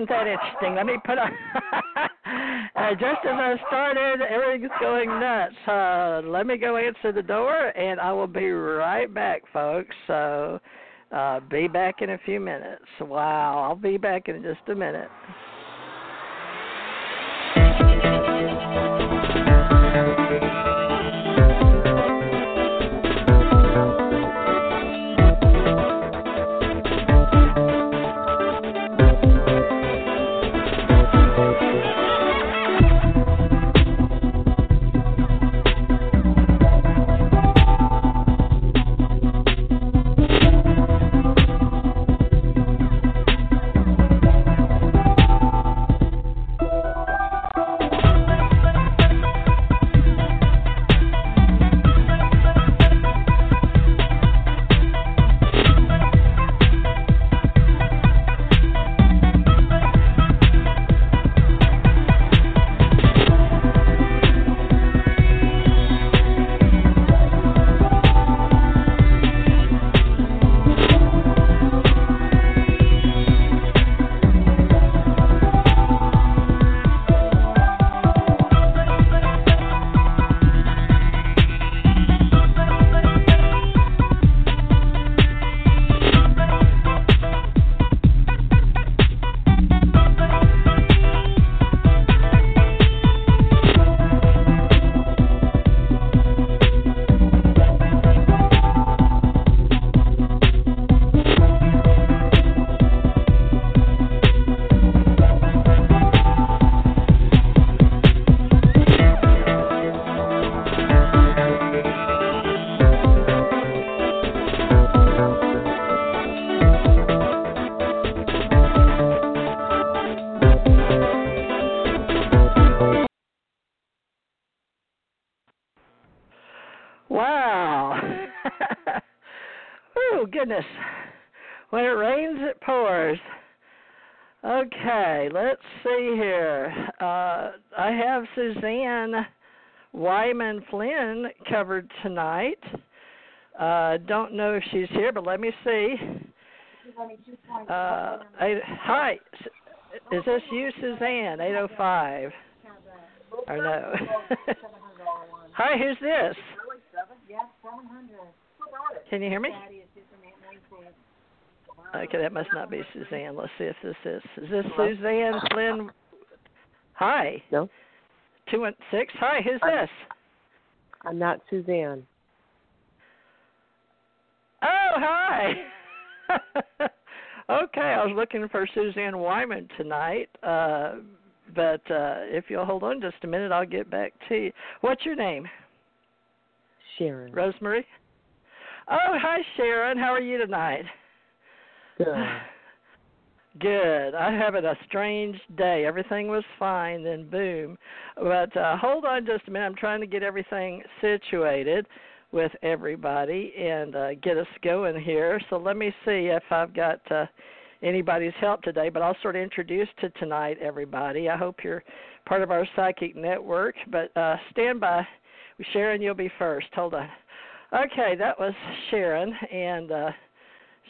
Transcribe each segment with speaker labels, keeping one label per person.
Speaker 1: Isn't that interesting? Let me put on. uh, just as I started, everything's going nuts. Uh, let me go answer the door, and I will be right back, folks. So, uh, be back in a few minutes. Wow, I'll be back in just a minute. Okay, let's see here. Uh, I have Suzanne Wyman Flynn covered tonight. Uh, don't know if she's here, but let me see. Uh, hi, is this you, Suzanne? 805. Or no? hi, who's this? Can you hear me? Okay, that must not be Suzanne. Let's see if this is. Is this Suzanne Flynn? Hi.
Speaker 2: No.
Speaker 1: Two one six. Hi, who's
Speaker 2: I'm-
Speaker 1: this?
Speaker 2: I'm not Suzanne.
Speaker 1: Oh, hi. okay, I was looking for Suzanne Wyman tonight. Uh, but uh, if you'll hold on just a minute, I'll get back to you. What's your name?
Speaker 2: Sharon.
Speaker 1: Rosemary. Oh, hi Sharon. How are you tonight?
Speaker 2: Good.
Speaker 1: I having a strange day. Everything was fine, then boom. But uh, hold on just a minute. I'm trying to get everything situated with everybody and uh, get us going here. So let me see if I've got uh, anybody's help today. But I'll sort of introduce to tonight, everybody. I hope you're part of our psychic network. But uh, stand by. Sharon, you'll be first. Hold on. Okay, that was Sharon, and uh,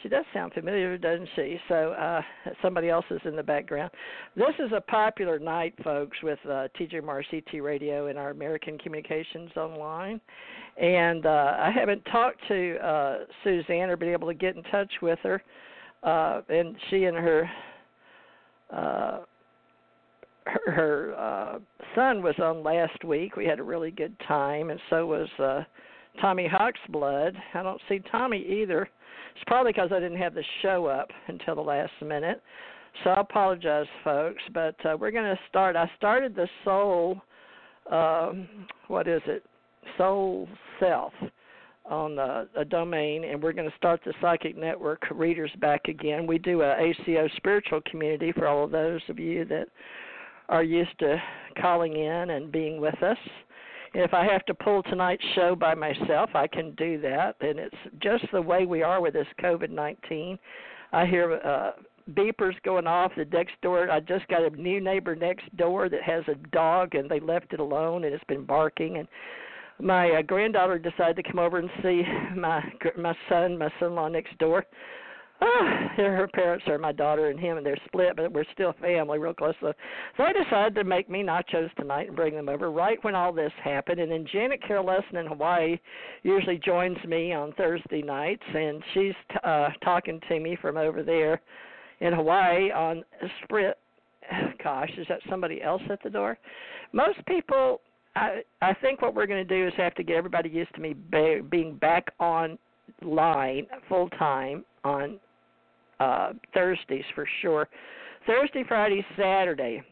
Speaker 1: she does sound familiar, doesn't she? So uh, somebody else is in the background. This is a popular night, folks, with uh, TJ Morris ET Radio and our American Communications Online. And uh, I haven't talked to uh, Suzanne or been able to get in touch with her. Uh, and she and her uh, her, her uh, son was on last week. We had a really good time, and so was uh, Tommy Hawksblood. I don't see Tommy either. It's probably because I didn't have the show up until the last minute. So I apologize, folks. But uh, we're going to start. I started the Soul, um, what is it? Soul Self on uh, a domain, and we're going to start the Psychic Network readers back again. We do a ACO spiritual community for all of those of you that are used to calling in and being with us. If I have to pull tonight's show by myself, I can do that. And it's just the way we are with this COVID 19. I hear uh, beepers going off the next door. I just got a new neighbor next door that has a dog, and they left it alone, and it's been barking. And my uh, granddaughter decided to come over and see my my son, my son-in-law next door oh, her parents are my daughter and him, and they're split, but we're still family, real close. So, I decided to make me nachos tonight and bring them over right when all this happened. And then Janet Kira Lessin in Hawaii usually joins me on Thursday nights, and she's t- uh, talking to me from over there in Hawaii on Sprint. Gosh, is that somebody else at the door? Most people I I think what we're going to do is have to get everybody used to me be, being back on line full time on uh, Thursdays for sure. Thursday, Friday, Saturday.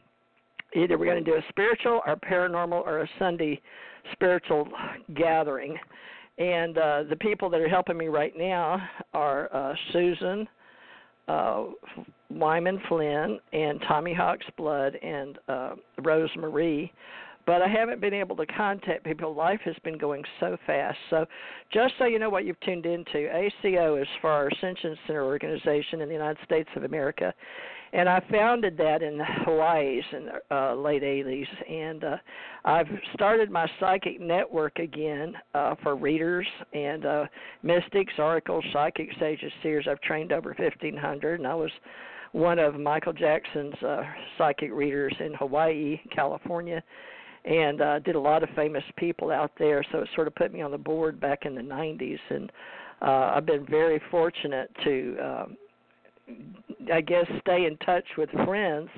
Speaker 1: Either we're going to do a spiritual or paranormal or a Sunday spiritual gathering. And uh, the people that are helping me right now are uh, Susan, uh, Wyman Flynn, and Tommy Hawk's Blood, and uh, Rose Marie but I haven't been able to contact people. Life has been going so fast. So, just so you know what you've tuned into, ACO is for our Ascension Center organization in the United States of America, and I founded that in Hawaii's in the uh, late 80s, and uh, I've started my psychic network again uh, for readers and uh, mystics, oracles, psychic sages, seers. I've trained over 1,500, and I was one of Michael Jackson's uh, psychic readers in Hawaii, California and uh, did a lot of famous people out there. So it sort of put me on the board back in the 90s, and uh, I've been very fortunate to, um, I guess, stay in touch with friends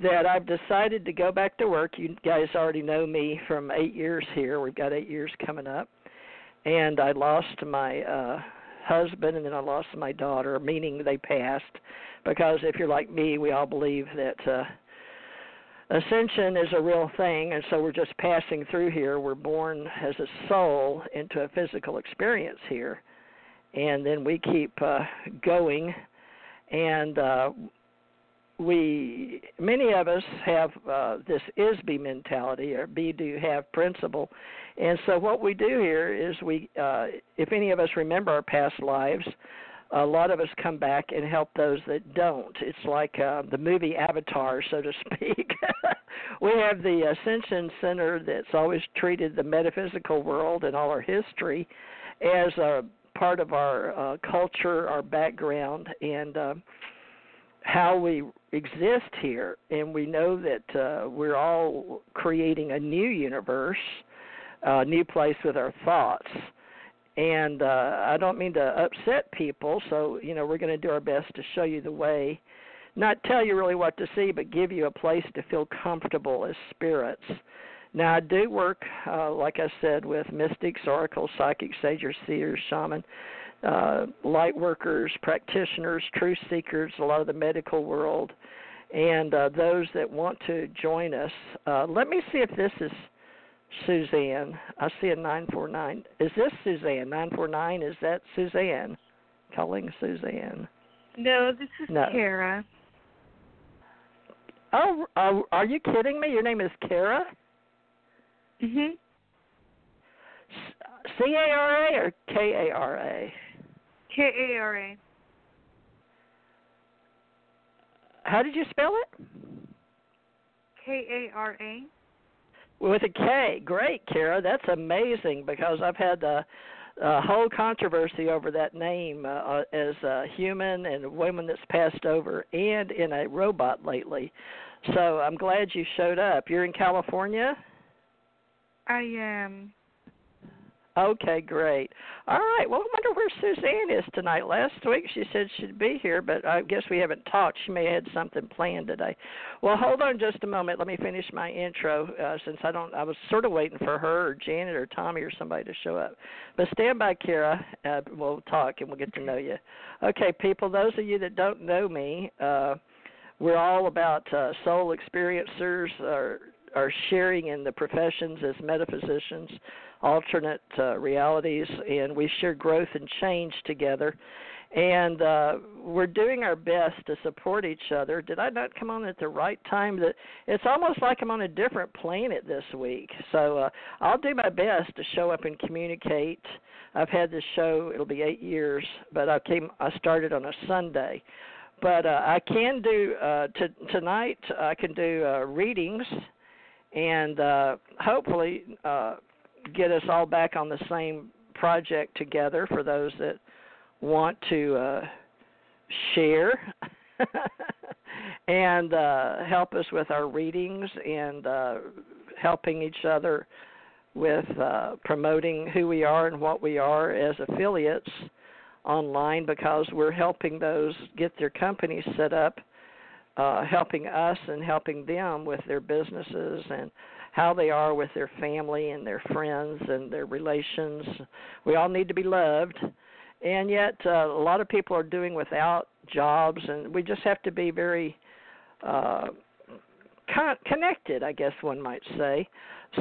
Speaker 1: that I've decided to go back to work. You guys already know me from eight years here. We've got eight years coming up, and I lost my uh, husband, and then I lost my daughter, meaning they passed. Because if you're like me, we all believe that. uh ascension is a real thing and so we're just passing through here. We're born as a soul into a physical experience here and then we keep uh, going. And uh, we many of us have uh, this is be mentality or be do have principle. And so what we do here is we uh, if any of us remember our past lives a lot of us come back and help those that don't. It's like uh, the movie Avatar, so to speak. we have the Ascension Center that's always treated the metaphysical world and all our history as a part of our uh, culture, our background, and uh, how we exist here. And we know that uh, we're all creating a new universe, a new place with our thoughts and uh, I don't mean to upset people, so you know we're going to do our best to show you the way, not tell you really what to see, but give you a place to feel comfortable as spirits. Now I do work, uh, like I said, with mystics, oracles, psychics, sages, seers, shaman, uh, light workers, practitioners, truth seekers, a lot of the medical world, and uh, those that want to join us. Uh, let me see if this is Suzanne. I see a 949. Is this Suzanne? 949, is that Suzanne? Calling Suzanne.
Speaker 3: No, this is
Speaker 1: no.
Speaker 3: Kara.
Speaker 1: Oh, uh, are you kidding me? Your name is Kara?
Speaker 3: Mhm.
Speaker 1: C A R A or K A R A?
Speaker 3: K A R A.
Speaker 1: How did you spell it?
Speaker 3: K A R A.
Speaker 1: With a K. Great, Kara. That's amazing because I've had a, a whole controversy over that name uh, uh, as a human and a woman that's passed over and in a robot lately. So I'm glad you showed up. You're in California?
Speaker 3: I am.
Speaker 1: Okay, great. All right. Well, I wonder where Suzanne is tonight. Last week she said she'd be here, but I guess we haven't talked. She may have had something planned today. Well, hold on just a moment. Let me finish my intro uh, since I don't. I was sort of waiting for her or Janet or Tommy or somebody to show up. But stand by, Kara. Uh, we'll talk and we'll get to know you. Okay, people. Those of you that don't know me, uh, we're all about uh, soul experiencers. Or, are sharing in the professions as metaphysicians, alternate uh, realities, and we share growth and change together. And uh, we're doing our best to support each other. Did I not come on at the right time? That it's almost like I'm on a different planet this week. So uh, I'll do my best to show up and communicate. I've had this show; it'll be eight years, but I came. I started on a Sunday but uh, I can do uh, t- tonight. I can do uh, readings and uh, hopefully uh, get us all back on the same project together for those that want to uh, share and uh, help us with our readings and uh, helping each other with uh, promoting who we are and what we are as affiliates online because we're helping those get their companies set up uh, helping us and helping them with their businesses and how they are with their family and their friends and their relations. We all need to be loved, and yet uh, a lot of people are doing without jobs, and we just have to be very uh, con- connected, I guess one might say.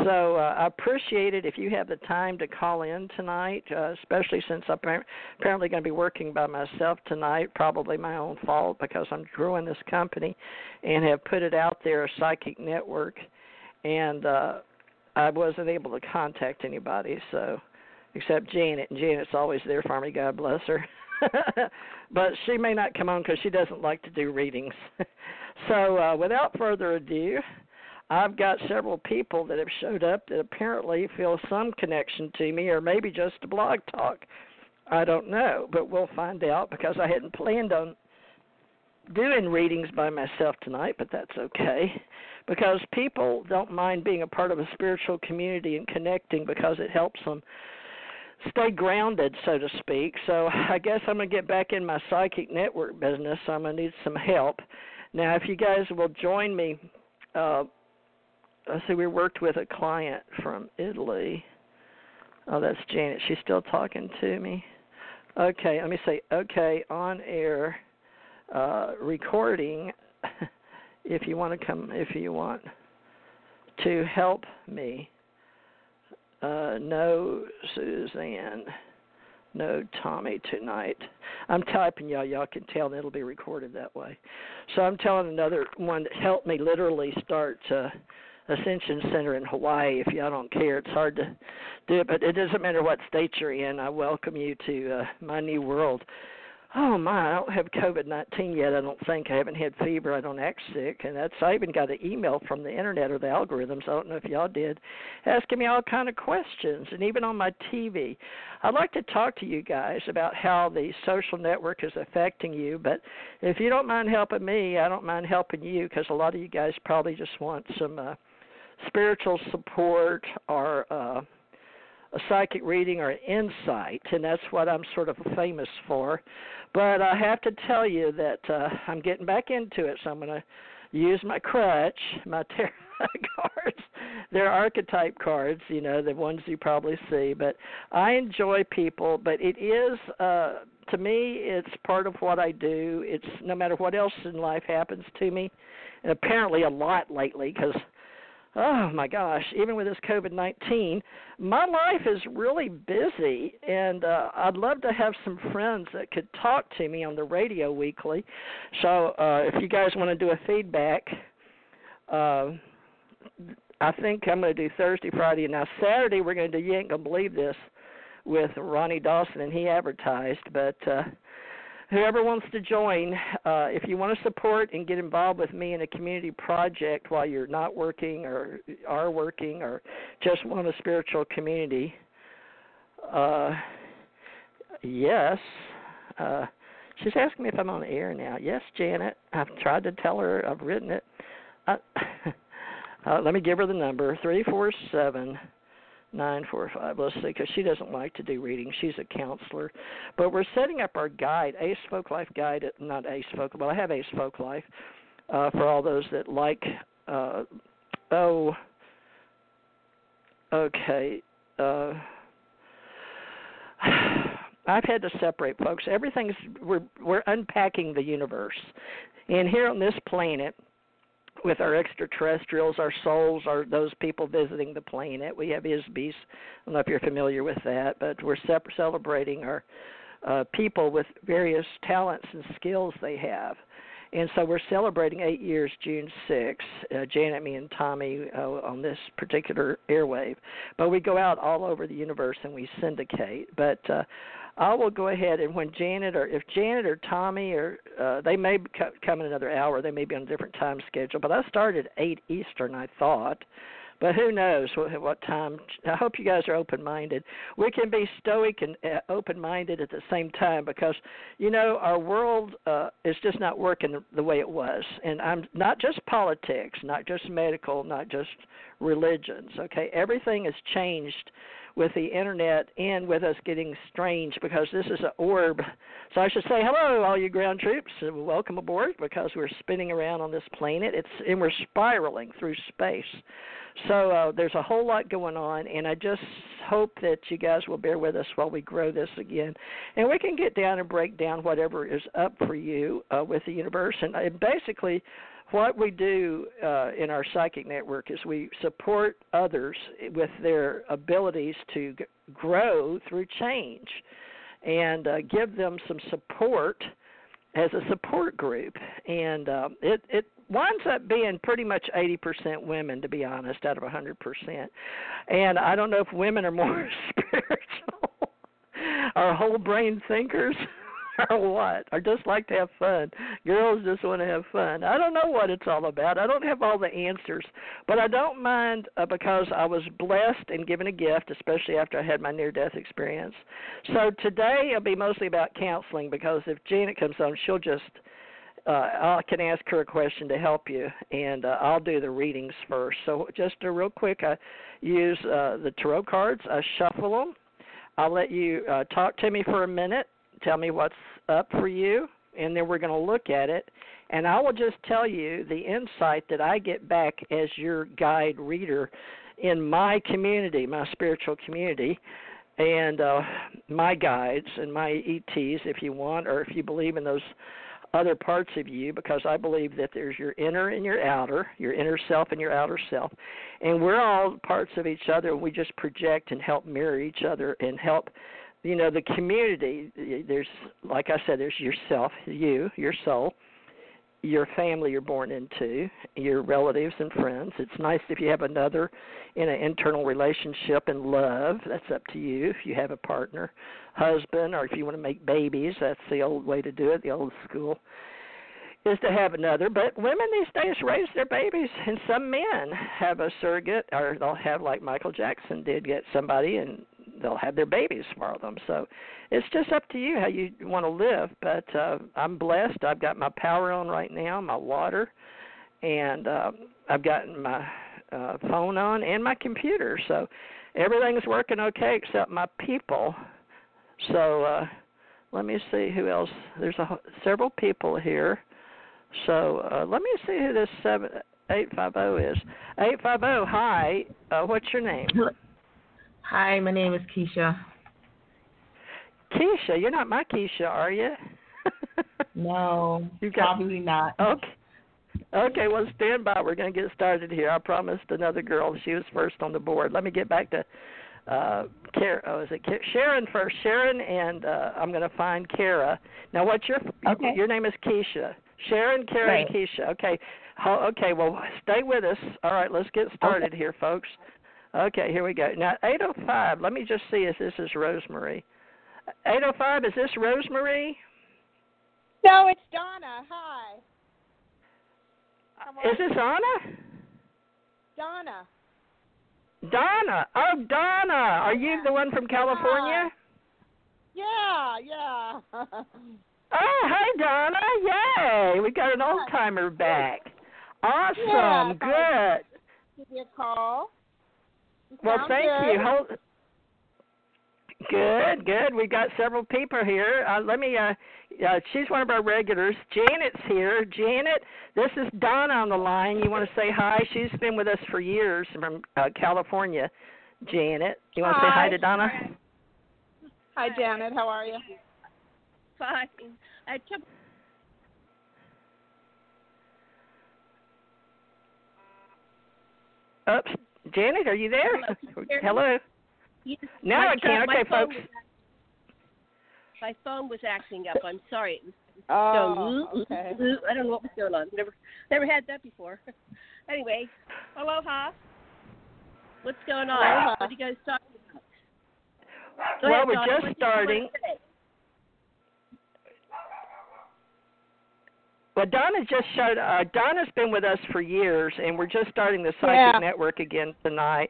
Speaker 1: So uh, I appreciate it if you have the time to call in tonight, uh, especially since I'm apparently going to be working by myself tonight. Probably my own fault because I'm growing this company and have put it out there, a psychic network, and uh, I wasn't able to contact anybody. So except Janet, and Janet's always there for me. God bless her. but she may not come on because she doesn't like to do readings. so uh, without further ado. I've got several people that have showed up that apparently feel some connection to me, or maybe just a blog talk. I don't know, but we'll find out because I hadn't planned on doing readings by myself tonight, but that's okay because people don't mind being a part of a spiritual community and connecting because it helps them stay grounded, so to speak. So I guess I'm going to get back in my psychic network business. So I'm going to need some help. Now, if you guys will join me, uh, I see we worked with a client from Italy. Oh, that's Janet. She's still talking to me. Okay, let me say okay on air uh, recording. if you want to come, if you want to help me. Uh, no, Suzanne. No, Tommy tonight. I'm typing y'all. Y'all can tell, and it'll be recorded that way. So I'm telling another one that helped me literally start. Uh, Ascension Center in Hawaii. If y'all don't care, it's hard to do it, but it doesn't matter what state you're in. I welcome you to uh, my new world. Oh my, I don't have COVID nineteen yet. I don't think I haven't had fever. I don't act sick, and that's. I even got an email from the internet or the algorithms. I don't know if y'all did, asking me all kind of questions, and even on my TV. I'd like to talk to you guys about how the social network is affecting you. But if you don't mind helping me, I don't mind helping you because a lot of you guys probably just want some. uh spiritual support or uh, a psychic reading or insight, and that's what I'm sort of famous for. But I have to tell you that uh, I'm getting back into it, so I'm going to use my crutch, my tarot cards. They're archetype cards, you know, the ones you probably see. But I enjoy people, but it is. uh to me, it's part of what I do. It's no matter what else in life happens to me, and apparently a lot lately because oh my gosh, even with this COVID 19, my life is really busy, and uh, I'd love to have some friends that could talk to me on the radio weekly. So uh, if you guys want to do a feedback, Uh, I think I'm going to do Thursday, Friday, and now Saturday we're going to do. You ain't gonna believe this with Ronnie Dawson, and he advertised. But uh, whoever wants to join, uh, if you want to support and get involved with me in a community project while you're not working or are working or just want a spiritual community, uh, yes. Uh, she's asking me if I'm on air now. Yes, Janet. I've tried to tell her. I've written it. Uh, uh, let me give her the number: three four seven nine four five. Let's see, because she doesn't like to do reading. She's a counselor, but we're setting up our guide, Ace Folk Life Guide. Not Ace Folk, well, I have Ace Folk Life uh, for all those that like. Uh, oh, okay. Uh, I've had to separate folks. Everything's we're we're unpacking the universe, and here on this planet with our extraterrestrials, our souls, our those people visiting the planet. We have ISBEs. I don't know if you're familiar with that, but we're celebrating our uh, people with various talents and skills they have. And so we're celebrating eight years, June 6th, uh, Janet, me, and Tommy uh, on this particular airwave. But we go out all over the universe and we syndicate. But uh, I will go ahead and when Janet or if Janet or Tommy or uh, they may come in another hour, they may be on a different time schedule. But I started eight Eastern, I thought. But who knows what, what time? I hope you guys are open-minded. We can be stoic and uh, open-minded at the same time because you know our world uh, is just not working the, the way it was, and I'm not just politics, not just medical, not just religions. Okay, everything has changed with the internet and with us getting strange because this is an orb. So I should say hello, all you ground troops, and welcome aboard because we're spinning around on this planet. It's and we're spiraling through space. So uh, there's a whole lot going on, and I just hope that you guys will bear with us while we grow this again, and we can get down and break down whatever is up for you uh, with the universe. And, and basically, what we do uh, in our psychic network is we support others with their abilities to g- grow through change and uh, give them some support as a support group. And uh, it it winds up being pretty much 80% women to be honest out of 100% and i don't know if women are more spiritual or whole brain thinkers or what, or just like to have fun. Girls just want to have fun. I don't know what it's all about. I don't have all the answers, but I don't mind uh, because I was blessed and given a gift, especially after I had my near-death experience. So today it'll be mostly about counseling because if Janet comes on, she'll just uh, I can ask her a question to help you, and uh, I'll do the readings first. So just a real quick, I use uh, the tarot cards. I shuffle them. I'll let you uh, talk to me for a minute, tell me what's up for you, and then we're going to look at it. And I will just tell you the insight that I get back as your guide reader in my community, my spiritual community, and uh, my guides and my ETs, if you want, or if you believe in those other parts of you because I believe that there's your inner and your outer, your inner self and your outer self. And we're all parts of each other and we just project and help mirror each other and help you know the community there's like i said there's yourself you your soul your family you're born into your relatives and friends. It's nice if you have another in an internal relationship and love that's up to you if you have a partner husband or if you want to make babies that's the old way to do it the old school is to have another. But women these days raise their babies and some men have a surrogate or they'll have like michael jackson did get somebody and they'll have their babies for them. So it's just up to you how you want to live. But uh, I'm blessed. I've got my power on right now, my water, and uh, I've gotten my uh, phone on and my computer. So everything's working okay except my people. So uh, let me see who else. There's a, several people here. So uh, let me see who this seven eight five zero is. Eight five zero. Hi. Uh, what's your name?
Speaker 4: Hi, my name is Keisha.
Speaker 1: Keisha, you're not my Keisha, are you?
Speaker 4: no,
Speaker 1: you got,
Speaker 4: probably not.
Speaker 1: Okay. Okay, well, stand by. We're going to get started here. I promised another girl. She was first on the board. Let me get back to uh, Kara. Oh, is it? Sharon first? Sharon, and uh, I'm going to find Kara. Now, what's your
Speaker 4: okay.
Speaker 1: your name is Keisha. Sharon, Kara,
Speaker 4: Right.
Speaker 1: Keisha. Okay. Ho- Okay. Well, stay with us. All right. Let's get started here, folks. Okay. Here we go. Now, 805. Let me just see if this is Rosemary. 805. Is this Rosemary?
Speaker 5: No, it's Donna. Hi.
Speaker 1: Is this Anna?
Speaker 5: Donna?
Speaker 1: Donna. Oh, Donna. Are you the one from California?
Speaker 5: Yeah, yeah.
Speaker 1: Oh, hey Donna! Yay! We got an old timer back. Awesome.
Speaker 5: Yeah,
Speaker 1: Good.
Speaker 5: Give me a call. You
Speaker 1: Well,
Speaker 5: sound
Speaker 1: thank
Speaker 5: good.
Speaker 1: you. Hold. Good, good. We've got several people here. Uh, let me. Uh, uh, she's one of our regulars. Janet's here. Janet, this is Donna on the line. You want to say hi? She's been with us for years from uh, California. Janet, you want to say hi
Speaker 5: Hi.
Speaker 1: to Donna?
Speaker 5: Hi, Janet. How are you?
Speaker 6: Fine. I took
Speaker 1: Oops, Janet, are you there?
Speaker 6: Hello, can you hear me?
Speaker 1: Hello. Now
Speaker 6: my
Speaker 1: I
Speaker 6: can't.
Speaker 1: Okay,
Speaker 6: phone
Speaker 1: folks.
Speaker 6: was My phone was acting up. I'm sorry.
Speaker 5: Oh,
Speaker 6: going,
Speaker 5: okay.
Speaker 6: I don't know what was going on. Never, never had that before. anyway, aloha. What's going on?
Speaker 5: Aloha.
Speaker 6: What are you guys talking about? Go
Speaker 1: Well,
Speaker 6: ahead,
Speaker 1: we're
Speaker 6: Donna.
Speaker 1: just
Speaker 6: What did you
Speaker 1: starting.
Speaker 6: want to say?
Speaker 1: Well, Donna just showed. Uh, Donna's been with us for years, and we're just starting the Psychic
Speaker 5: Yeah.
Speaker 1: Network again tonight.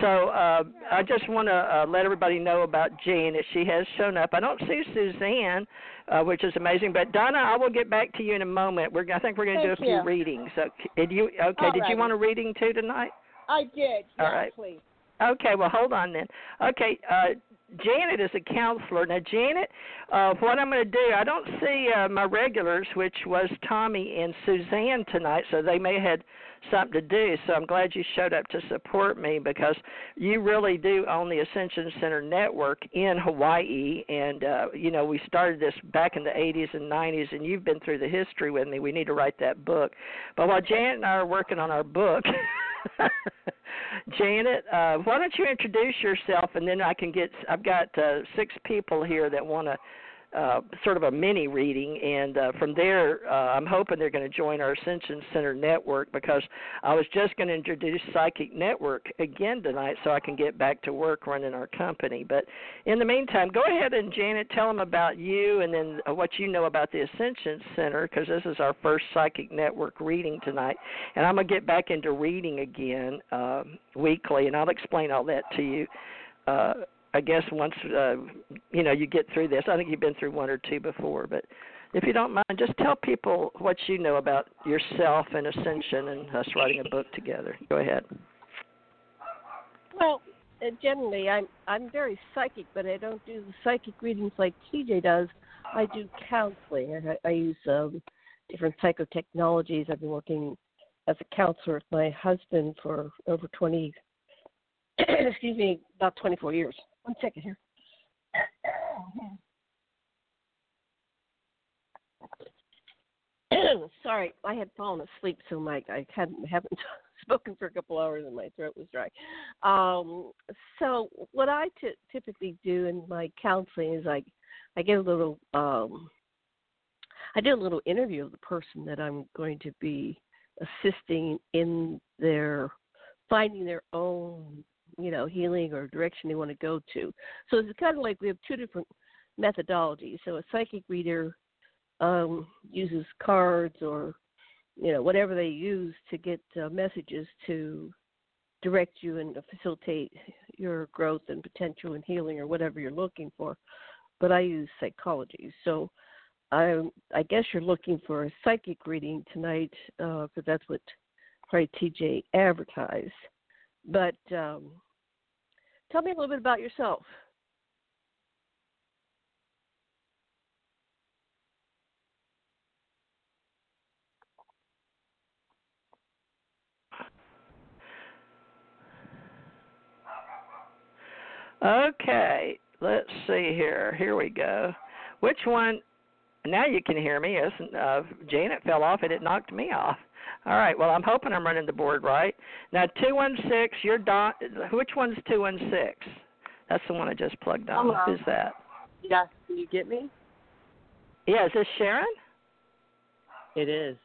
Speaker 1: So uh, I just want to uh, let everybody know about Jean that she has shown up. I don't see Suzanne, uh, which is amazing. But Donna, I will get back to you in a moment. We're I think we're going to do a few
Speaker 5: you.
Speaker 1: readings. So, did you? Okay. Did you want a reading too tonight?
Speaker 5: I did.
Speaker 1: All
Speaker 5: yeah,
Speaker 1: right.
Speaker 5: please.
Speaker 1: Okay, well, hold on then. Okay, uh, Janet is a counselor. Now, Janet, uh, what I'm going to do, I don't see uh, my regulars, which was Tommy and Suzanne tonight, so they may have had something to do. So I'm glad you showed up to support me because you really do own the Ascension Center network in Hawaii. And, uh, you know, we started this back in the 80s and 90s, and you've been through the history with me. We need to write that book. But while Janet and I are working on our book, Janet, uh, why don't you introduce yourself, and then I can get. I've got uh, six people here that want to. Uh, sort of a mini reading, and uh, from there, uh, I'm hoping they're going to join our Ascension Center network because I was just going to introduce Psychic Network again tonight so I can get back to work running our company. But in the meantime, go ahead and Janet, tell them about you and then uh, what you know about the Ascension Center because this is our first Psychic Network reading tonight. And I'm going to get back into reading again um, weekly, and I'll explain all that to you. Uh, I guess once uh, you know you get through this, I think you've been through one or two before, but if you don't mind, just tell people what you know about yourself and Ascension and us writing a book together. Go ahead.
Speaker 6: Well, uh, generally, I'm I'm very psychic, but I don't do the psychic readings like TJ does. I do counseling. I, I use um, different psychotechnologies. I've been working as a counselor with my husband for over 20, excuse me, about 24 years. One second here. Sorry, I had fallen asleep, so my I hadn't haven't spoken for a couple hours, and my throat was dry. Um, so what I t- typically do in my counseling is I I get a little um, I do a little interview of the person that I'm going to be assisting in their finding their own you know healing or direction they want to go to. So it's kind of like we have two different methodologies. So a psychic reader um, uses cards or you know whatever they use to get uh, messages to direct you and facilitate your growth and potential and healing or whatever you're looking for. But I use psychology, so I I guess you're looking for a psychic reading tonight because that's what probably TJ advertised. But um, tell me a little bit about yourself.
Speaker 1: Okay, let's see here. Here we go. Which one? Now you can hear me. Isn't uh, Janet fell off and it knocked me off. All right. Well, I'm hoping I'm running the board right. Now two one six. You're Don. Which one's two one six? That's the one I just plugged on.
Speaker 2: Hello.
Speaker 1: Who's that?
Speaker 2: Yes, do you get me?
Speaker 1: Yeah, is this Sharon?
Speaker 2: It is.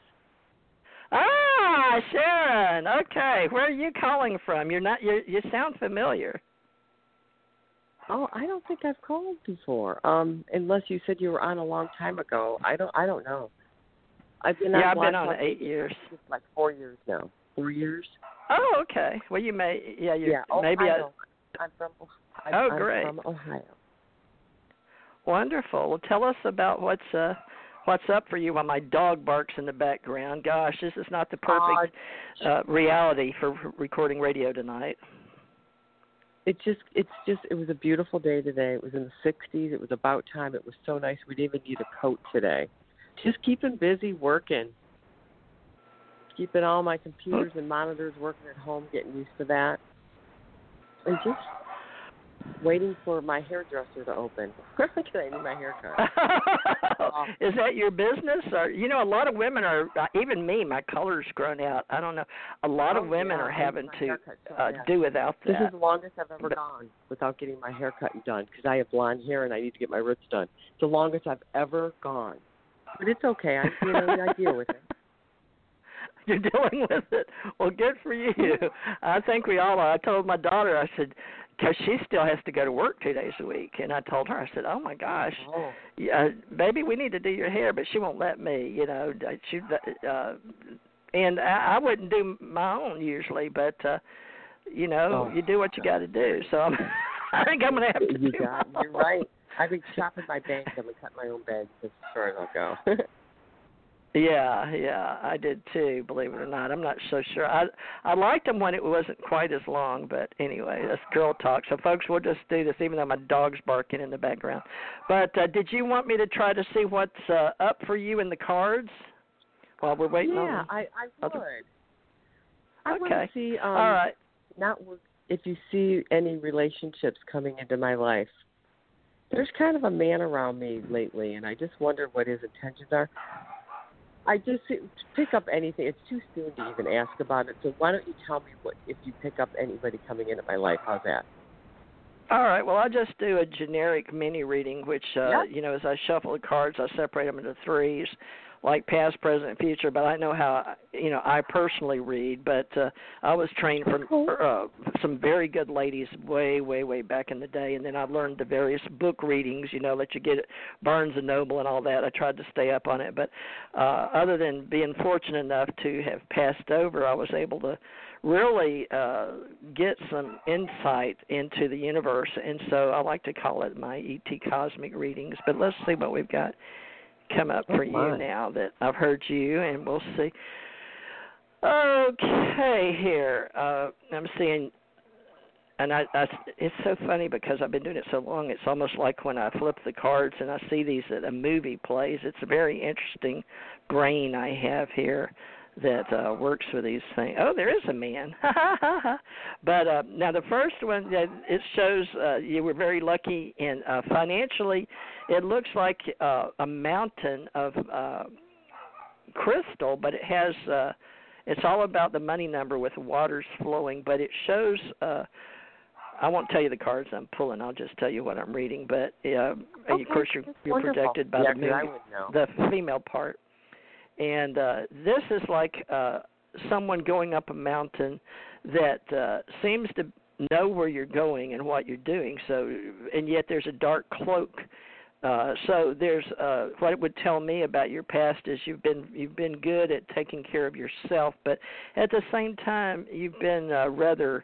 Speaker 1: Ah, Sharon. Okay, where are you calling from? You're not. You you sound familiar.
Speaker 2: Oh, I don't think I've called before. Um, unless you said you were on a long time ago. I don't. I don't know. I've been
Speaker 1: yeah,
Speaker 2: on
Speaker 1: I've been on eight years.
Speaker 2: like four years now. Four years.
Speaker 1: Oh, okay. Well, you may. Yeah, you.
Speaker 2: yeah.
Speaker 1: maybe I.
Speaker 2: I'm from. I'm,
Speaker 1: Oh,
Speaker 2: I'm from Ohio.
Speaker 1: Wonderful. Well, tell us about what's uh what's up for you while my dog barks in the background. Gosh, this is not the perfect uh, reality for recording radio tonight.
Speaker 2: It just, it's just, it was a beautiful day today. It was in the 60s. It was about time. It was so nice. We didn't even need a coat today. Just keeping busy working. Keeping all my computers and monitors working at home, getting used to that. And just waiting for my hairdresser to open. Because I need my haircut.
Speaker 1: is that your business or you know a lot of women are uh, even me my color's grown out i don't know a lot
Speaker 2: Oh,
Speaker 1: of women
Speaker 2: yeah,
Speaker 1: are having to
Speaker 2: haircut so
Speaker 1: uh, do without that.
Speaker 2: This is the longest I've ever
Speaker 1: But-
Speaker 2: gone without getting my hair cut and done because I have blonde hair and I need to get my roots done. It's the longest I've ever gone. But it's okay. I you know I deal with it.
Speaker 1: you're dealing with it well good for you i think we all are i told my daughter i said because she still has to go to work two days a week and i told her i said oh my gosh
Speaker 2: Oh.
Speaker 1: yeah, baby, we need to do your hair, but she won't let me. You know, she uh, and I, I wouldn't do my own usually, but uh, you know,
Speaker 2: Oh,
Speaker 1: you do what you got to do. So I'm, I think I'm gonna have to
Speaker 2: You
Speaker 1: do.
Speaker 2: got you're right. I've been chopping my bangs. I've been cutting my own bangs as far as I'll go.
Speaker 1: Yeah, yeah, I did too. Believe it or not, I'm not so sure. I I liked them when it wasn't quite as long, but anyway, that's girl talk. So, folks, we'll just do this, even though my dog's barking in the background. But uh, did you want me to try to see what's uh, up for you in the cards while we're waiting
Speaker 2: yeah,
Speaker 1: on?
Speaker 2: I I would.
Speaker 1: other-
Speaker 2: I want
Speaker 1: Okay.
Speaker 2: to see um
Speaker 1: All right.
Speaker 2: not if you see any relationships coming into my life. There's kind of a man around me lately, and I just wonder what his intentions are. I just pick up anything. It's too soon to even ask about it. So why don't you tell me what if you pick up anybody coming into my life? How's that?
Speaker 1: All right. Well, I'll just do a generic mini reading, which, uh,
Speaker 2: Yeah.
Speaker 1: you know, as I shuffle the cards, I separate them into threes, like past, present, and future. But I know how, you know, I personally read. But uh, I was trained from uh, some very good ladies way, way, way back in the day, and then I learned the various book readings, you know, that you get at Barnes and Noble and all that. I tried to stay up on it, but uh, other than being fortunate enough to have passed over, I was able to really uh get some insight into the universe and so I like to call it my ET cosmic readings but let's see what we've got come up for
Speaker 2: Oh, my.
Speaker 1: you now that I've heard you and we'll see okay here uh I'm seeing and I, I it's so funny because I've been doing it so long it's almost like when I flip the cards and I see these that a movie plays it's a very interesting brain I have here that uh works for these things. Oh, there is a man. but uh now the first one it shows uh you were very lucky in uh financially it looks like uh a mountain of uh crystal but it has uh it's all about the money number with waters flowing but it shows uh I won't tell you the cards I'm pulling. I'll just tell you what I'm reading. But uh,
Speaker 2: Okay,
Speaker 1: of course, you're, you're
Speaker 2: wonderful.
Speaker 1: protected by
Speaker 2: yeah,
Speaker 1: the
Speaker 2: 'cause I
Speaker 1: moon
Speaker 2: would know.
Speaker 1: the female part. And uh this is like uh someone going up a mountain that uh seems to know where you're going and what you're doing. So and yet there's a dark cloak. Uh so there's uh what it would tell me about your past is you've been you've been good at taking care of yourself, but at the same time you've been uh, rather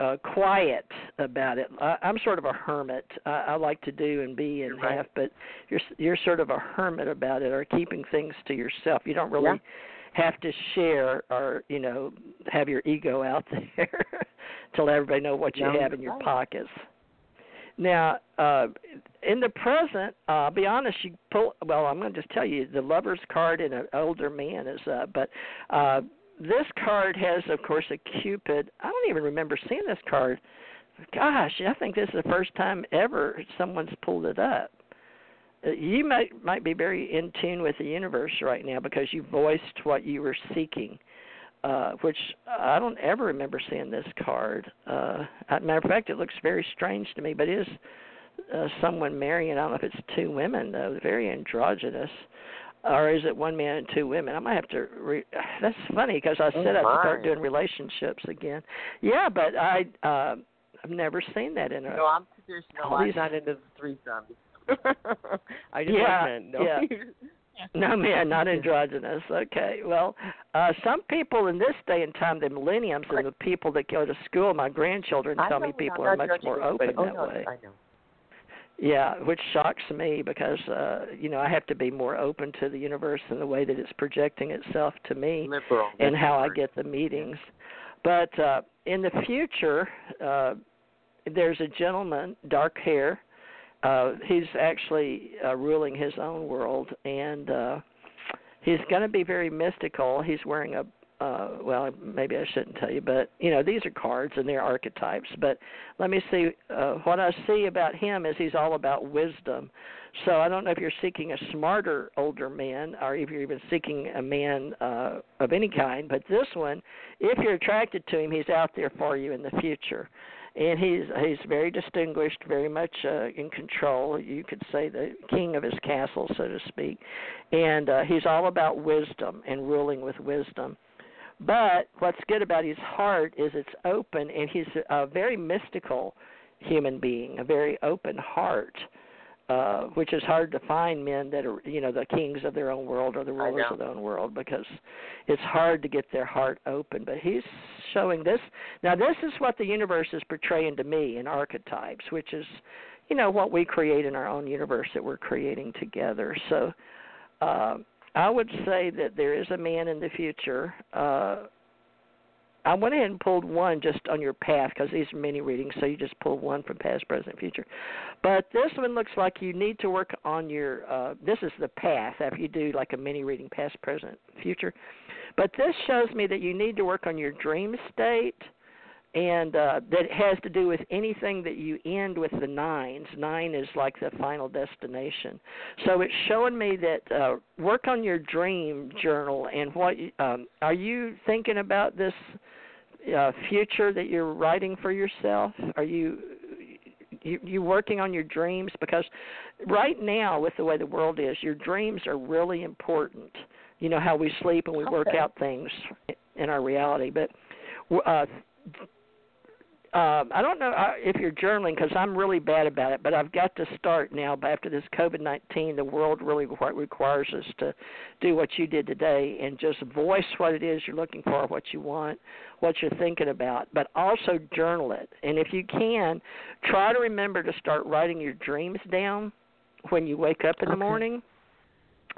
Speaker 1: uh quiet about it. I, I'm sort of a hermit. I, I like to do and be and
Speaker 2: right.
Speaker 1: have, but you're you're sort of a hermit about it, or keeping things to yourself. You don't really
Speaker 2: Yeah.
Speaker 1: have to share, or you know, have your ego out there to let everybody know what you
Speaker 2: No,
Speaker 1: have in your
Speaker 2: right.
Speaker 1: pockets. Now, uh in the present, uh, I'll be honest, you pull well, I'm going to just tell you the lover's card in an older man is up, but uh this card has of course a cupid. I don't even remember seeing this card. Gosh, I think this is the first time ever someone's pulled it up. Uh, You might might be very in tune with the universe right now because you voiced what you were seeking uh, which I don't ever remember seeing this card. Uh, matter of fact, it looks very strange to me, but it is uh, someone marrying. I don't know if it's two women though. Very androgynous. Or is it one man and two women? I might have to. Re- That's funny because I
Speaker 2: Oh,
Speaker 1: said I'd start doing relationships again. Yeah, but I uh, I've never seen that in a.
Speaker 2: No, I'm traditional.
Speaker 1: all
Speaker 2: I'm
Speaker 1: these-
Speaker 2: not into the threesomes. I just
Speaker 1: Yeah,
Speaker 2: like men. No.
Speaker 1: yeah. No man, not androgynous. Okay. Well, uh some people in this day and time, the millenniums and the people that go to school, my grandchildren tell me people are much more open
Speaker 2: oh,
Speaker 1: that way.
Speaker 2: I know.
Speaker 1: Yeah, which shocks me because uh you know, I have to be more open to the universe and the way that it's projecting itself to me
Speaker 2: Liberal.
Speaker 1: and
Speaker 2: that's
Speaker 1: how
Speaker 2: the
Speaker 1: I get the meetings. But uh in the future, uh there's a gentleman, dark hair. Uh he's actually uh ruling his own world and uh he's going to be very mystical. He's wearing a uh well, maybe I shouldn't tell you, but you know, these are cards and they're archetypes, but let me see uh what I see about him is he's all about wisdom. So I don't know if you're seeking a smarter older man or if you're even seeking a man uh of any kind, but this one, if you're attracted to him, he's out there for you in the future. And he's he's very distinguished, very much uh, in control. You could say the king of his castle, so to speak. And uh, he's all about wisdom and ruling with wisdom. But what's good about his heart is it's open, and he's a very mystical human being, a very open heart, uh, which is hard to find men that are, you know, the kings of their own world or the rulers of their own world because it's hard to get their heart open. But he's showing this. Now, this is what the universe is portraying to me in archetypes, which is, you know, what we create in our own universe that we're creating together. So, uh, I would say that there is a man in the future. Uh, I went ahead and pulled one just on your path because these are mini readings, so you just pull one from past, present, future. But this one looks like you need to work on your. Uh, this is the path after you do like a mini reading, past, present, future. But this shows me that you need to work on your dream state, and uh, that has to do with anything that you end with the nines. Nine is like the final destination. So it's showing me that uh, work on your dream journal and what you- um, are you thinking about this uh, future that you're writing for yourself? Are you you you working on your dreams because right now with the way the world is, your dreams are really important. You know how we sleep and we work out things in our reality, but uh uh, I don't know uh, if you're journaling because I'm really bad about it, but I've got to start now. But after this COVID 19, the world really requires us to do what you did today and just voice what it is you're looking for, what you want, what you're thinking about, but also journal it. And if you can, try to remember to start writing your dreams down when you wake up in the morning.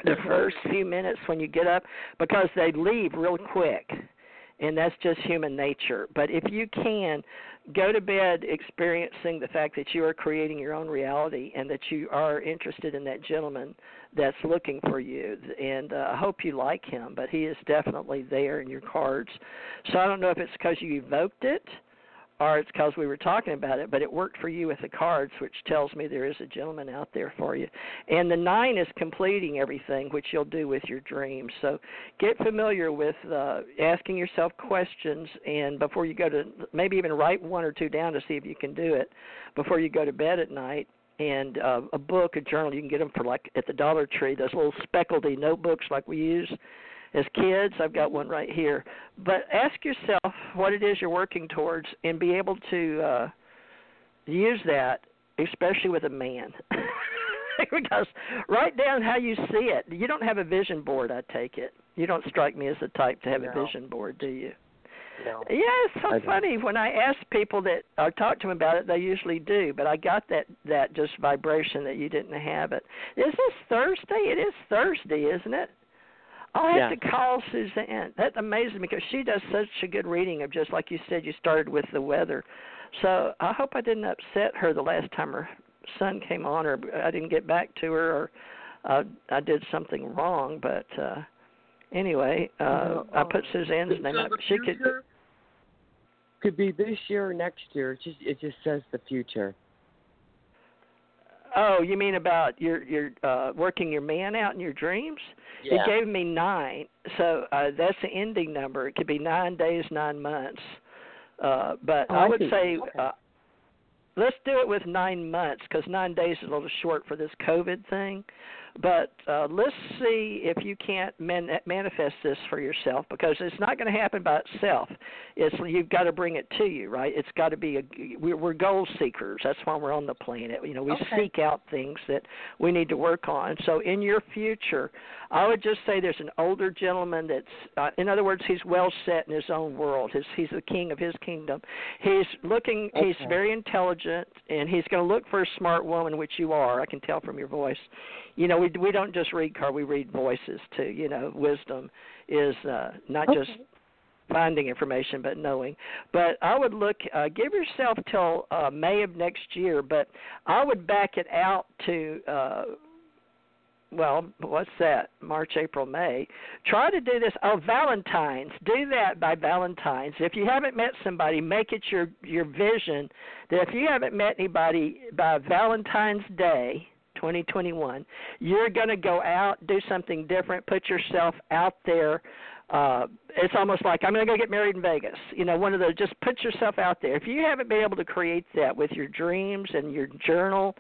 Speaker 1: The first few minutes when you get up, because they leave real quick and that's just human nature. But if you can, go to bed experiencing the fact that you are creating your own reality and that you are interested in that gentleman that's looking for you. And uh, I hope you like him, but he is definitely there in your cards. So I don't know if it's because you evoked it or it's because we were talking about it, but it worked for you with the cards, which tells me there is a gentleman out there for you. And the nine is completing everything, which you'll do with your dreams. So get familiar with uh, asking yourself questions, and before you go to, maybe even write one or two down to see if you can do it before you go to bed at night. And uh, a book, a journal, you can get them for like at the Dollar Tree. Those little speckledy notebooks like we use as kids. I've got one right here. But ask yourself what it is you're working towards and be able to uh use that especially with a man. because write down how you see it. You don't have a vision board, I take it. You don't strike me as the type to have a vision board, do you?
Speaker 2: No.
Speaker 1: Yeah, it's so
Speaker 2: I don't.
Speaker 1: funny. When I ask people that or talk to them about it, they usually do. But I got that that just vibration that you didn't have it. Is this Thursday? It is Thursday, isn't it? I'll have
Speaker 2: Yes.
Speaker 1: to call Suzanne. That amazes me because she does such a good reading of just like you said. You started with the weather, so I hope I didn't upset her the last time her son came on, or I didn't get back to her, or uh, I did something wrong. But uh anyway, uh I put Suzanne's name up. She could.
Speaker 2: could be this year or next year. It just it just says the future.
Speaker 1: Oh, you mean about your your uh working your man out in your dreams?
Speaker 2: Yeah.
Speaker 1: It gave me nine, so uh that's the ending number. It could be nine days, nine months. Uh But
Speaker 2: Oh,
Speaker 1: I
Speaker 2: I
Speaker 1: would
Speaker 2: see.
Speaker 1: say
Speaker 2: Okay.
Speaker 1: uh, let's do it with nine months because nine days is a little short for this COVID thing. But uh, let's see if you can't man- manifest this for yourself because it's not going to happen by itself. It's you've got to bring it to you, right? It's got to be a we're, we're goal seekers. That's why we're on the planet. You know, we
Speaker 4: Okay.
Speaker 1: seek out things that we need to work on. So in your future, I would just say there's an older gentleman that's, uh, in other words, he's well set in his own world. His, he's the king of his kingdom. He's looking. He's very intelligent, and he's going to look for a smart woman, which you are. I can tell from your voice. You know, we we don't just read car, we read voices too. You know, wisdom is uh, not just finding information but knowing. But i would look uh, give yourself till uh, may of next year but i would back it out to uh well what's that? March april may. Try to do this oh valentines. Do that by valentines. If you haven't met somebody make it your your vision that if you haven't met anybody by valentine's day 2021 you're going to go out do something different put yourself out there uh it's almost like I'm going to go get married in Vegas. You know, one of those just put yourself out there. If you haven't been able to create that with your dreams and your journal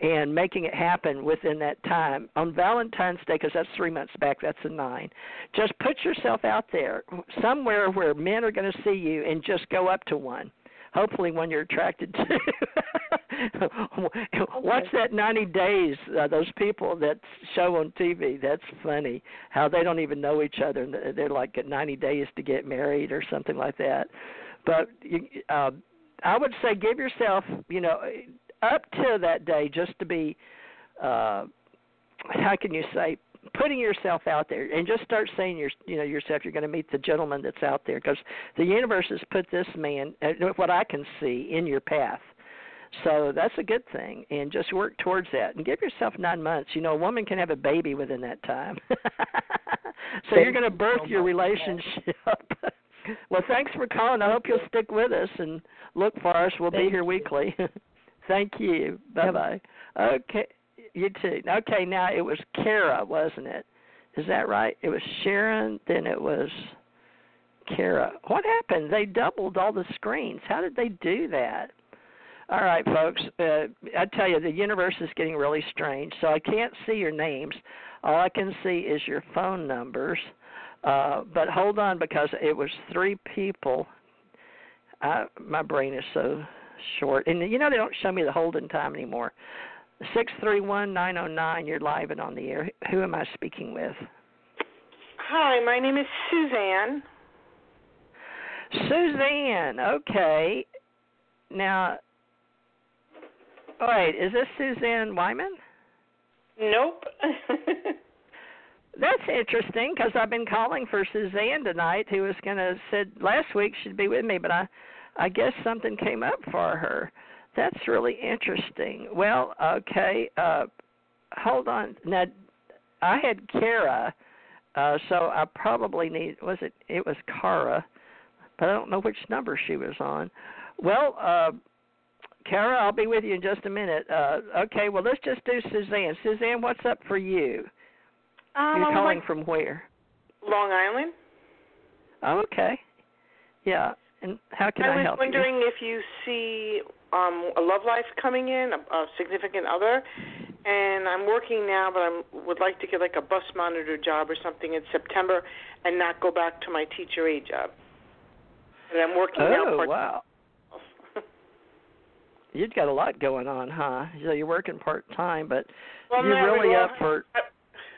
Speaker 1: and making it happen within that time on Valentine's Day because that's 3 months back, that's a 9. Just put yourself out there somewhere where men are going to see you and just go up to one. Hopefully one you're attracted to. Watch that 90 days uh, those people that show on TV. That's funny how they don't even know each other and they're like at 90 days to get married or something like that. But uh, I would say give yourself, you know, up to that day just to be uh how can you say putting yourself out there and just start saying your you know yourself you're going to meet the gentleman that's out there because the universe has put this man uh, what I can see in your path. So that's a good thing and just work towards that. And give yourself 9 months. You know a woman can have a baby within that time. So you're going to birth your relationship. Well thanks for calling. I hope you'll stick with us and look for us. We'll be here
Speaker 4: you.
Speaker 1: weekly. Thank you. Bye bye okay you too. Okay, now it was Kara, wasn't it? Is that right? It was Sharon, then it was Kara. What happened? They doubled all the screens. How did they do that? All right, folks. Uh, I tell you, the universe is getting really strange. So I can't see your names. All I can see is your phone numbers. Uh, but hold on, because it was three people. I, my brain is so short, and you know they don't show me the holding time anymore. Six three one nine zero nine. You're live and on the air. Who am I speaking with?
Speaker 7: Hi, my name is Suzanne.
Speaker 1: Suzanne. Okay. Now, wait. Is this Suzanne Wyman?
Speaker 7: Nope.
Speaker 1: That's interesting because I've been calling for Suzanne tonight, who was going to said last week she'd be with me, but I, I guess something came up for her. That's really interesting. Well, okay. Uh, hold on. Now, I had Kara, uh, so I probably need. Was it? It was Kara, but I don't know which number she was on. Well, uh, Kara, I'll be with you in just a minute. Uh, okay. Well, let's just do Suzanne. Suzanne, what's up for you?
Speaker 7: um,
Speaker 1: You're
Speaker 7: I
Speaker 1: calling
Speaker 7: like
Speaker 1: from where?
Speaker 7: Long Island.
Speaker 1: Oh, okay. Yeah. And how can I,
Speaker 7: I was wondering if you see um a love life coming in, a, a significant other, and I'm working now, but I would like to get like a bus monitor job or something in September, and not go back to my teacher aide job. And I'm working
Speaker 1: you?
Speaker 7: now
Speaker 1: Oh, wow. You've got a lot going on, huh? So you're working part time, but
Speaker 7: well,
Speaker 1: you're really up for.
Speaker 7: I,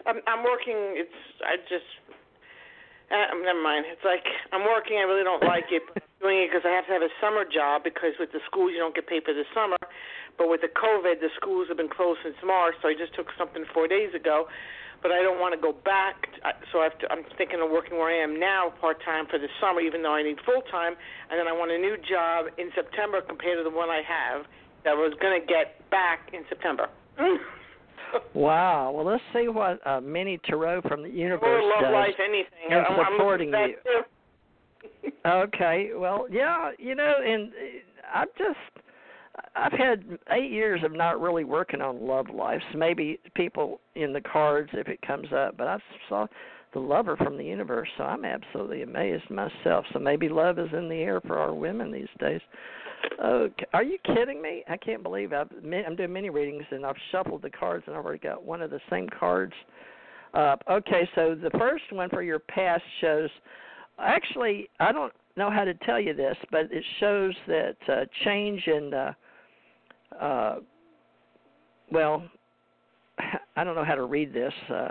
Speaker 7: I'm, I'm working. It's I just. Uh, never mind. It's like I'm working. I really don't like it, but I'm doing it because I have to have a summer job because with the schools you don't get paid for the summer, but with the COVID the schools have been closed since March. So I just took something four days ago, but I don't want to go back. So I have to, I'm thinking of working where I am now part time for the summer, even though I need full time, and then I want a new job in September compared to the one I have that I was going to get back in September.
Speaker 1: Wow. Well, let's see what uh, mini Tarot from the universe
Speaker 7: love
Speaker 1: does.
Speaker 7: life, anything.
Speaker 1: and
Speaker 7: I'm, I'm
Speaker 1: supporting
Speaker 7: looking that.
Speaker 1: Okay. Well, yeah, you know, and uh, I've just I've had eight years of not really working on love lives. Maybe people in the cards if it comes up, but I saw the lover from the universe. So I'm absolutely amazed myself. So maybe love is in the air for our women these days. Okay. Are you kidding me? I can't believe I've I'm doing many readings and I've shuffled the cards and I've already got one of the same cards up. Okay, so the first one for your past shows actually I don't know how to tell you this, but it shows that uh, change in uh, uh, well, I don't know how to read this. Uh,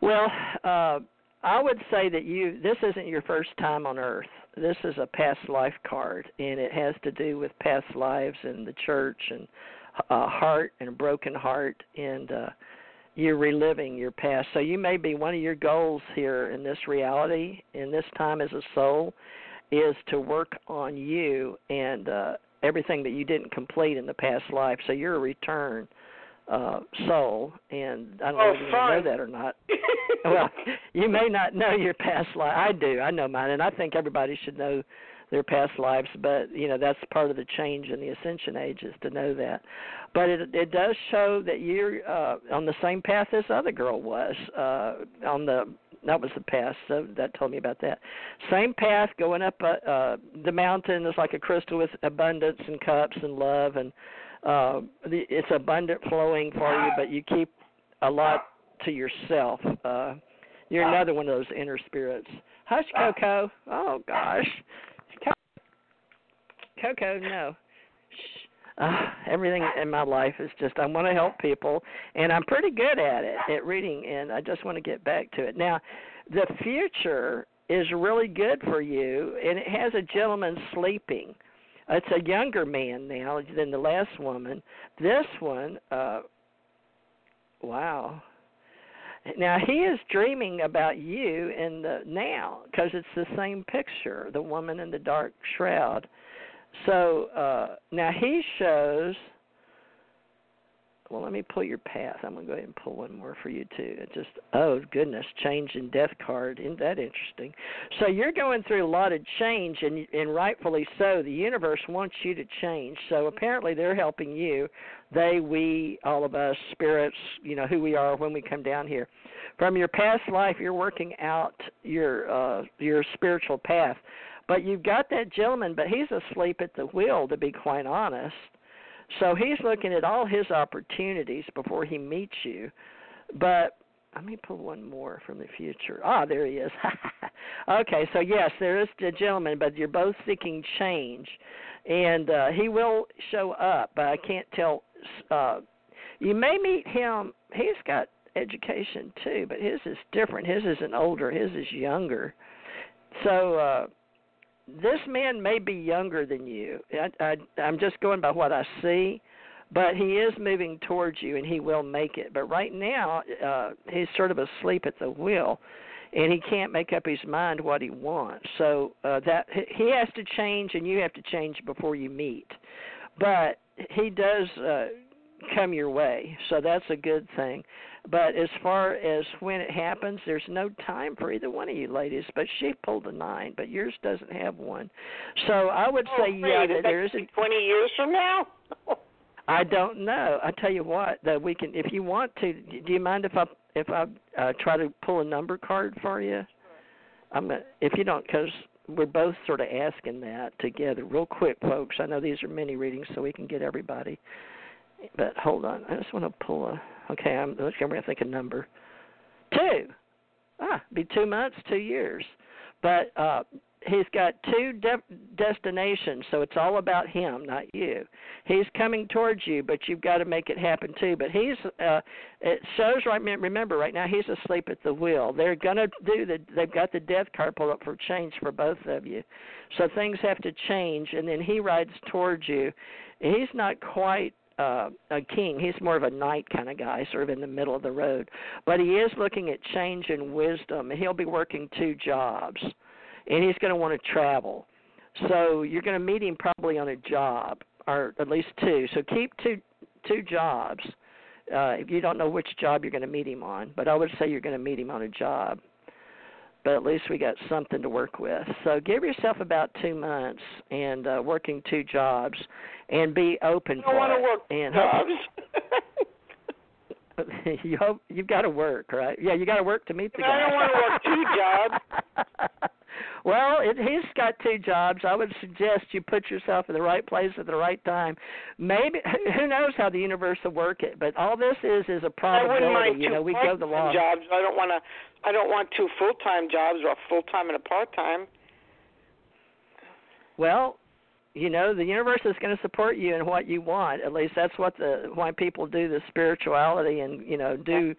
Speaker 1: well, uh, I would say that you this isn't your first time on Earth. This is a past life card, and it has to do with past lives and the church and a heart and a broken heart, and uh, you're reliving your past. So you may be one of your goals here in this reality, in this time as a soul, is to work on you and uh, everything that you didn't complete in the past life. So you're a return uh soul and I don't
Speaker 7: Oh,
Speaker 1: know if you know that or not. well, you may not know your past life. I do. I know mine and I think everybody should know their past lives, but you know, that's part of the change in the ascension age is to know that. But it it does show that you're uh on the same path this other girl was. Uh on the that was the past, so that told me about that. Same path going up uh, uh the mountain is like a crystal with abundance and cups and love and uh the, it's abundant flowing for you but you keep a lot to yourself. Uh you're another one of those inner spirits. Hush coco. Oh gosh. Coco no. Uh, everything in my life is just I want to help people, and I'm pretty good at it at reading, and I just want to get back to it. Now, the future is really good for you, and it has a gentleman sleeping. It's a younger man now than the last woman. This one, uh wow. Now he is dreaming about you in the now because it's the same picture, the woman in the dark shroud. So uh now he shows well, let me pull your path. I'm going to go ahead and pull one more for you too. It just oh goodness, change in death card. Isn't that interesting? So you're going through a lot of change, and and rightfully so. The universe wants you to change. So apparently they're helping you. They, we, all of us, spirits. You know who we are when we come down here. From your past life, you're working out your uh your spiritual path. But you've got that gentleman, but he's asleep at the wheel. To be quite honest. So he's looking at all his opportunities before he meets you. But let me pull one more from the future. Ah, there he is. okay, so yes, there is a gentleman, but you're both seeking change, and uh, he will show up. But I can't tell. Uh, you may meet him. He's got education too, but his is different. His isn't older. His is younger. So. uh this man may be younger than you. I, I, I'm just going by what I see, but he is moving towards you, and he will make it. But right now, uh, he's sort of asleep at the wheel, and he can't make up his mind what he wants. So uh, that he has to change, and you have to change before you meet. But he does uh, come your way, so that's a good thing. But as far as when it happens, there's no time for either one of you ladies. But she pulled a nine, but yours doesn't have one. So I would
Speaker 7: Oh,
Speaker 1: say yeah, that there
Speaker 7: that
Speaker 1: is a
Speaker 7: twenty years from now.
Speaker 1: I don't know. I tell you what, that we can. If you want to, do you mind if I if I uh, try to pull a number card for you? I'm gonna, if you don't, because we're both sort of asking that together, real quick, folks. I know these are mini readings, so we can get everybody. But hold on, I just want to pull a. Okay, I'm looking. We're gonna think a number. Two. Ah, be two months, two years. But uh he's got two de- destinations, so it's all about him, not you. He's coming towards you, but you've got to make it happen too. But he's uh it shows right remember right now he's asleep at the wheel. They're to do the they've got the death card pulled up for change for both of you. So things have to change and then he rides towards you. He's not quite uh, a king. He's more of a knight kind of guy, sort of in the middle of the road. But he is looking at change and wisdom. and He'll be working two jobs, and he's going to want to travel. So you're going to meet him probably on a job, or at least two. So keep two two jobs. Uh, if you don't know which job you're going to meet him on, but I would say you're going to meet him on a job. But at least we got something to work with. So give yourself about two months and uh, working two jobs, and be open
Speaker 7: I
Speaker 1: for
Speaker 7: want
Speaker 1: it.
Speaker 7: to work
Speaker 1: and
Speaker 7: jobs.
Speaker 1: you hope you've got to work, right? Yeah, you got to work to meet the
Speaker 7: I
Speaker 1: guy.
Speaker 7: don't want to work two
Speaker 1: jobs. well, it, he's got two jobs. I would suggest you put yourself in the right place at the right time. Maybe who knows how the universe will work it, but all this is is a
Speaker 7: I
Speaker 1: probability.
Speaker 7: wouldn't mind
Speaker 1: you
Speaker 7: two
Speaker 1: know, we go the
Speaker 7: part-time jobs. I don't want to. I don't want two full-time jobs or a full-time and a part-time.
Speaker 1: Well, you know, the universe is going to support you in what you want. At least that's what the why people do the spirituality and you know do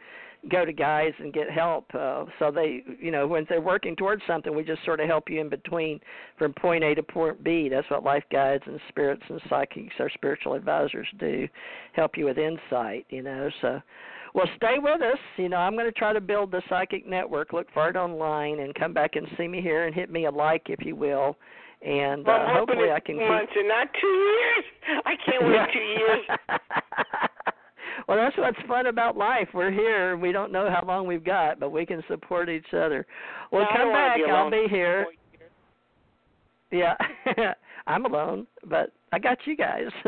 Speaker 1: go to guys and get help. Uh, so they, you know, when they're working towards something, we just sort of help you in between from point A to point B. That's what life guides and spirits and psychics, our spiritual advisors, do, help you with insight. You know, so. Well, stay with us. You know, I'm going to try to build the psychic network. Look for it online and come back and see me here and hit me a like if you will. And
Speaker 7: Well,
Speaker 1: uh, hopefully I can
Speaker 7: two
Speaker 1: keep
Speaker 7: months and not two years. I can't wait two years.
Speaker 1: well, that's what's fun about life. We're here. We don't know how long we've got, but we can support each other. Well,
Speaker 7: No,
Speaker 1: come back.
Speaker 7: be
Speaker 1: I'll be here. Yeah, I'm alone, but I got you guys.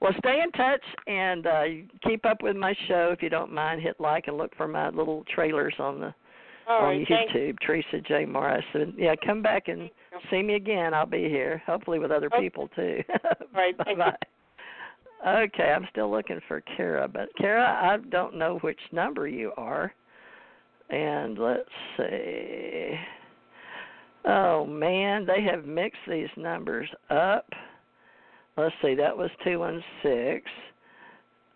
Speaker 1: well, stay in touch and uh keep up with my show if you don't mind. Hit like and look for my little trailers on the
Speaker 7: All
Speaker 1: on
Speaker 7: right,
Speaker 1: YouTube. Theresa J. Morris. And yeah, come back and see me again. I'll be here, hopefully with other people too.
Speaker 7: right, thank you.
Speaker 1: Bye. Okay, I'm still looking for Kara, but Kara, I don't know which number you are. And let's see. Oh man, they have mixed these numbers up. Let's see, that was 216.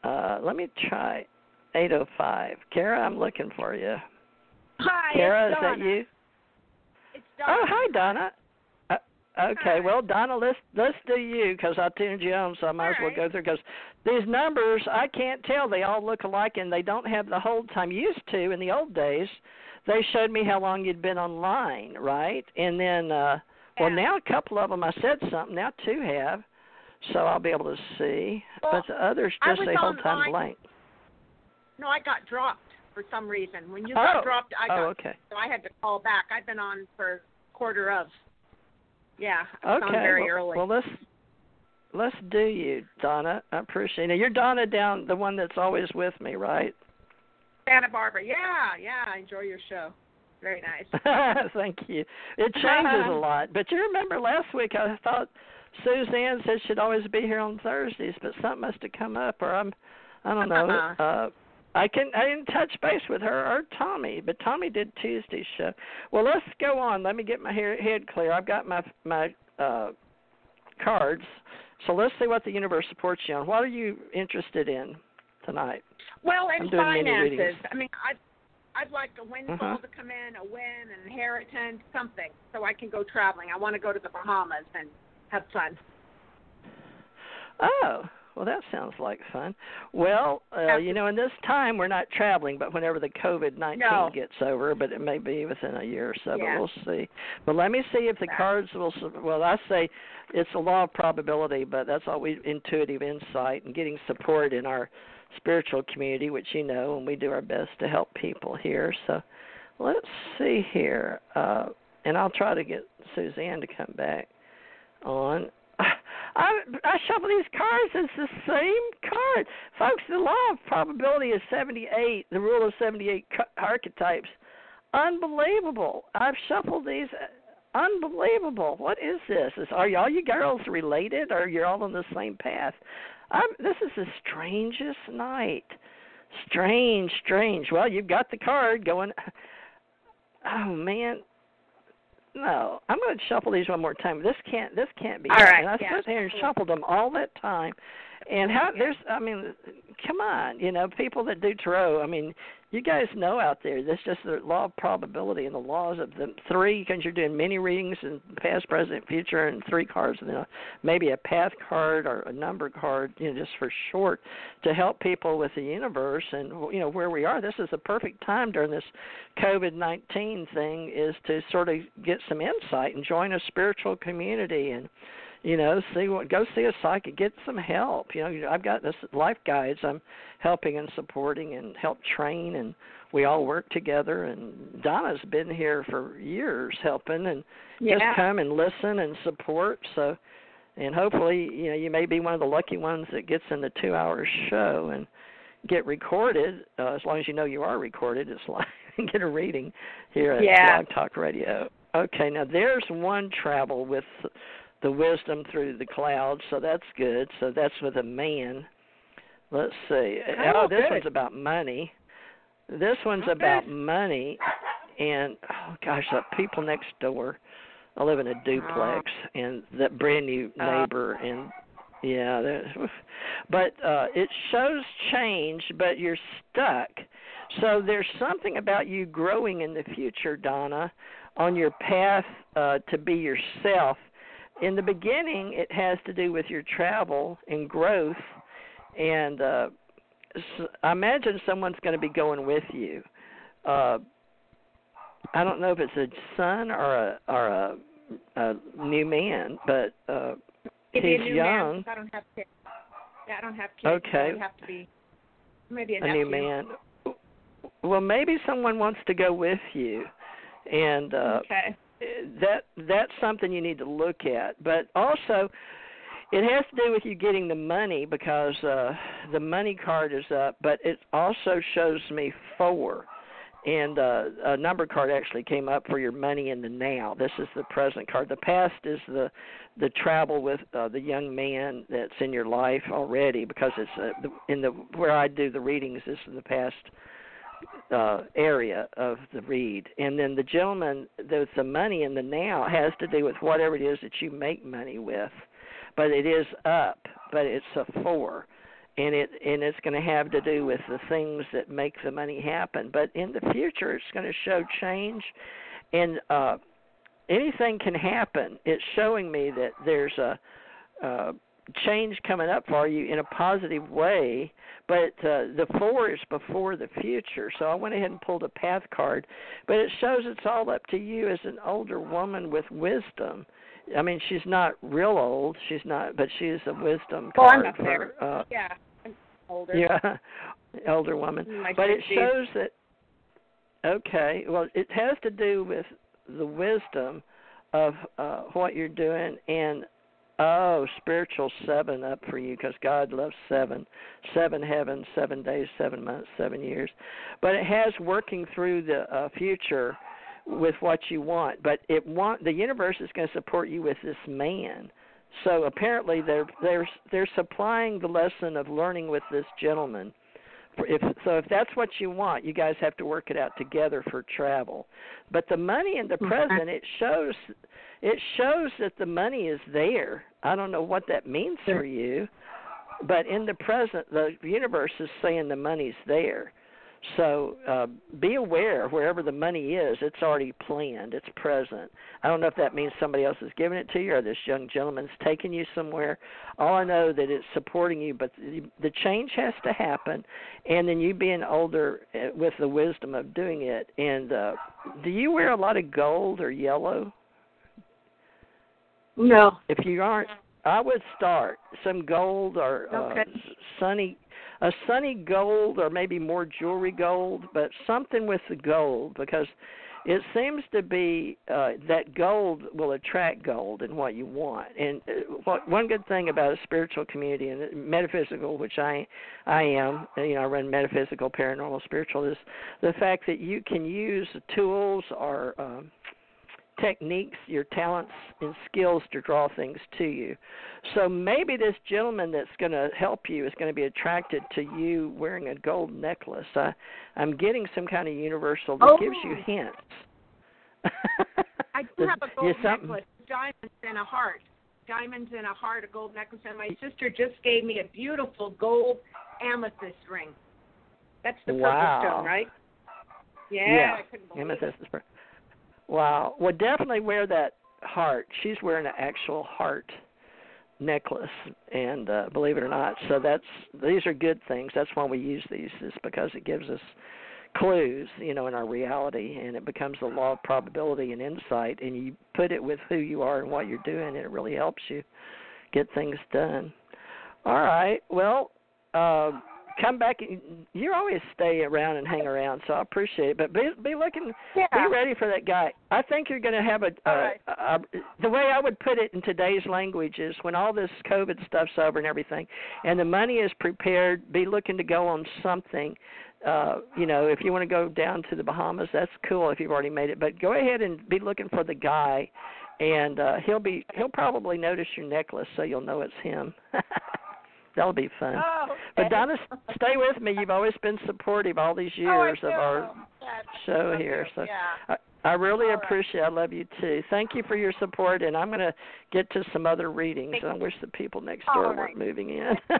Speaker 1: Uh, let me try 805. Kara, I'm looking for you.
Speaker 5: Hi,
Speaker 1: Kara, is
Speaker 5: Donna.
Speaker 1: that you?
Speaker 5: It's Donna.
Speaker 1: Oh, hi, Donna. Okay, well, Donna, let's let's do you because I tuned you on, so I might as well
Speaker 5: All
Speaker 1: go through because these numbers I can't tell. They all look alike, and they don't have the hold time. Used to in the old days, they showed me how long you'd been online, right? And then, uh well,
Speaker 5: Yeah.
Speaker 1: now a couple of them I said something. Now two have, so I'll be able to see.
Speaker 5: Well,
Speaker 1: but the others just say hold time blank.
Speaker 5: No, I got dropped for some reason. When you
Speaker 1: Oh.
Speaker 5: got dropped, I got
Speaker 1: oh, okay.
Speaker 5: so I had to call back. I've been on for quarter of. Yeah, I
Speaker 1: Okay.
Speaker 5: very
Speaker 1: well,
Speaker 5: early.
Speaker 1: well, let's let's do you, Donna. I appreciate it. You're Donna down, the one that's always with me, right?
Speaker 5: Santa Barbara. Yeah, yeah, I enjoy your show. Very nice.
Speaker 1: Thank you. It changes a lot, but you remember last week I thought Suzanne said she'd always be here on Thursdays, but something must have come up, or I'm, I don't know. uh I can I didn't touch base with her or Tommy, but Tommy did Tuesday's show. Well, let's go on. Let me get my hair, head clear. I've got my my uh cards. So let's see what the universe supports you on. What are you interested in tonight?
Speaker 5: Well, in finances. I mean, I'd I'd like a windfall
Speaker 1: Uh-huh.
Speaker 5: to come in, a win, an inheritance, something, so I can go traveling. I want to go to the Bahamas and have fun.
Speaker 1: Oh, well, that sounds like fun. Well, uh, you know, in this time we're not traveling, but whenever the COVID nineteen
Speaker 5: No.
Speaker 1: gets over, but it may be within a year or so.
Speaker 5: Yeah.
Speaker 1: But we'll see. But let me see if the cards will. Well, I say it's a law of probability, but that's always intuitive insight and getting support in our spiritual community, which you know, and we do our best to help people here. So let's see here, uh, and I'll try to get Suzanne to come back on. I I shuffle these cards. It's the same card, folks. The law of probability is seventy eight. The rule of seventy eight archetypes. Unbelievable. I've shuffled these. Uh, unbelievable. What is this? Is are all you girls related, or you're all on the same path? I'm, this is the strangest night. Strange, strange. Well, you've got the card going. Oh man, no, I'm going to shuffle these one more time. This can't. This can't be.
Speaker 5: All
Speaker 1: right. And I
Speaker 5: yeah.
Speaker 1: sat there and shuffled them all that time. And how there's, I mean, come on, you know, people that do tarot. I mean, you guys know out there. That's just the law of probability and the laws of the three. Because you're doing many readings and past, present, future, and three cards, and then uh, maybe a path card or a number card, you know, just for short, to help people with the universe and you know where we are. This is the perfect time during this COVID nineteen thing is to sort of get some insight and join a spiritual community and you know see what go see a psychic get some help you know i've got this life guides i'm helping and supporting and help train and we all work together and donna's been here for years helping and
Speaker 5: Yeah.
Speaker 1: just come and listen and support so and hopefully you know you may be one of the lucky ones that gets in the two hour show and get recorded, uh, as long as you know you are recorded, it's like get a reading here at
Speaker 5: Yeah.
Speaker 1: Blog Talk Radio. Okay, now there's one travel with the wisdom through the clouds, so that's good. So that's with a man. Let's see.
Speaker 5: Oh,
Speaker 1: this
Speaker 5: good.
Speaker 1: one's about money. This one's
Speaker 5: Okay.
Speaker 1: about money, and oh gosh, the people next door. I live in a duplex, and that brand new
Speaker 5: Oh.
Speaker 1: neighbor, and yeah, that- but uh it shows change, but you're stuck. So there's something about you growing in the future, Donna, on your path uh to be yourself. In the beginning, it has to do with your travel and growth, and uh I imagine someone's going to be going with you. Uh I don't know if it's a son or a or a, a new man, but uh
Speaker 5: a
Speaker 1: he's
Speaker 5: new
Speaker 1: young.
Speaker 5: Man, I don't have kids. Yeah, I don't have kids. so
Speaker 1: Okay.
Speaker 5: Would have to be maybe a,
Speaker 1: a new man. Well, maybe someone wants to go with you, and uh,
Speaker 5: okay.
Speaker 1: That that's something you need to look at. But also, it has to do with you getting the money because uh, the money card is up. But it also shows me four, and uh, a number card actually came up for your money in the now. This is the present card. The past is the the travel with uh, the young man that's in your life already because it's uh, in the where I do the readings. This is the past uh area of the read and then the gentleman there's the money in the now has to do with whatever it is that you make money with. But it is up but it's a four. And it and it's going to have to do with the things that make the money happen. But in the future it's going to show change. And uh anything can happen. It's showing me that there's a uh change coming up for you in a positive way but uh, the four is before the future. So I went ahead and pulled a path card, but it shows it's all up to you as an older woman with wisdom. I mean, she's not real old. She's not, but she is a wisdom
Speaker 5: Well, I'm
Speaker 1: card
Speaker 5: not
Speaker 1: for
Speaker 5: there.
Speaker 1: uh,
Speaker 5: Yeah, I'm older.
Speaker 1: yeah, elder woman.
Speaker 5: My
Speaker 1: But it shows that okay, well, it has to do with the wisdom of uh what you're doing and oh, spiritual seven up for you because God loves seven, seven heavens, seven days, seven months, seven years. But it has working through the uh, future with what you want. But it want the universe is going to support you with this man. So apparently they're they're they're supplying the lesson of learning with this gentleman. If so, if that's what you want, you guys have to work it out together for travel. But the money in the present, it shows it shows that the money is there. I don't know what that means for you, but in the present, the universe is saying the money's there. So uh, be aware wherever the money is, it's already planned. It's present. I don't know if that means somebody else is giving it to you or this young gentleman's taking you somewhere. All I know that it's supporting you, but the, the change has to happen, and then you being older uh, with the wisdom of doing it. And uh, do you wear a lot of gold or yellow?
Speaker 5: No.
Speaker 1: If you aren't, I would start some gold or
Speaker 5: Okay.
Speaker 1: uh, sunny, a sunny gold or maybe more jewelry gold, but something with the gold because it seems to be uh, that gold will attract gold and what you want. And uh, what one good thing about a spiritual community and metaphysical, which I I am, you know, I run metaphysical, paranormal, spiritual, is the fact that you can use tools or um, techniques, your talents and skills to draw things to you. So maybe this gentleman that's going to help you is going to be attracted to you wearing a gold necklace. I, I'm getting some kind of universal that oh. gives you
Speaker 5: Oh.
Speaker 1: hints.
Speaker 5: I do have a gold necklace, diamonds and a heart. Diamonds and a heart, a gold necklace, and my sister just gave me a beautiful gold amethyst ring. That's the purple stone, right? Yeah,
Speaker 1: Yeah,
Speaker 5: I couldn't believe it.
Speaker 1: Amethyst is per- Wow. Well, definitely wear that heart. She's wearing an actual heart necklace, and uh, believe it or not, so that's these are good things. That's why we use these, is because it gives us clues, you know, in our reality, and it becomes the law of probability and insight. And you put it with who you are and what you're doing, and it really helps you get things done. All right. Well, uh, come back. You always stay around and hang around, so I appreciate it. But be be looking,
Speaker 5: Yeah.
Speaker 1: be ready for that guy. I think you're going to have a, a,
Speaker 5: right.
Speaker 1: a, a. The way I would put it in today's language is when all this COVID stuff's over and everything, and the money is prepared. Be looking to go on something. Uh, you know, if you want to go down to the Bahamas, that's cool if you've already made it. But go ahead and be looking for the guy, and uh, he'll be he'll probably notice your necklace, so you'll know it's him. That'll be fun.
Speaker 5: Oh,
Speaker 1: But. Donna, stay with me. You've always been supportive all these
Speaker 5: Oh,
Speaker 1: years of our.
Speaker 5: That's
Speaker 1: show here. So
Speaker 5: yeah.
Speaker 1: I, I really
Speaker 5: All right.
Speaker 1: appreciate. I love you too. Thank you for your support, and I'm going to get to some other readings.
Speaker 5: Thank
Speaker 1: I wish the people next door
Speaker 5: right.
Speaker 1: weren't moving in.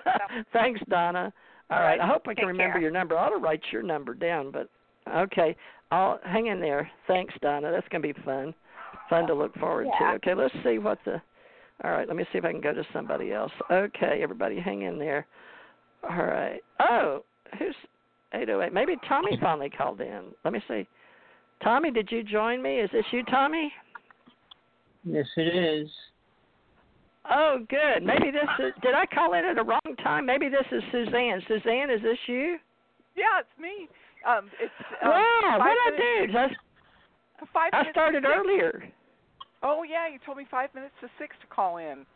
Speaker 1: Thanks, Donna. All
Speaker 5: All
Speaker 1: right.
Speaker 5: right.
Speaker 1: I hope I can
Speaker 5: Take
Speaker 1: remember
Speaker 5: care.
Speaker 1: your number. I ought to write your number down, but okay. I'll hang in there. Thanks, Donna. That's going to be fun. Fun to look forward
Speaker 5: Yeah.
Speaker 1: to. Okay, let's see what the. All right, let me see if I can go to somebody else. Okay, everybody, hang in there. All right. Oh, who's 808? Maybe Tommy finally called in. Let me see. Tommy, did you join me? Is this you, Tommy?
Speaker 8: Yes, it is.
Speaker 1: Oh, good. Maybe this is. Did I call in at the wrong time? Maybe this is Suzanne. Suzanne, is this you?
Speaker 9: Yeah, it's me. Um, it's um,
Speaker 1: wow. What I
Speaker 9: minutes,
Speaker 1: do? I,
Speaker 9: Five
Speaker 1: I started
Speaker 9: to
Speaker 1: earlier.
Speaker 9: Oh yeah, you told me five minutes to six to call in.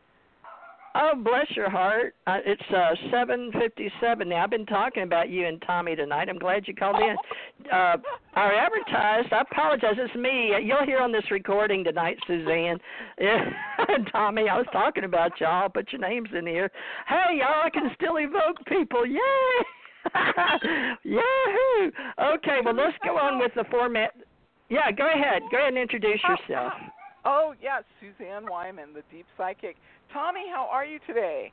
Speaker 1: Oh, bless your heart. Uh, it's uh 7:57 now. I've been talking about you and Tommy tonight. I'm glad you called in. Uh I advertised. I apologize. It's me. You'll hear on this recording tonight, Suzanne. Yeah, Tommy, I was talking about y'all. Put your names in here. Hey, y'all, I can still evoke people. Yay! Yahoo! Okay, well let's go on with the format. Yeah, go ahead. Go ahead and introduce yourself.
Speaker 9: Oh yes, Suzanne Wyman, the deep psychic. Tommy, how are you today?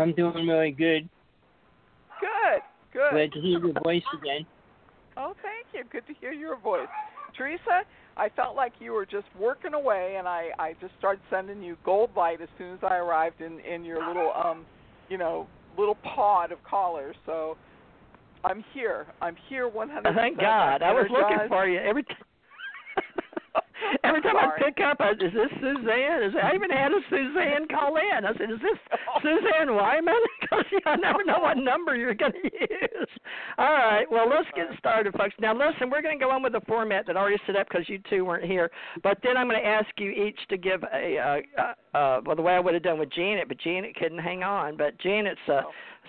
Speaker 8: I'm doing really good.
Speaker 9: Good, good.
Speaker 8: Glad to hear your voice again.
Speaker 9: Oh, thank you. Good to hear your voice. Theresa, I felt like you were just working away, and I I just started sending you gold light as soon as I arrived in in your little um, you know, little pod of callers. So I'm here. I'm here 100%.
Speaker 1: Thank God. I was looking for you every time. Every time I pick up, I, is this Suzanne? Is I even had a Suzanne call in. I said, "Is this Suzanne Wyman?" Because you I never know what number you're going to use. All right, well, let's get started, folks. Now, listen, we're going to go on with the format that I already set up because you two weren't here. But then I'm going to ask you each to give a, uh, uh, uh, well, the way I would have done with Janet, but Janet couldn't hang on. But Janet's a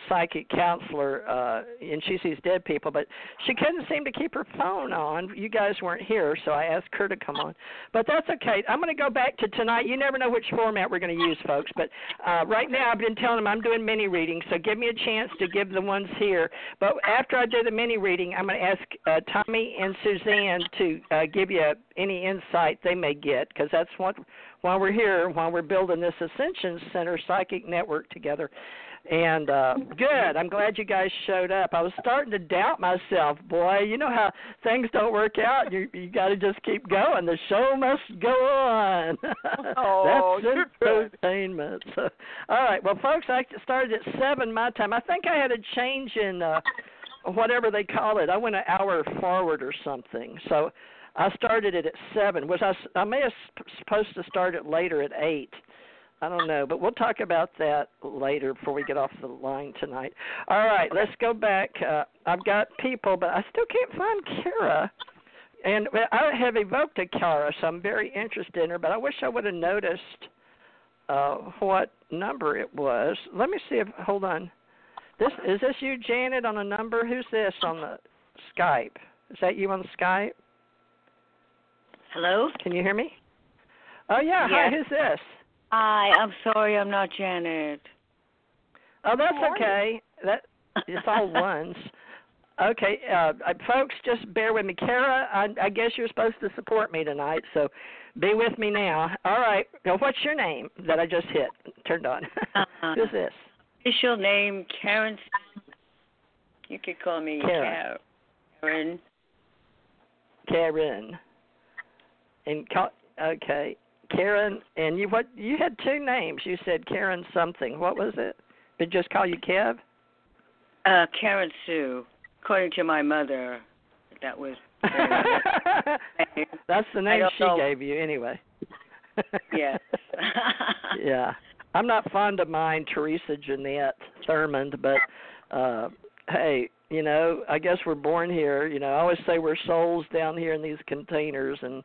Speaker 1: psychic counselor, uh, and she sees dead people, but she couldn't seem to keep her phone on. You guys weren't here, so I asked her to come on. But that's okay. I'm going to go back to tonight. You never know which format we're going to use, folks. But uh, right now, I've been telling them I'm doing mini readings, so give me a chance to give the ones here. But after I do the mini reading, I'm going to ask uh, Tommy and Suzanne to uh, give you any insight they may get, because that's what while we're here, while we're building this Ascension Center psychic network together. And uh good. I'm glad you guys showed up. I was starting to doubt myself. Boy, you know how things don't work out. You you got to just keep going. The show must go on.
Speaker 9: Oh,
Speaker 1: That's entertainment. So, all right. Well, folks, I started at 7 my time. I think I had a change in uh whatever they call it. I went an hour forward or something. So, I started it at 7. Was I? I may have supposed to start it later at 8. I don't know, but we'll talk about that later before we get off the line tonight. All right, let's go back. Uh, I've got people, but I still can't find Kara. And I have evoked a Kara, so I'm very interested in her, but I wish I would have noticed uh, what number it was. Let me see if, hold on. This Is this you, Janet, on a number? Who's this on the Skype? Is that you on Skype?
Speaker 10: Hello?
Speaker 1: Can you hear me? Oh, yeah. Hi, who's this?
Speaker 10: Hi, I'm sorry I'm not Janet.
Speaker 1: Oh, that's okay. That it's all ones. Okay, uh, uh, folks, just bear with me. Kara, I, I guess you're supposed to support me tonight, so be with me now. All right. Now, what's your name that I just hit turned on?
Speaker 10: Uh,
Speaker 1: Who's this?
Speaker 10: Official name Karen. You could call me
Speaker 1: Karen.
Speaker 10: Karen.
Speaker 1: Karen. And ca- okay, Karen. And you what? You had two names. You said Karen something. What was it? Did just call you Kev?
Speaker 10: Uh, Karen Sue. According to my mother, that was.
Speaker 1: That's the name she
Speaker 10: know.
Speaker 1: gave you, anyway.
Speaker 10: Yes.
Speaker 1: yeah. I'm not fond of mine, Theresa Jeanette Thurmond, but uh hey, you know, I guess we're born here. You know, I always say we're souls down here in these containers, and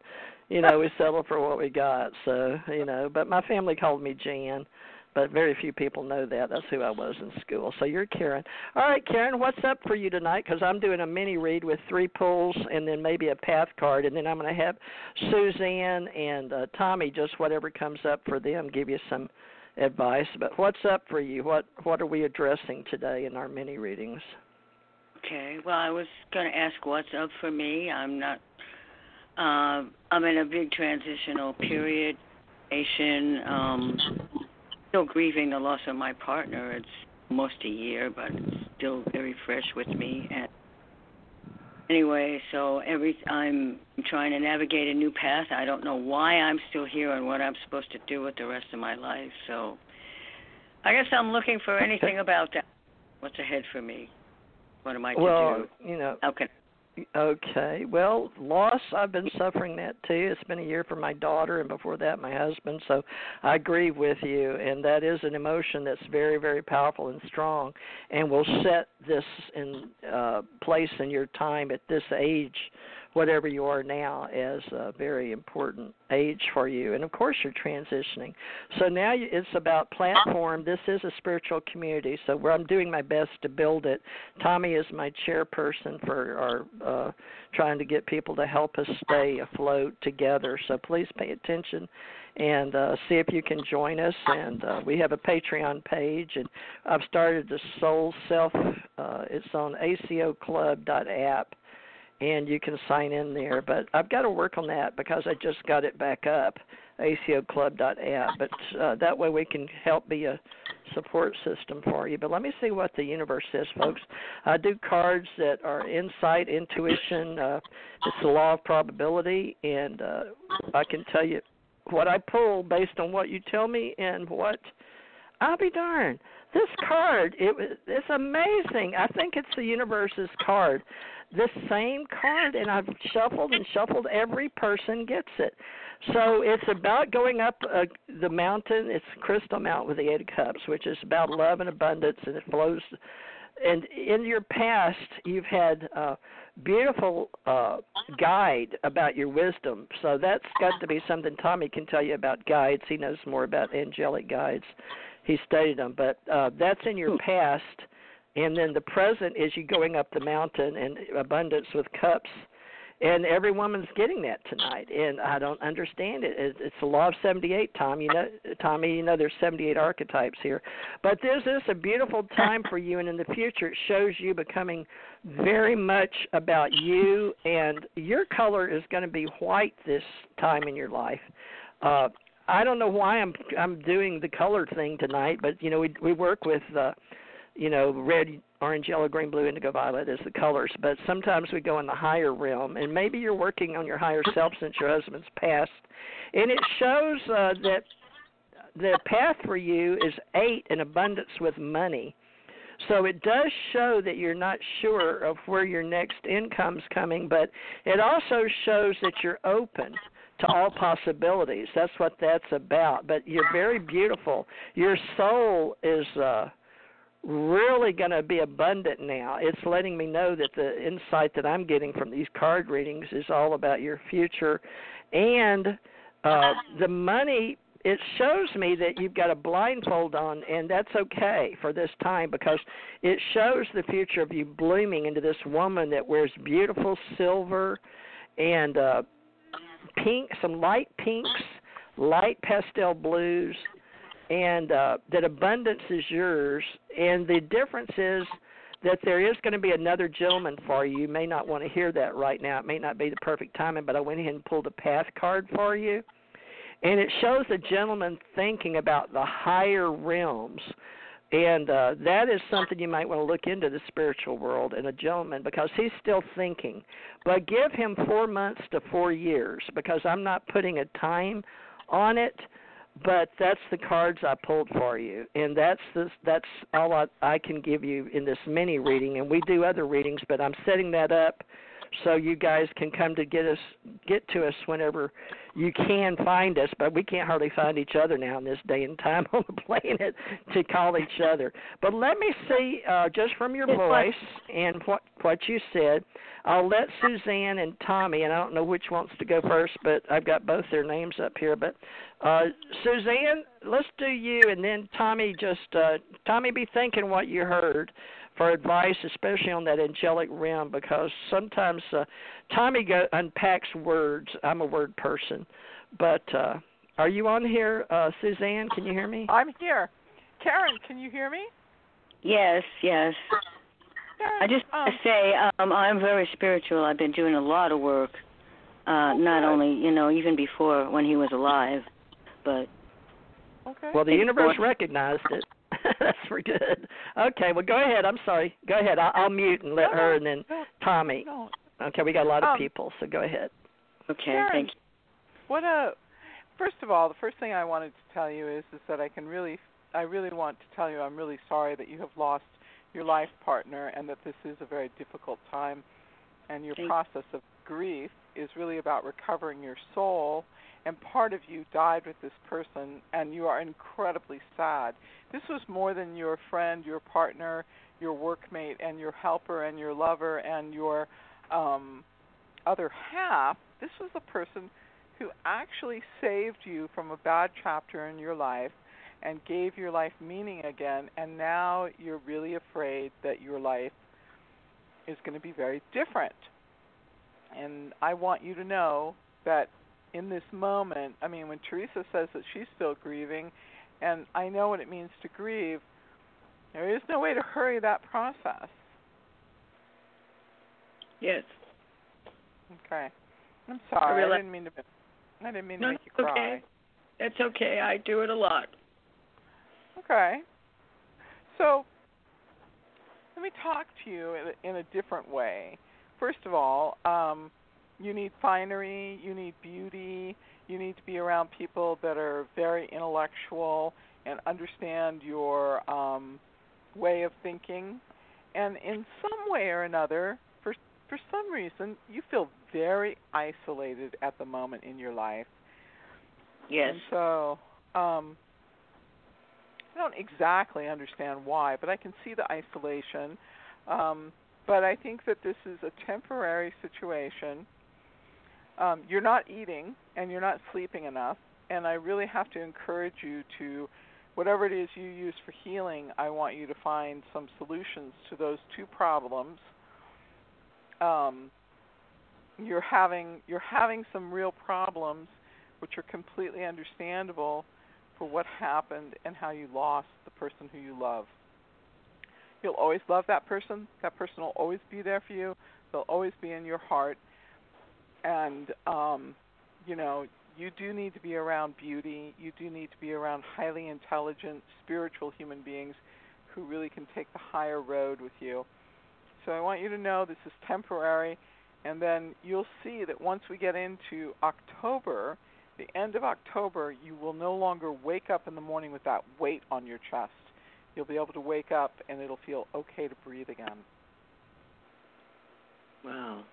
Speaker 1: you know, we settle for what we got. So, you know, but my family called me Jan, but very few people know that. That's who I was in school. So you're Karen. All right, Karen, what's up for you tonight? Because I'm doing a mini read with three pulls and then maybe a path card, and then I'm going to have Suzanne and uh, Tommy just whatever comes up for them give you some advice. But what's up for you? What what are we addressing today in our mini readings?
Speaker 10: Okay. Well, I was going to ask what's up for me. I'm not. Uh, I'm in a big transitional period. Um, still grieving the loss of my partner. It's almost a year, but it's still very fresh with me. And anyway, so every I'm trying to navigate a new path. I don't know why I'm still here and what I'm supposed to do with the rest of my life. So I guess I'm looking for anything about that. What's ahead for me? What am I to
Speaker 1: well,
Speaker 10: do?
Speaker 1: you know.
Speaker 10: Okay.
Speaker 1: Okay. Well, loss, I've been suffering that too. It's been a year for my daughter and before that my husband. So I agree with you and that is an emotion that's very very powerful and strong and will set this in uh place in your time at this age whatever you are now as a very important age for you. And of course, you're transitioning. So now it's about platform. This is a spiritual community, so where I'm doing my best to build it. Tommy is my chairperson for our uh, trying to get people to help us stay afloat together. So please pay attention and uh, see if you can join us. And uh, we have a Patreon page, and I've started the Soul Self. Uh, it's on acoclub.app and you can sign in there. But I've got to work on that because I just got it back up, acoclub.app. But uh, that way we can help be a support system for you. But let me see what the universe says, folks. I do cards that are insight, intuition. Uh, it's the law of probability, and uh, I can tell you what I pull based on what you tell me and what. I'll be darned. This card, it it's amazing. I think it's the universe's card this same card and I've shuffled and shuffled every person gets it. So it's about going up uh, the mountain. It's Crystal Mountain with the Eight of Cups, which is about love and abundance, and it flows. And in your past, you've had a beautiful uh, guide about your wisdom. So that's got to be something Tommy can tell you about guides. He knows more about angelic guides. He studied them, but uh, that's in your past and then the present is you going up the mountain and abundance with cups. And every woman's getting that tonight. And i don't understand it. It's the law of 78 tom. You know tommy you know there's 78 archetypes here. But this is a beautiful time for you. And in the future it shows you becoming very much about you. And your color is going to be white this time in your life. Uh i don't know why i'm i'm doing the color thing tonight but you know we we work with uh you know, red, orange, yellow, green, blue, indigo, violet is the colors. But sometimes we go in the higher realm, and maybe you're working on your higher self since your husband's passed, and it shows uh, that the path for you is eight in abundance with money. So it does show that you're not sure of where your next income's coming, but it also shows that you're open to all possibilities. That's what that's about. But you're very beautiful. Your soul is uh really going to be abundant now. It's letting me know that the insight that I'm getting from these card readings is all about your future and uh the money it shows me that you've got a blindfold on and that's okay for this time because it shows the future of you blooming into this woman that wears beautiful silver and uh pink some light pinks light pastel blues and uh, that abundance is yours. And the difference is that there is going to be another gentleman for you. You may not want to hear that right now. It may not be the perfect timing, but I went ahead and pulled a path card for you. And it shows a gentleman thinking about the higher realms. And uh, that is something you might want to look into the spiritual world and a gentleman because he's still thinking. But give him four months to four years because I'm not putting a time on it but that's the cards I pulled for you, and that's the, that's all I, I can give you in this mini reading. And we do other readings, but I'm setting that up so you guys can come to get us get to us whenever you can find us. But we can't hardly find each other now in this day and time on the planet to call each other. But let me see, uh, just from your voice and what what you said, I'll let Suzanne and Tommy, and I don't know which wants to go first, but I've got both their names up here. But uh, Suzanne, let's do you, and then Tommy. Just uh, Tommy, be thinking what you heard for advice, especially on that angelic realm, because sometimes uh, Tommy go, unpacks words. I'm a word person, but uh, are you on here, uh, Suzanne? Can you hear me?
Speaker 9: I'm here. Karen, can you hear me?
Speaker 10: Yes, yes.
Speaker 9: Karen,
Speaker 10: I just
Speaker 9: um,
Speaker 10: want to say um, I'm very spiritual. I've been doing a lot of work, uh, not only you know even before when he was alive, but
Speaker 9: okay.
Speaker 1: Well, the universe recognized it. That's for good. Okay, well, go ahead. I'm sorry. Go ahead. I'll, I'll mute and let
Speaker 9: No,
Speaker 1: her and then
Speaker 9: no,
Speaker 1: Tommy.
Speaker 9: no.
Speaker 1: Okay, we got a lot of
Speaker 9: Um,
Speaker 1: people, so go ahead.
Speaker 10: okay,
Speaker 9: Karen,
Speaker 10: thank you.
Speaker 9: What a first of all, the first thing I wanted to tell you is is that I can really I really want to tell you I'm really sorry that you have lost your life partner and that this is a very difficult time and your
Speaker 10: Thank-
Speaker 9: process of grief is really about recovering your soul and part of you died with this person and you are incredibly sad. This was more than your friend, your partner, your workmate and your helper and your lover and your um other half. This was the person who actually saved you from a bad chapter in your life and gave your life meaning again and now you're really afraid that your life is going to be very different. And I want you to know that in this moment, I mean when Teresa says that she's still grieving and I know what it means to grieve, there is no way to hurry that process.
Speaker 10: Yes.
Speaker 9: Okay. I'm sorry. I,
Speaker 10: realize-
Speaker 9: didn't mean to I didn't mean
Speaker 10: No,
Speaker 9: to make you cry.
Speaker 10: okay. That's okay. I do it a lot.
Speaker 9: Okay. So, let me talk to you in a, in a different way. First of all, um, you need finery, you need beauty, you need to be around people that are very intellectual and understand your um, way of thinking. And in some way or another, for for some reason, you feel very isolated at the moment in your life.
Speaker 10: Yes.
Speaker 9: And so, um, I don't exactly understand why, but I can see the isolation. Um, but I think that this is a temporary situation. Um, you're not eating and you're not sleeping enough, and I really have to encourage you to, whatever it is you use for healing, I want you to find some solutions to those two problems. Um, you're having you're having some real problems which are completely understandable for what happened and how you lost the person who you love. You'll always love that person. That person will always be there for you. They'll always be in your heart. And um, you know, you do need to be around beauty. You do need to be around highly intelligent, spiritual human beings who really can take the higher road with you. So I want you to know this is temporary and then you'll see that once we get into October, the end of October, you will no longer wake up in the morning with that weight on your chest. You'll be able to wake up and it'll feel okay to breathe again.
Speaker 10: Wow.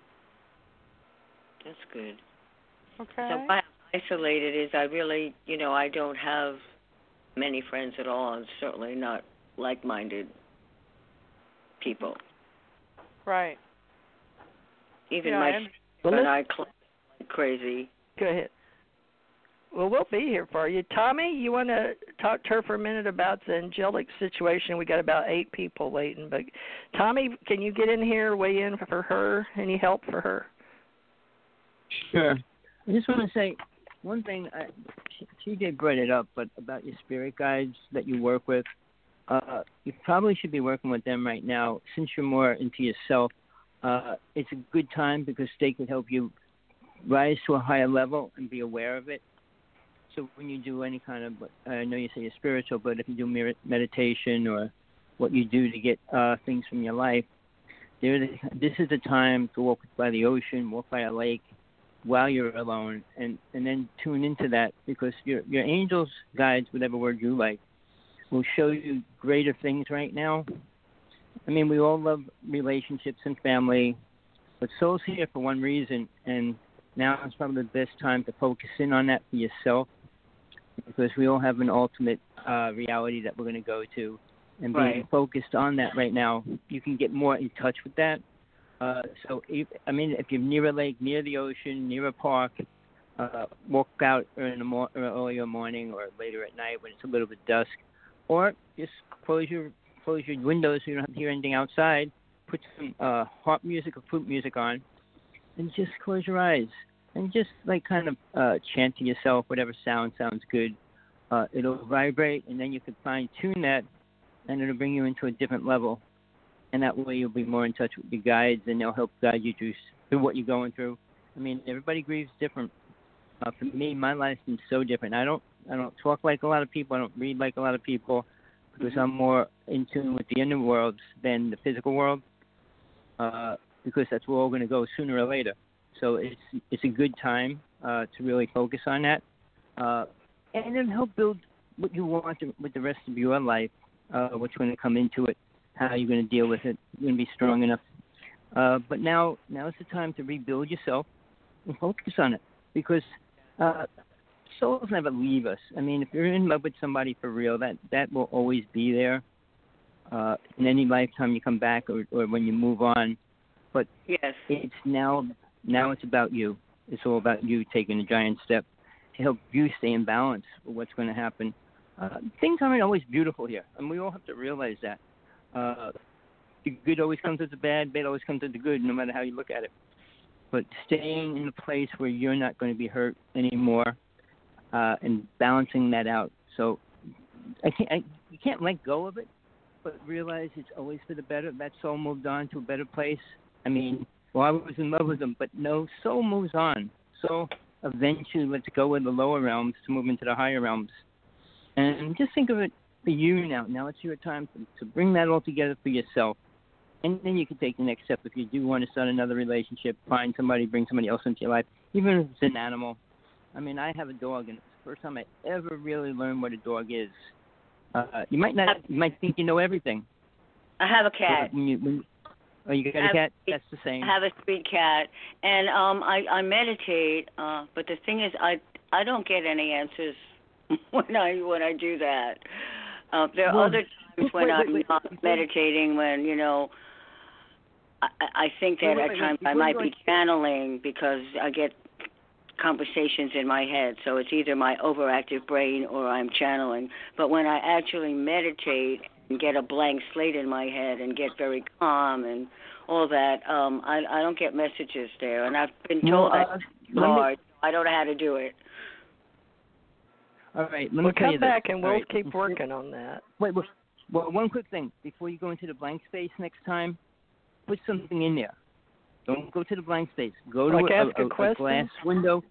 Speaker 10: That's good.
Speaker 9: Okay.
Speaker 10: So why I'm isolated is I really, you know, I don't have many friends at all, and certainly not like-minded people.
Speaker 9: Right.
Speaker 10: Even
Speaker 9: Yeah,
Speaker 10: my.
Speaker 1: Well,
Speaker 10: and I cl- crazy.
Speaker 1: Go ahead. Well, we'll be here for you. Tommy, you want to talk to her for a minute about the angelic situation? We got about eight people waiting, but Tommy, can you get in here, weigh in for her? Any help for her?
Speaker 8: Sure. I just want to say one thing. I, TJ brought it up, but about your spirit guides that you work with. Uh, you probably should be working with them right now since you're more into yourself. Uh, it's a good time because they can help you rise to a higher level and be aware of it. So when you do any kind of, I know you say you're spiritual, but if you do meditation or what you do to get uh, things from your life, there, this is the time to walk by the ocean, walk by a lake, while you're alone and and then tune into that because your your angels guides whatever word you like will show you greater things right now i mean we all love relationships and family But soul's here for one reason, and now is probably the best time to focus in on that for yourself, because we all have an ultimate uh, reality that we're going to go to, and being
Speaker 10: Right.
Speaker 8: focused on that right now, you can get more in touch with that. Uh, so, if, I mean, if you're near a lake, near the ocean, near a park, uh, walk out in the mor- earlier morning or later at night when it's a little bit dusk, or just close your close your windows so you don't have to hear anything outside. Put some uh, harp music or flute music on, and just close your eyes and just like kind of uh, chant to yourself whatever sound sounds good. Uh, it'll vibrate, and then you can fine tune that, and it'll bring you into a different level. And that way, you'll be more in touch with your guides, and they'll help guide you through through what you're going through. I mean, everybody grieves different. Uh, for me, my life's been so different. I don't I don't talk like a lot of people. I don't read like a lot of people because I'm more in tune with the inner worlds than the physical world. Uh, because that's where we're all going to go sooner or later. So it's it's a good time uh, to really focus on that, uh, and then help build what you want to, with the rest of your life. Uh, what's going to come into it, how are you're going to deal with it. You're going to be strong enough. Uh, but now now is the time to rebuild yourself and focus on it because uh, souls never leave us. I mean, if you're in love with somebody for real, that that will always be there. Uh, in any lifetime you come back or, or when you move on, but
Speaker 10: Yes.
Speaker 8: it's now now it's about you. It's all about you taking a giant step to help you stay in balance with what's going to happen. Uh, things aren't always beautiful here, and we all have to realize that. Uh, the good always comes with the bad, bad always comes with the good, no matter how you look at it. But staying in a place where you're not going to be hurt anymore, uh, and balancing that out. So I can't, I, you can't let go of it, but realize it's always for the better. That soul moved on to a better place. I mean, well, I was in love with him, but no, soul moves on. Soul eventually lets go of the lower realms to move into the higher realms. And just think of it for you now. Now it's your time to, to bring that all together for yourself. And then you can take the next step if you do want to start another relationship, find somebody, bring somebody else into your life, even if it's an animal. I mean, I have a dog, and it's the first time I ever really learned what a dog is. Uh, you might not, you might think you know everything.
Speaker 10: I have a cat.
Speaker 8: When you, when, oh, you got a cat? That's the same.
Speaker 10: I have a street cat, and um, I I meditate. Uh, but the thing is, I I don't get any answers when I when I do that. Uh, there are
Speaker 8: Well,
Speaker 10: other times when
Speaker 8: wait,
Speaker 10: I'm
Speaker 8: wait, wait,
Speaker 10: not
Speaker 8: before-
Speaker 10: meditating when you know. I, I think that
Speaker 8: Wait, wait,
Speaker 10: at times I might be channeling because I get conversations in my head. So it's either my overactive brain or I'm channeling. But when I actually meditate and get a blank slate in my head and get very calm and all that, um, I I don't get messages there. And I've been told that
Speaker 8: uh, me-
Speaker 10: hard. I don't know how to do it.
Speaker 8: All right, let me
Speaker 1: We'll come back and we'll
Speaker 8: right,
Speaker 1: keep working on that.
Speaker 8: Wait, wait, well, one quick thing before you go into the blank space next time, put something in there. Don't go to the blank space. Go to
Speaker 1: Like
Speaker 8: a,
Speaker 1: ask a
Speaker 8: a, a glass window.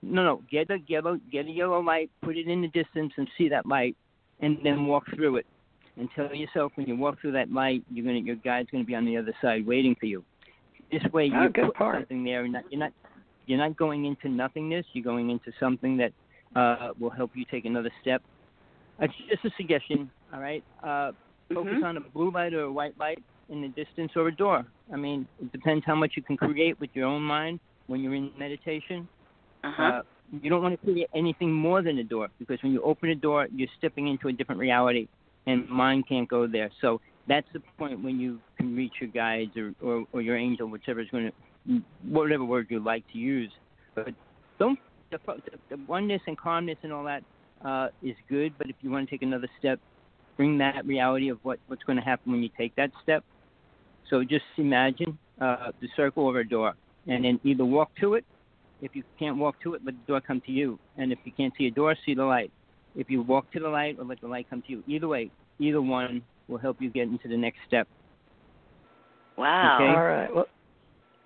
Speaker 8: No, no. Get a yellow, get a yellow light. Put it in the distance and see that light, and then walk through it. And tell yourself when you walk through that light, you're gonna, your guide's gonna be on the other side waiting for you. This way,
Speaker 1: Oh,
Speaker 8: you
Speaker 1: good
Speaker 8: put
Speaker 1: part.
Speaker 8: something there, and not, you're not, you're not going into nothingness. You're going into something that uh, will help you take another step. It's just a suggestion, all right? Uh, focus
Speaker 10: Mhm.
Speaker 8: on a blue light or a white light in the distance or a door. I mean, it depends how much you can create with your own mind when you're in meditation.
Speaker 10: Uh-huh.
Speaker 8: Uh, you don't want to create anything more than a door because when you open a door, you're stepping into a different reality, and mind can't go there. So that's the point when you can reach your guides or, or, or your angel, whichever is going to, whatever word you like to use. But don't the, the, the oneness and calmness and all that uh, is good. But if you want to take another step, bring that reality of what what's going to happen when you take that step. So just imagine uh, the circle over a door, and then either walk to it. If you can't walk to it, let the door come to you. And if you can't see a door, see the light. If you walk to the light, or let the light come to you. Either way, either one will help you get into the next step.
Speaker 10: Wow.
Speaker 8: Okay.
Speaker 1: All right. Well,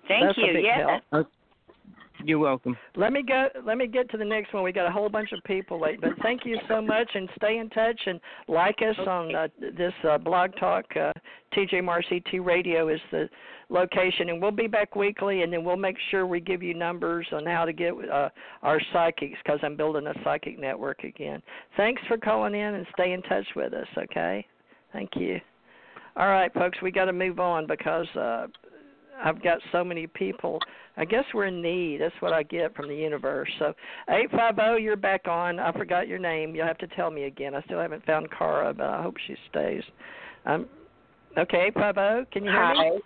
Speaker 10: Thank
Speaker 1: that's
Speaker 10: you.
Speaker 1: A big
Speaker 10: yeah.
Speaker 1: help.
Speaker 8: You're welcome.
Speaker 1: Let me go. Let me get to the next one. We got a whole bunch of people late, but thank you so much, and stay in touch and like us on uh, this uh, blog talk. Uh, TJ Morris ET Radio is the location, and we'll be back weekly, and then we'll make sure we give you numbers on how to get uh, our psychics because I'm building a psychic network again. Thanks for calling in and stay in touch with us. Okay, thank you. All right, folks, we got to move on because uh, I've got so many people. I guess we're in need. That's what I get from the universe. So eight five zero, you're back on. I forgot your name. You'll have to tell me again. I still haven't found Cara, but I hope she stays. Um, okay, eight five zero. Can you hear
Speaker 4: Hi.
Speaker 1: me?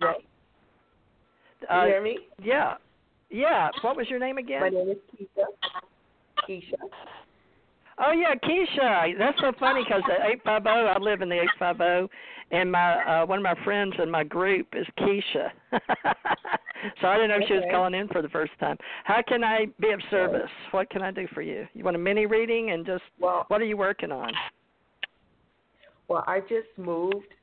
Speaker 4: Yeah.
Speaker 1: Uh,
Speaker 4: you hear me?
Speaker 1: Yeah. Yeah. What was your name again?
Speaker 4: My name is Keisha. Keisha.
Speaker 1: Oh yeah, Keisha. That's so funny because the eight five zero. I live in the eight five zero, and my uh, one of my friends in my group is Keisha. so I didn't know she was calling in for the first time. How can I be of service? What can I do for you? You want a mini reading and just
Speaker 4: Well,
Speaker 1: what are you working on?
Speaker 4: well, I just moved,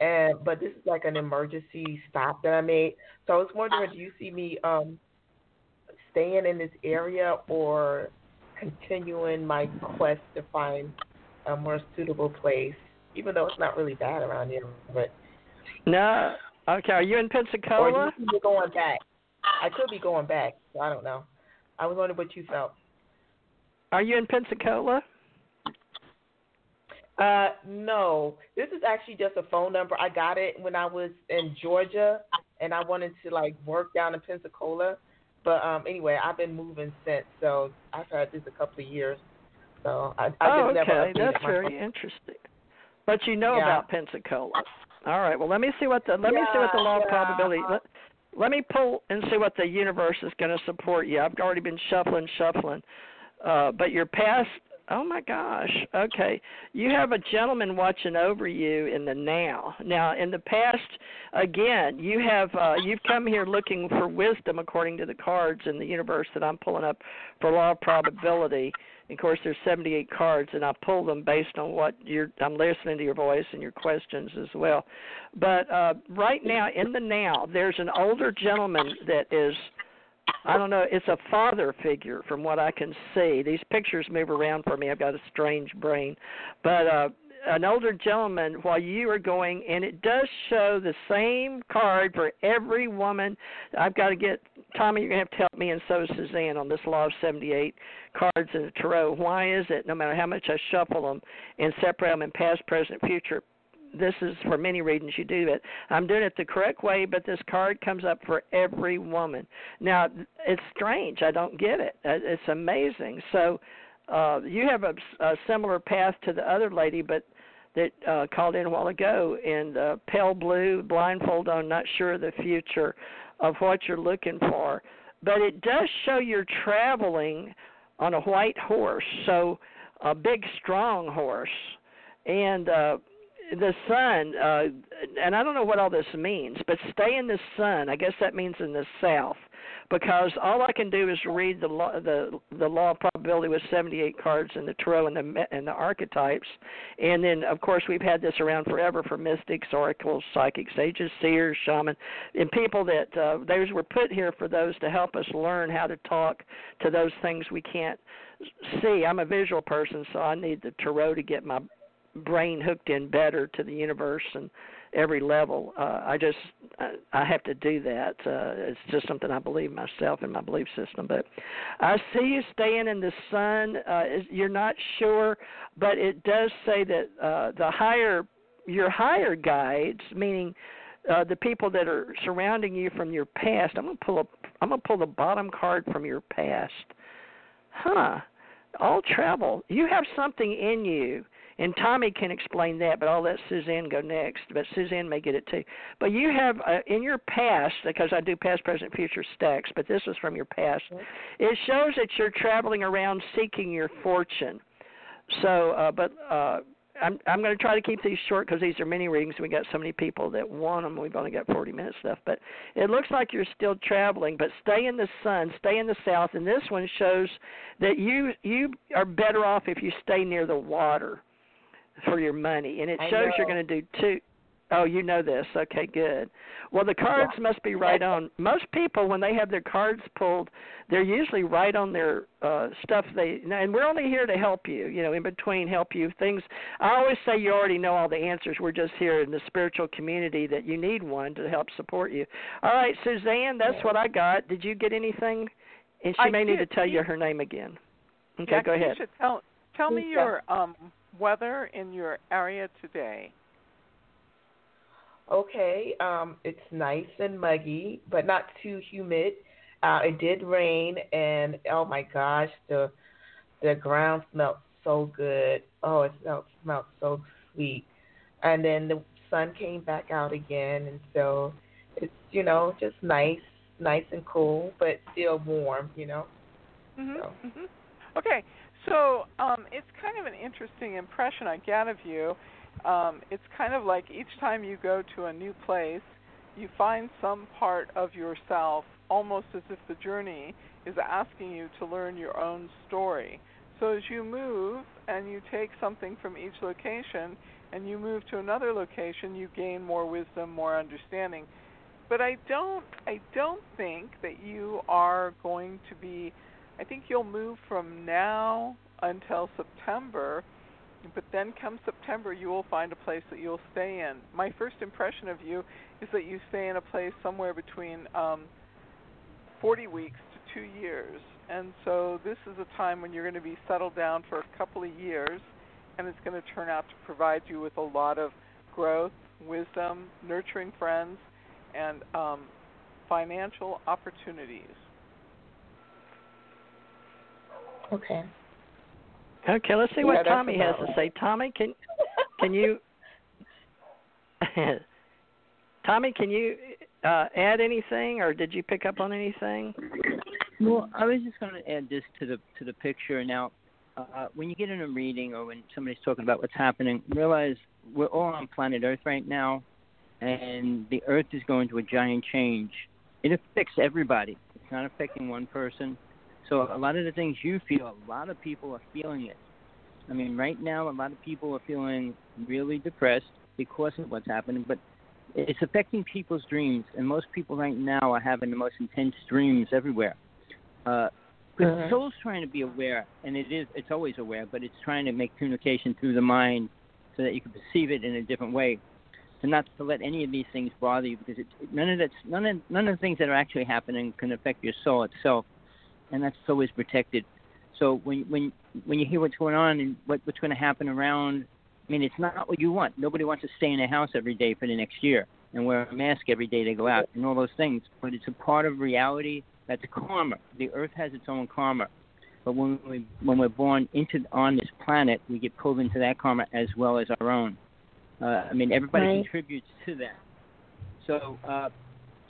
Speaker 4: and but this is like an emergency stop that I made. So I was wondering, do you see me um staying in this area or continuing my quest to find a more suitable place? Even though it's not really bad around here, but
Speaker 1: No. Okay. Are you in Pensacola?
Speaker 4: or you going back? I could be going back. So I don't know. I was wondering what you felt.
Speaker 1: Are you in Pensacola?
Speaker 4: Uh, no. This is actually just a phone number. I got it when I was in Georgia, and I wanted to like work down in Pensacola. But um, anyway, I've been moving since, so I've had this a couple of years. So I, I
Speaker 1: oh,
Speaker 4: just never
Speaker 1: okay. That's very
Speaker 4: phone.
Speaker 1: interesting. But you know
Speaker 4: Yeah.
Speaker 1: about Pensacola. All right. Well, let me see what the let me see what the law of probability. Let, let me pull and see what the universe is going to support you. I've already been shuffling, shuffling. Uh, but your past. Oh my gosh. Okay. You have a gentleman watching over you in the now. Now, in the past, again, you have uh, you've come here looking for wisdom according to the cards in the universe that I'm pulling up for law of probability. Of course, there's 78 cards, and I pull them based on what you're. I'm listening to your voice and your questions as well. But uh, right now, in the now, there's an older gentleman that is. I don't know. It's a father figure, from what I can see. These pictures move around for me. I've got a strange brain, but uh, an older gentleman while you are going, and it does show the same card for every woman. I've got to get Tommy. You're gonna have to help me, and so is Suzanne on this law of 78 cards in the tarot. Why is it? No matter how much I shuffle them and separate them in past, present, future. This is for many reasons you do it. I'm doing it the correct way, but this card comes up for every woman. Now it's strange. I don't get it. Uh, It's amazing. So uh, you have a, a similar path to the other lady, but that uh, called in a while ago in uh, pale blue, blindfold on, not sure of the future of what you're looking for. But it does show you're traveling on a white horse, so a big, strong horse, and uh, the sun. Uh, and I don't know what all this means, but stay in the sun. I guess that means in the south because all I can do is read the law, the the law of probability with 78 cards in the tarot and the and the archetypes, and then of course we've had this around forever for mystics, oracles, psychics, sages, seers, shaman, and people that uh, those were put here for those to help us learn how to talk to those things we can't see. I'm a visual person, so I need the tarot to get my brain hooked in better to the universe and every level. Uh, I just I, have to do that. Uh, it's just something I believe myself in my belief system. But I see you staying in the sun. Uh, you're not sure, but it does say that uh, the higher your higher guides, meaning uh, the people that are surrounding you from your past. I'm gonna pull a I'm gonna pull the bottom card from your past. Huh. All travel. You have something in you and Tommy can explain that, but I'll let Suzanne go next. But Suzanne may get it too. But you have uh, in your past, because I do past, present, future stacks, but this was from your past. It shows that you're traveling around seeking your fortune. So, uh, but uh, I'm I'm going to try to keep these short because these are mini readings. We got so many people that want them. We've only got 40 minutes left, but it looks like you're still traveling. But stay in the sun, stay in the south, and this one shows that you you are better off if you stay near the water for your money, and it
Speaker 4: I
Speaker 1: shows you're going to do two. Oh, you know this. Okay, good. Well, the cards must be right on. Most people, when they have their cards pulled, they're usually right on their uh stuff. They and we're only here to help you. You know, in between, help you things. I always say you already know all the answers. We're just here in the spiritual community that you need one to help support you. All right, Suzanne, that's what I got. Did you get anything? And she
Speaker 9: I
Speaker 1: may need to tell you her name again. Okay,
Speaker 9: yeah,
Speaker 1: go ahead.
Speaker 9: Keisha, tell tell me
Speaker 4: Keisha.
Speaker 9: your um weather in your area today.
Speaker 4: okay. Um, it's nice and muggy, but not too humid. Uh, it did rain, and oh my gosh, the the ground smelled so good. Oh, it smelled smelled so sweet. And then the sun came back out again, and so it's you know just nice, nice and cool, but still warm. You know.
Speaker 9: Mhm.
Speaker 4: So.
Speaker 9: Mhm. Okay. So um, it's kind of an interesting impression I get of you. Um, it's kind of like each time you go to a new place, you find some part of yourself, almost as if the journey is asking you to learn your own story. So as you move and you take something from each location and you move to another location, you gain more wisdom, more understanding. But I don't I don't think that you are going to be I think you'll move from now until September, but then come September you will find a place that you'll stay in. My first impression of you is that you stay in a place somewhere between um 40 weeks to 2 years. And so this is a time when you're going to be settled down for a couple of years and it's going to turn out to provide you with a lot of growth, wisdom, nurturing friends, and um, financial opportunities.
Speaker 4: Okay.
Speaker 1: Okay, let's see
Speaker 4: Yeah,
Speaker 1: what Tommy has to say. Tommy, can can you Tommy, can you uh, add anything, or did you pick up on anything?
Speaker 8: Well, I was just going to add this to the to the picture. Now, uh, when you get in a reading or when somebody's talking about what's happening, realize we're all on planet Earth right now, and the Earth is going through a giant change. It affects everybody. It's not affecting one person. So a lot of the things you feel, a lot of people are feeling it. I mean, right now, a lot of people are feeling really depressed because of what's happening, but it's affecting people's dreams, and most people right now are having the most intense dreams everywhere. Uh, because the
Speaker 4: Mhm.
Speaker 8: soul's trying to be aware, and it is, it's always aware, but it's trying to make communication through the mind so that you can perceive it in a different way. So not to let any of these things bother you, because it, none of that's none of none of the things that are actually happening can affect your soul itself, and that's always protected. So when when when you hear what's going on and what what's going to happen around, I mean, it's not what you want. Nobody wants to stay in a house every day for the next year and wear a mask every day they go out and all those things. But it's a part of reality. That's karma. The earth has its own karma. But when we when we're born into on this planet, we get pulled into that karma as well as our own. Uh, I mean, everybody
Speaker 4: Right.
Speaker 8: contributes to that. So uh,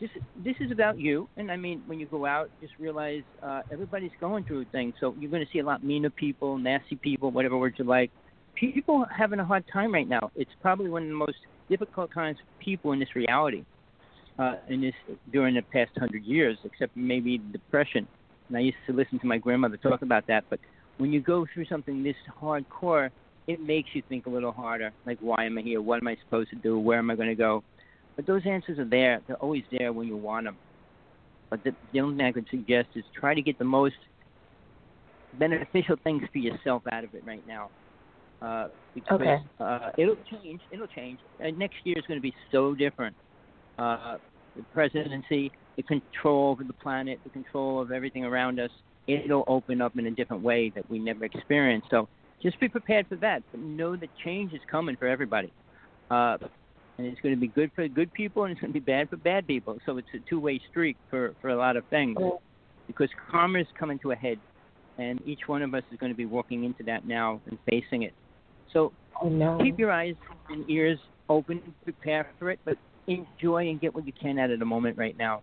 Speaker 8: just this is about you. And I mean, when you go out, just realize uh, everybody's going through things. So you're going to see a lot meaner people, nasty people, whatever words you like. People having a hard time right now. It's probably one of the most difficult times for people in this reality. Uh, in this during the past hundred years, except maybe depression. And I used to listen to my grandmother talk about that. But when you go through something this hardcore, it makes you think a little harder. Like, why am I here? What am I supposed to do? Where am I going to go? But those answers are there. They're always there when you want them. But the, the only thing I could suggest is try to get the most beneficial things for yourself out of it right now. Uh, because
Speaker 4: Okay.
Speaker 8: uh, it'll change. It'll change. And next year is going to be so different. Uh, the presidency, the control over the planet, the control of everything around us, it'll open up in a different way that we never experienced. So just be prepared for that. But know that change is coming for everybody. Uh, and it's going to be good for good people and it's going to be bad for bad people. So it's a two-way street for for a lot of things because karma is coming to a head, and each one of us is going to be walking into that now and facing it. So
Speaker 4: Oh no.
Speaker 8: keep your eyes and ears open, prepare for it, but enjoy and get what you can out of the moment right now.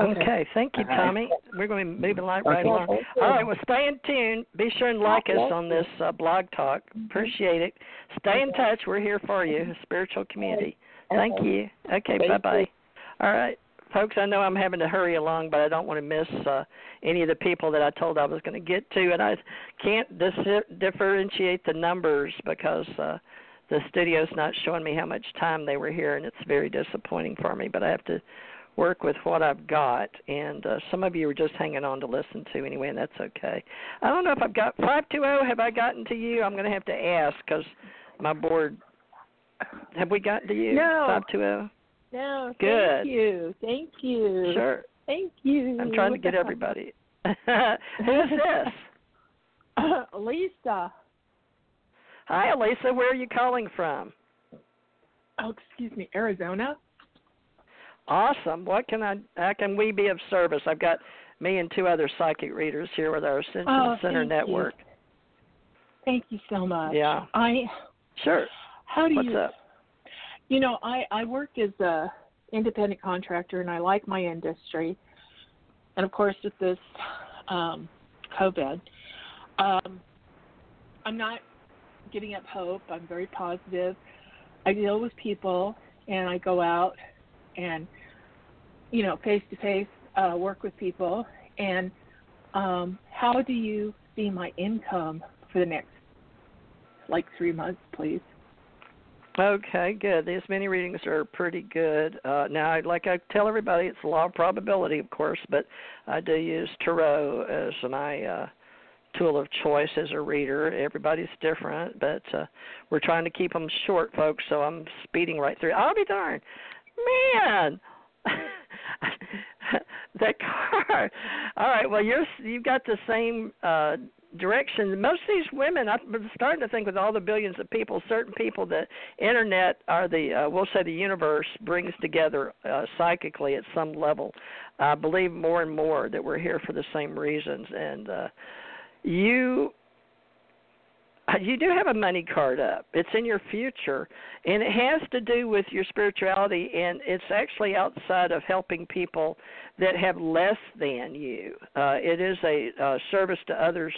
Speaker 1: Okay, thank you, Tommy. We're going to be moving right, right
Speaker 8: Okay.
Speaker 1: along. All right, well, stay in tune. Be sure and like us on this uh, blog talk. Appreciate it. Stay in touch. We're here for you, spiritual community. Thank you. Okay, bye bye. All right, folks. I know I'm having to hurry along, but I don't want to miss uh, any of the people that I told I was going to get to, and I can't dis- differentiate the numbers because uh, the studio's not showing me how much time they were here, and it's very disappointing for me. But I have to work with what I've got, and uh, some of you are just hanging on to listen to anyway, and that's okay. I don't know if I've got five two zero. Have I gotten to you? I'm going to have to ask because my board. Have we gotten to you?
Speaker 6: No.
Speaker 1: Five two zero.
Speaker 6: No,
Speaker 1: Good.
Speaker 6: thank you. Thank you.
Speaker 1: Sure.
Speaker 6: Thank you.
Speaker 1: I'm trying to get everybody. Who's this?
Speaker 6: Lisa.
Speaker 1: Hi, Elisa. Where are you calling from?
Speaker 11: oh, excuse me, Arizona.
Speaker 1: Awesome. What can I? How can we be of service? I've got me and two other psychic readers here with our Ascension
Speaker 11: Oh,
Speaker 1: Center
Speaker 11: thank
Speaker 1: network.
Speaker 11: You. Thank you so much.
Speaker 1: Yeah.
Speaker 11: I.
Speaker 1: Sure.
Speaker 11: How do
Speaker 1: What's
Speaker 11: you?
Speaker 1: up?
Speaker 11: You know, I I work as a independent contractor, and I like my industry. And of course, with this um, COVID, um, I'm not giving up hope. I'm very positive. I deal with people, and I go out and you know face to face work with people. And um, how do you see my income for the next like three months, please?
Speaker 1: Okay, good. These mini readings are pretty good. Uh, now, like I tell everybody, it's a law of probability, of course, but I do use tarot as my uh, tool of choice as a reader. Everybody's different, but uh, we're trying to keep them short, folks. So I'm speeding right through. I'll be darned, man. that car. All right. Well, you're you've got the same uh direction. Most of these women, I'm starting to think with all the billions of people, certain people, the internet are the, uh, we'll say the universe brings together uh, psychically at some level. I believe more and more that we're here for the same reasons. And uh, you you do have a money card up. It's in your future, and it has to do with your spirituality, and it's actually outside of helping people that have less than you. Uh, it is a uh, service to others,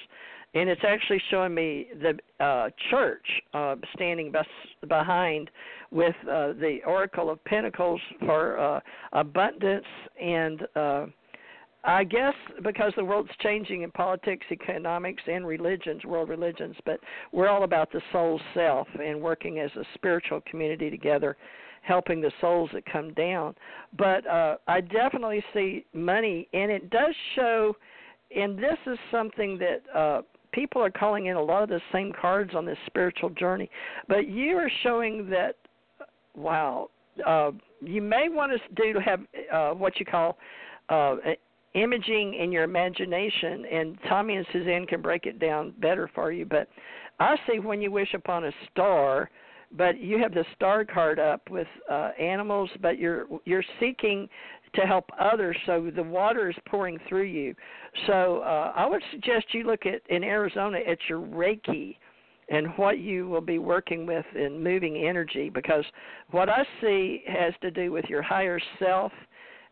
Speaker 1: and it's actually showing me the uh, church uh, standing bes- behind with uh, the Oracle of Pentacles for uh, abundance and. Uh, I guess because the world's changing in politics, economics, and religions, world religions, but we're all about the soul self and working as a spiritual community together, helping the souls that come down. But uh, I definitely see money, and it does show, and this is something that uh, people are calling in a lot of the same cards on this spiritual journey, but you are showing that, wow, uh, you may want to do have uh, what you call uh, imaging in your imagination and Tommy and Suzanne can break it down better for you but I see when you wish upon a star but you have the star card up with uh animals but you're you're seeking to help others so the water is pouring through you. So uh I would suggest you look at in Arizona at your reiki and what you will be working with in moving energy because what I see has to do with your higher self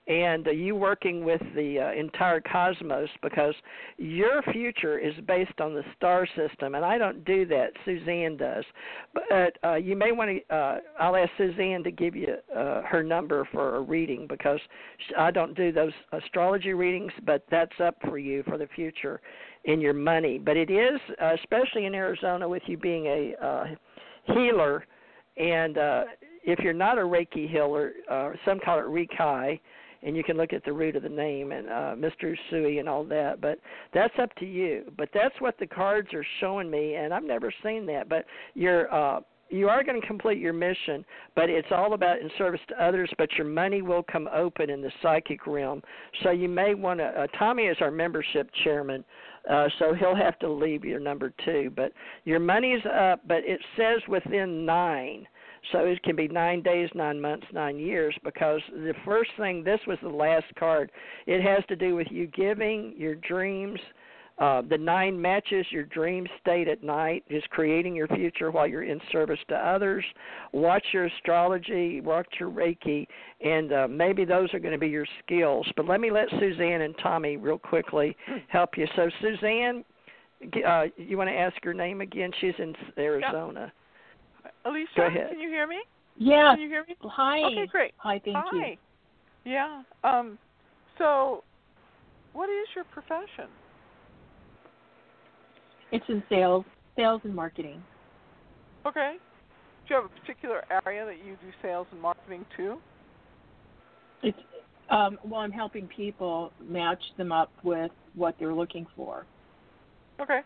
Speaker 1: and uh, you working with the uh, entire cosmos because your future is based on the star system and I don't do that. Suzanne does. But uh, you may want to uh, I'll ask Suzanne to give you uh, her number for a reading because I don't do those astrology readings but that's up for you for the future in your money. But it is uh, especially in Arizona with you being a uh, healer and uh, if you're not a Reiki healer, uh, some call it Reiki, and you can look at the root of the name and uh, Mr. Usui and all that. But that's up to you. But that's what the cards are showing me, and I've never seen that. But you're uh, you are going to complete your mission, but it's all about in service to others. But your money will come open in the psychic realm, so you may want to. Uh, Tommy is our membership chairman, uh, so he'll have to leave your number two. But your money's up, but it says within nine. So it can be nine days, nine months, nine years, because the first thing, this was the last card. It has to do with you giving your dreams. Uh, the nine matches your dream state at night, is creating your future while you're in service to others. Watch your astrology, watch your Reiki, and uh, maybe those are going to be your skills. But let me let Suzanne and Tommy real quickly help you. So, Suzanne, uh, you want to ask her name again? She's in Arizona.
Speaker 9: Alicia,
Speaker 1: Go ahead.
Speaker 9: can you hear me?
Speaker 11: Yeah.
Speaker 9: Can you hear me?
Speaker 11: Hi.
Speaker 9: Okay, great.
Speaker 11: Hi, thank
Speaker 9: Hi.
Speaker 11: you.
Speaker 9: Yeah. Um so what is your profession?
Speaker 11: It's in sales, sales and marketing.
Speaker 9: Okay. Do you have a particular area that you do sales and marketing to?
Speaker 11: It's um, well, I'm helping people match them up with what they're looking for.
Speaker 9: Okay.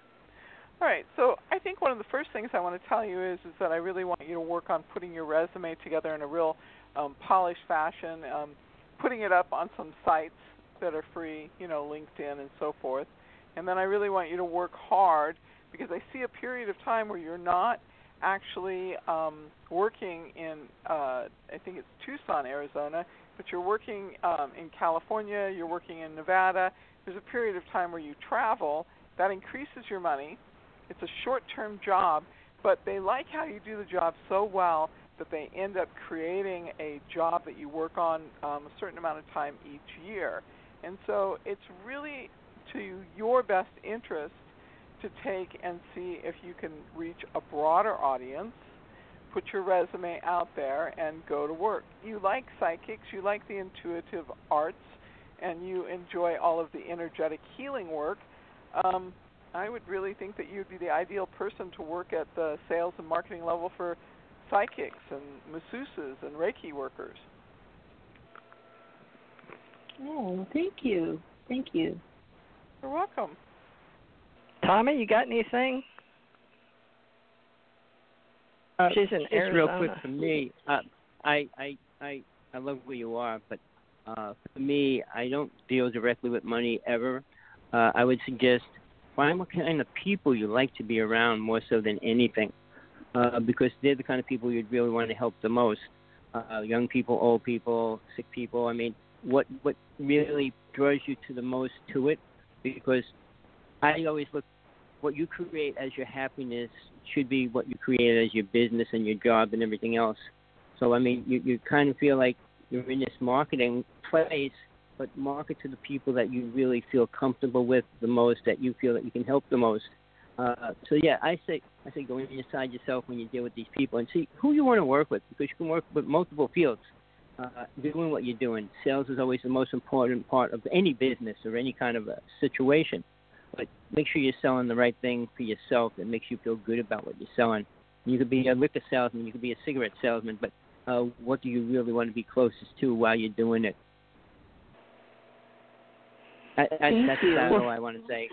Speaker 9: All right. So I think one of the first things I want to tell you is is that I really want you to work on putting your resume together in a real um, polished fashion, um, putting it up on some sites that are free, you know, LinkedIn and so forth. And then I really want you to work hard because I see a period of time where you're not actually um, working in, uh, I think it's Tucson, Arizona, but you're working um, in California, you're working in Nevada. There's a period of time where you travel. That increases your money. It's a short term job, but they like how you do the job so well that they end up creating a job that you work on um, a certain amount of time each year. And so it's really to your best interest to take and see if you can reach a broader audience, put your resume out there, and go to work. You like psychics, you like the intuitive arts, and you enjoy all of the energetic healing work. Um, I would really think that you'd be the ideal person to work at the sales and marketing level for psychics and masseuses and Reiki workers.
Speaker 11: Oh, thank you. Thank you.
Speaker 9: You're welcome.
Speaker 1: Tommy, you got anything?
Speaker 8: Uh,
Speaker 1: She's in
Speaker 8: just
Speaker 1: Arizona.
Speaker 8: real quick for me, uh, I I I I love where you are, but uh, for me, I don't deal directly with money ever. Uh, I would suggest find what kind of people you like to be around more so than anything, uh, because they're the kind of people you'd really want to help the most. Uh, young people, old people, sick people. I mean, what what really draws you to the most to it? Because I always look what you create as your happiness should be what you create as your business and your job and everything else. So I mean, you you kind of feel like you're in this marketing place, but market to the people that you really feel comfortable with the most, that you feel that you can help the most. Uh, so yeah, I say I say go inside yourself when you deal with these people and see who you want to work with because you can work with multiple fields. Uh, doing what you're doing, sales is always the most important part of any business or any kind of a situation. But make sure you're selling the right thing for yourself that makes you feel good about what you're selling. You could be a liquor salesman, you could be a cigarette salesman, but uh, what do you really want to be closest to while you're doing it? I, I,
Speaker 1: Thank
Speaker 8: that's
Speaker 1: you.
Speaker 8: about all I want to say.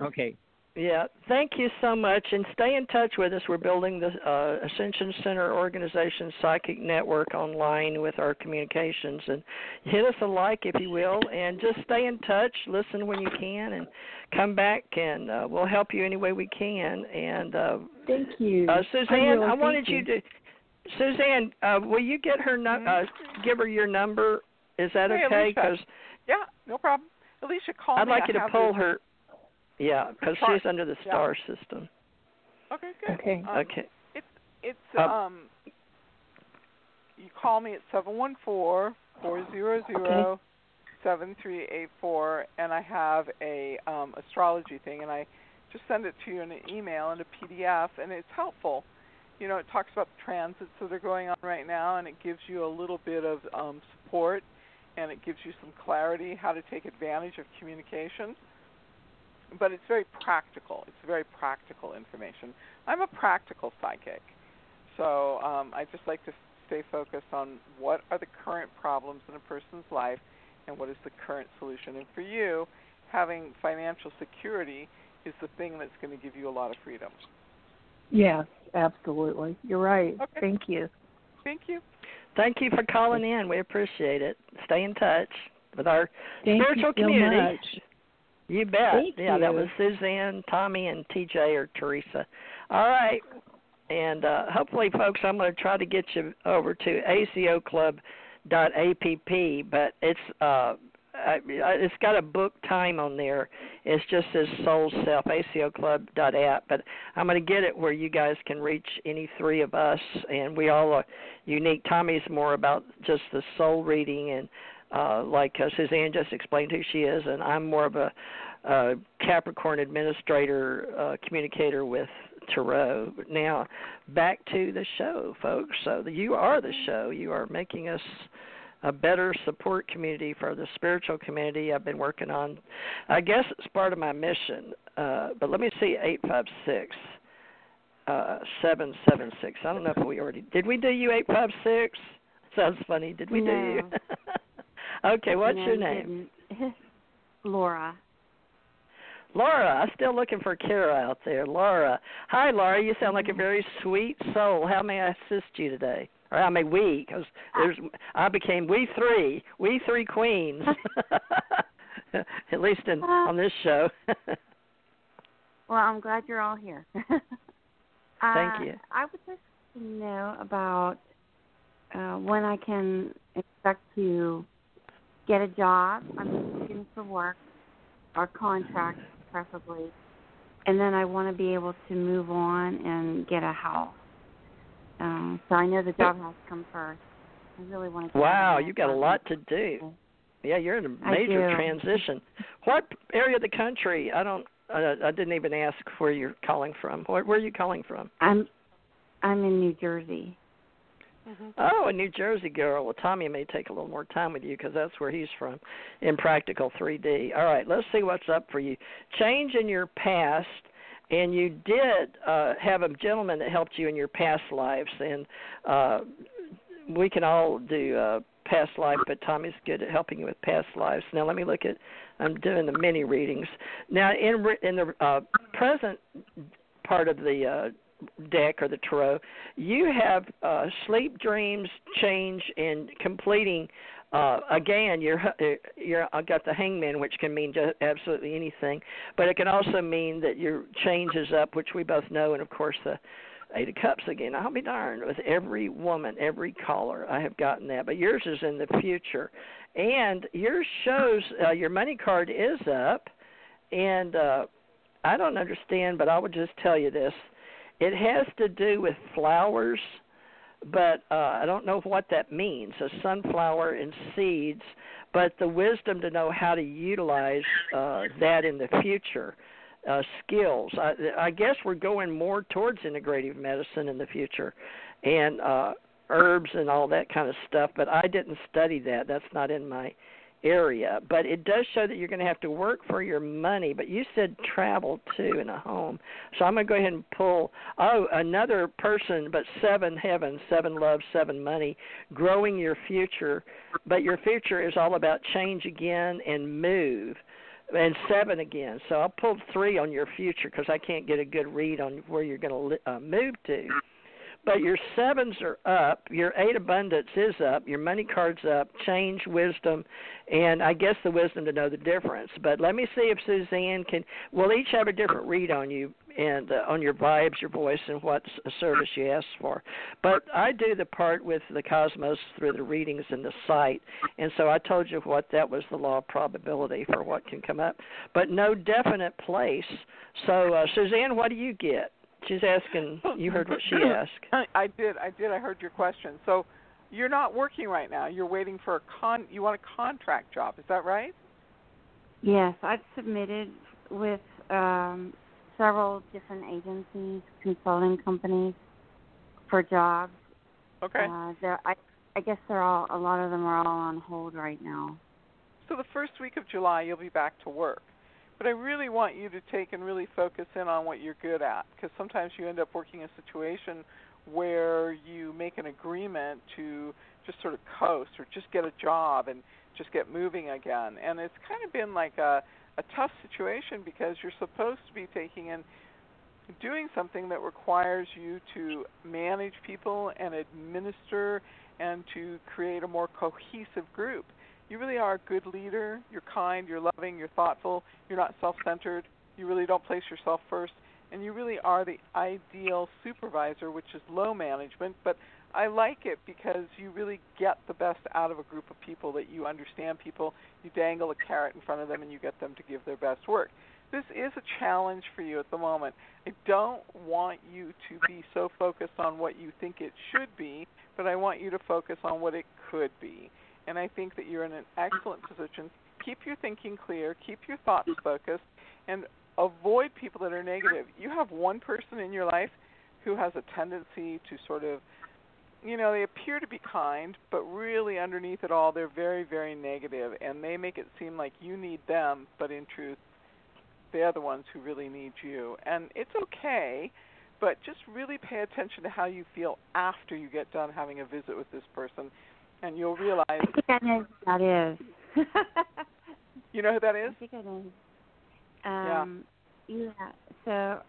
Speaker 8: Okay.
Speaker 1: Yeah, thank you so much, and stay in touch with us. We're building the uh, Ascension Center Organization Psychic Network online with our communications, and hit us a like if you will, and just stay in touch. Listen when you can, and come back, and uh, we'll help you any way we can. And uh,
Speaker 11: Thank you.
Speaker 1: uh,
Speaker 11: I
Speaker 1: Suzanne,
Speaker 11: will,
Speaker 1: I wanted
Speaker 11: thank
Speaker 1: you to. Suzanne, uh, will you get her? Nu- uh, give her your number. Is that
Speaker 9: Hey,
Speaker 1: okay? Because
Speaker 9: Yeah, no problem. Alicia, call
Speaker 1: I'd
Speaker 9: me.
Speaker 1: like
Speaker 9: I
Speaker 1: you to
Speaker 9: have
Speaker 1: pull her. Yeah, because she's under the
Speaker 9: yeah.
Speaker 1: star system.
Speaker 9: Okay, good.
Speaker 11: Okay.
Speaker 9: Um,
Speaker 1: Okay.
Speaker 9: It's it's
Speaker 1: Um,
Speaker 9: um. You call me at seven one four four zero zero seven three eight four, and I have a um astrology thing, and I just send it to you in an email and a PDF, and it's helpful. You know, it talks about the transits that are going on right now, and it gives you a little bit of um, support, and it gives you some clarity how to take advantage of communication but it's very practical. It's very practical information. I'm a practical psychic, so um, I just like to stay focused on what are the current problems in a person's life and what is the current solution. And for you, having financial security is the thing that's going to give you a lot of freedom.
Speaker 11: Yes, absolutely. You're right.
Speaker 9: Okay.
Speaker 11: Thank you.
Speaker 9: Thank you.
Speaker 1: Thank you for calling in. We appreciate it. Stay in touch with our
Speaker 11: Thank
Speaker 1: spiritual
Speaker 11: you
Speaker 1: community. You bet.
Speaker 11: Thank
Speaker 1: yeah, that was Suzanne, Tommy, and TJ or Theresa. All right. And uh, hopefully, folks, I'm going to try to get you over to acoclub.app, but it's uh, I, it's got a book time on there. It's just says Soul Self, acoclub.app. But I'm going to get it where you guys can reach any three of us, and we all are unique. Tommy's more about just the soul reading, and uh, like uh, Suzanne just explained who she is, and I'm more of a Capricorn administrator, uh, communicator with Tarot. Now, back to the show, folks. So you are the show. You are making us a better support community for the spiritual community I've been working on. I guess it's part of my mission. Uh, but let me see, eight five six. Uh, seven seven six. I don't know if we already did. We do you eight five six. Sounds funny. Did we do you? okay. What's
Speaker 12: No,
Speaker 1: your name?
Speaker 12: Laura.
Speaker 1: Laura, I'm still looking for Kara out there. Laura. Hi, Laura. You sound like a very sweet soul. How may I assist you today? Or how may we? Because there's, I became we three, we three queens. At least in on this show.
Speaker 12: Well, I'm glad you're all here.
Speaker 13: Uh,
Speaker 1: you.
Speaker 13: I would just know about uh, when I can expect to get a job. I'm looking for work or contract, preferably, and then I want to be able to move on and get a house. Um, so I know the job has to come first. I really want to. Get
Speaker 1: Wow,
Speaker 13: out of
Speaker 1: you got a lot to do. Yeah, you're in a major transition. What area of the country? I don't. I, I didn't even ask where you're calling from. Where, where are you calling from?
Speaker 13: I'm I'm in New Jersey.
Speaker 1: Oh, a New Jersey girl. Well, Tommy may take a little more time with you because that's where he's from, in Practical 3D. All right, let's see what's up for you. Change in your past, and you did uh, have a gentleman that helped you in your past lives, and uh, we can all do uh, past life, but Tommy's good at helping you with past lives. Now, let me look at. I'm doing the mini readings now. In in the uh, present part of the uh, deck or the tarot, you have uh, sleep, dreams, change, and completing. Uh, again, you're you're I got the hangman, which can mean just absolutely anything, but it can also mean that your change is up, which we both know, and of course the Eight of Cups again. I'll be darned with every woman, every caller. I have gotten that, but yours is in the future, and yours shows uh, your money card is up, and uh, I don't understand, but I would just tell you this: it has to do with flowers, but uh, I don't know what that means. A sunflower and seeds, but the wisdom to know how to utilize uh, that in the future uh, skills. I, I guess we're going more towards integrative medicine in the future, and uh, herbs and all that kind of stuff. But I didn't study that. That's not in my area. But it does show that you're going to have to work for your money. But you said travel too in a home, so I'm going to go ahead and pull. Oh, another person, but seven heavens, seven love, seven money, growing your future. But your future is all about change again and move and seven again. So I pulled three on your future because I can't get a good read on where you're going to uh, move to. But your sevens are up, your eight abundance is up, your money card's up, change, wisdom, and I guess the wisdom to know the difference. But let me see if Suzanne can. We'll each have a different read on you and uh, on your vibes, your voice, and what service you ask for. But I do the part with the cosmos through the readings and the site, and so I told you what that was the law of probability for what can come up, but no definite place. So uh, Suzanne, what do you get? She's asking. You heard what she asked.
Speaker 9: I, I did. I did. I heard your question. So you're not working right now. You're waiting for a con. You want a contract job. Is that right?
Speaker 13: Yes, I've submitted with um, several different agencies, consulting companies for jobs.
Speaker 9: Okay.
Speaker 13: Uh, they're, I, I guess they're all. A lot of them are all on hold right now.
Speaker 9: So the first week of July, you'll be back to work. But I really want you to take and really focus in on what you're good at, because sometimes you end up working a situation where you make an agreement to just sort of coast or just get a job and just get moving again. And it's kind of been like a a tough situation because you're supposed to be taking and doing something that requires you to manage people and administer and to create a more cohesive group. You really are a good leader. You're kind, you're loving, you're thoughtful, you're not self centered, you really don't place yourself first, and you really are the ideal supervisor, which is low management. But I like it because you really get the best out of a group of people that you understand people, you dangle a carrot in front of them, and you get them to give their best work. This is a challenge for you at the moment. I don't want you to be so focused on what you think it should be, but I want you to focus on what it could be. And I think that you're in an excellent position. Keep your thinking clear, keep your thoughts focused, and avoid people that are negative. You have one person in your life who has a tendency to sort of you know, they appear to be kind, but really underneath it all, they're very, very negative, and they make it seem like you need them, but in truth, they're the ones who really need you. And it's okay, but just really pay attention to how you feel after you get done having a visit with this person, and you'll realize.
Speaker 13: I think I know who that is.
Speaker 9: you know who that is?
Speaker 13: I think I know. Um, yeah. Yeah. So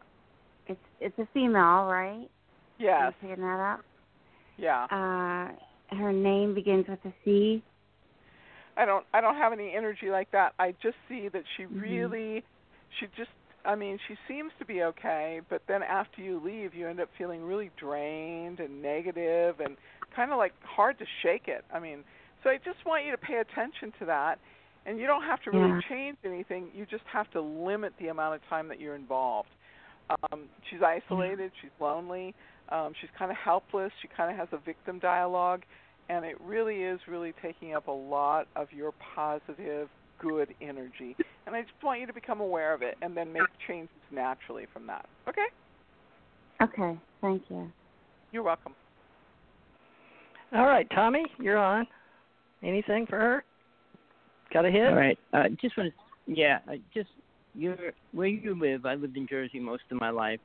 Speaker 13: it's it's a female, right?
Speaker 9: Yes.
Speaker 13: Am I picking that up?
Speaker 9: Yeah.
Speaker 13: Uh, her name begins with a C.
Speaker 9: I don't I don't have any energy like that. I just see that she
Speaker 13: Mhm.
Speaker 9: really she just I mean, she seems to be okay, but then after you leave, you end up feeling really drained and negative and kind of like hard to shake it. I mean, so I just want you to pay attention to that. And you don't have to really
Speaker 13: Yeah.
Speaker 9: change anything. You just have to limit the amount of time that you're involved. Um, she's isolated. She's lonely. Um, she's kind of helpless. She kind of has a victim dialogue, and it really is really taking up a lot of your positive, good energy. And I just want you to become aware of it, and then make changes naturally from that. Okay?
Speaker 13: Okay, thank you.
Speaker 9: You're welcome.
Speaker 1: All right, Tommy, you're on. Anything for her? Got a hit?
Speaker 8: All right. Uh, just want to, yeah, uh, just you're where you live. I lived in Jersey most of my life.